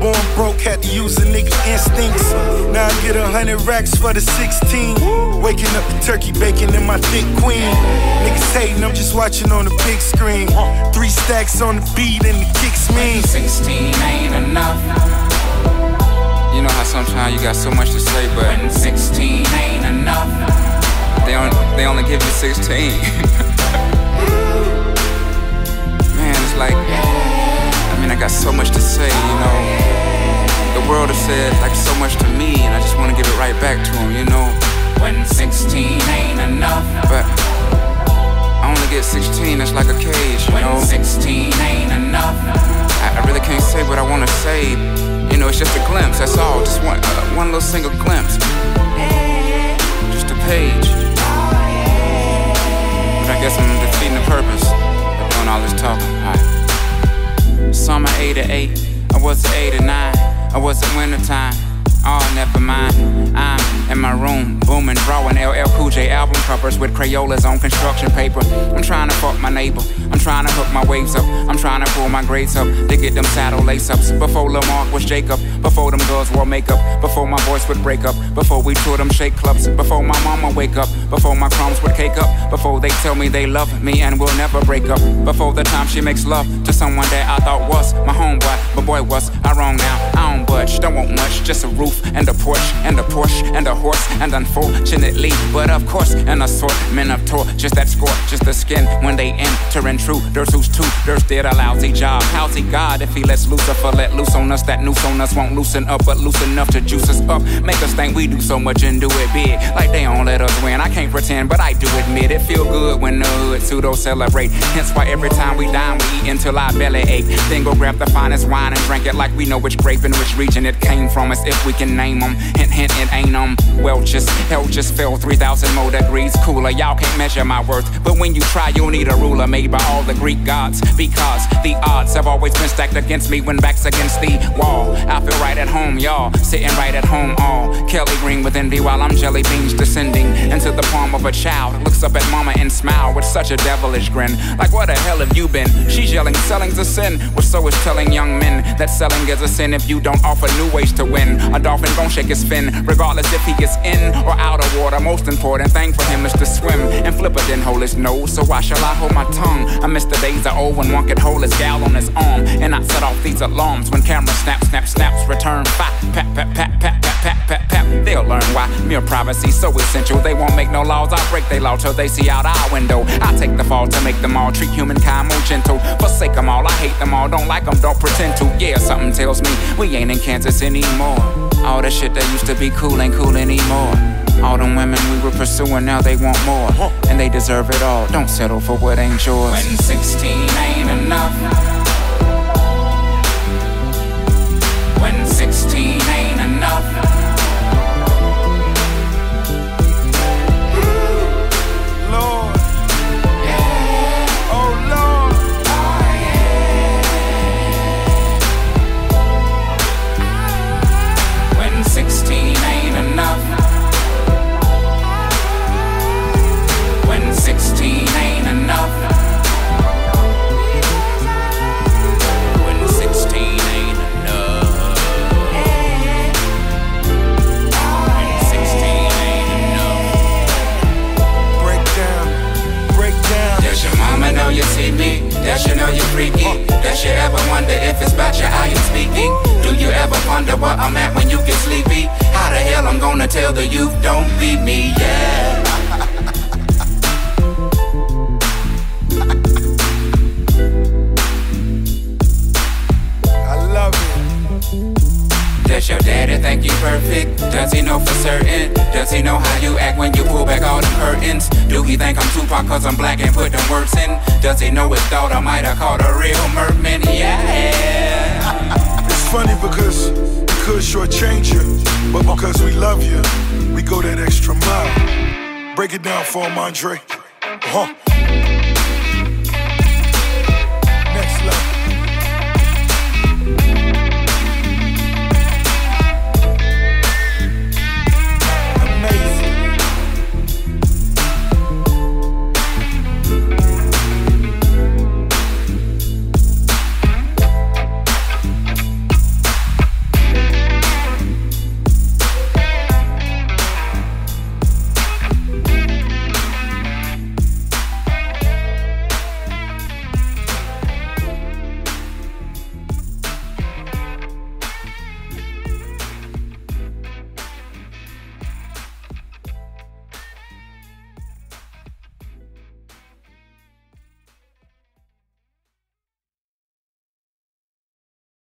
Born broke, had to use a nigga instincts. Now I get a hundred racks for the 16. Waking up the turkey bacon in my thick queen. Niggas hating, I'm just watching on the big screen. Three stacks on the beat and the kicks mean. 16 ain't enough. You know how sometimes you got so much to say, but when 16 ain't enough. They only, they only give you 16. Man, it's like, I mean, I got so much to say, you know. The world has said like so much to me, and I just want to give it right back to them, you know. When 16 ain't enough. But I only get 16, it's like a cage, you know. 16 ain't enough. I, I really can't say what I want to say. You know, it's just a glimpse, that's all. Just one, uh, one little single glimpse. Just a page. Guess I'm defeating the purpose of doing all this talking. Alright. Summer 8 to 8, I was at 8 to 9, I was at wintertime. Oh, never mind. I'm in my room, booming, drawing LL Cool J album covers with Crayolas on construction paper. I'm trying to fuck my neighbor. I'm trying to hook my waves up. I'm trying to pull my grades up to get them saddle lace ups. Before Lamarck was Jacob. Before them girls wore makeup. Before my voice would break up. Before we toured them shake clubs. Before my mama wake up. Before my crumbs would cake up. Before they tell me they love me and will never break up. Before the time she makes love to someone that I thought was my homeboy. But boy, was I wrong now? I don't budge. Don't want much. Just a roof and a porch and a Porsche and a horse. And unfortunately, but of course, an assortment of torches that score, just the skin when they enter intruders who's too there's did a lousy job. How's he God if he lets Lucifer let loose on us? That noose on us won't loosen up, but loose enough to juice us up. Make us think we do so much and do it big. Like they don't let us win. I can't pretend, but I do admit it. Feel good when the hood pseudo celebrate. Hence why every time we dine, we eat until our belly ache. Then go grab the finest wine and drink it like we know which grape and which region it came from. As if we can name them. Hint, hint, it ain't. Well, just hell just fell 3,000 more degrees cooler. Y'all can't measure my worth. But when you try, you'll need a ruler made by all the Greek gods. Because the odds have always been stacked against me when back's against the wall. I feel right at home, y'all. Sitting right at home, all. Kelly green with envy while I'm jelly beans descending into the palm of a child. Looks up at mama and smile with such a devilish grin. Like, what the hell have you been? She's yelling, selling's a sin. Well, so is telling young men that selling is a sin if you don't offer new ways to win. Dolphin gon' shake his fin, regardless if he is in or out of water. Most important thing for him is to swim. And Flipper didn't hold his nose, so why shall I hold my tongue? I miss the days of old when one could hold his gal on his arm. And I set off these alarms when camera snap, snap, snaps, return fire. Pat, pat, pat, pat, pat, pat, pat, pat. They'll learn why mere privacy so essential. They won't make no laws. I break their law till they see out our window. I take the fall to make them all treat humankind more gentle. Forsake them all, I hate them all. Don't like them, don't pretend to. Yeah, something tells me we ain't in Kansas anymore. All the shit that used to be cool ain't cool anymore. All them women we were pursuing, now they want more. And they deserve it all. Don't settle for what ain't yours. When 16 ain't enough. When 16 ain't enough. Does she know you're freaky? That you ever wonder if it's about your eye I'm speaking? Do you ever wonder where I'm at when you get sleepy? How the hell I'm gonna tell the youth don't beat me? Yeah. Your daddy think you perfect? Does he know for certain? Does he know how you act when you pull back all the curtains? Do he think I'm Tupac cause I'm black and put them words in? Does he know his daughter might have caught a real merman? Yeah. It's funny because we could shortchange you, but because we love you, we go that extra mile. Break it down for him, Andre. Uh-huh.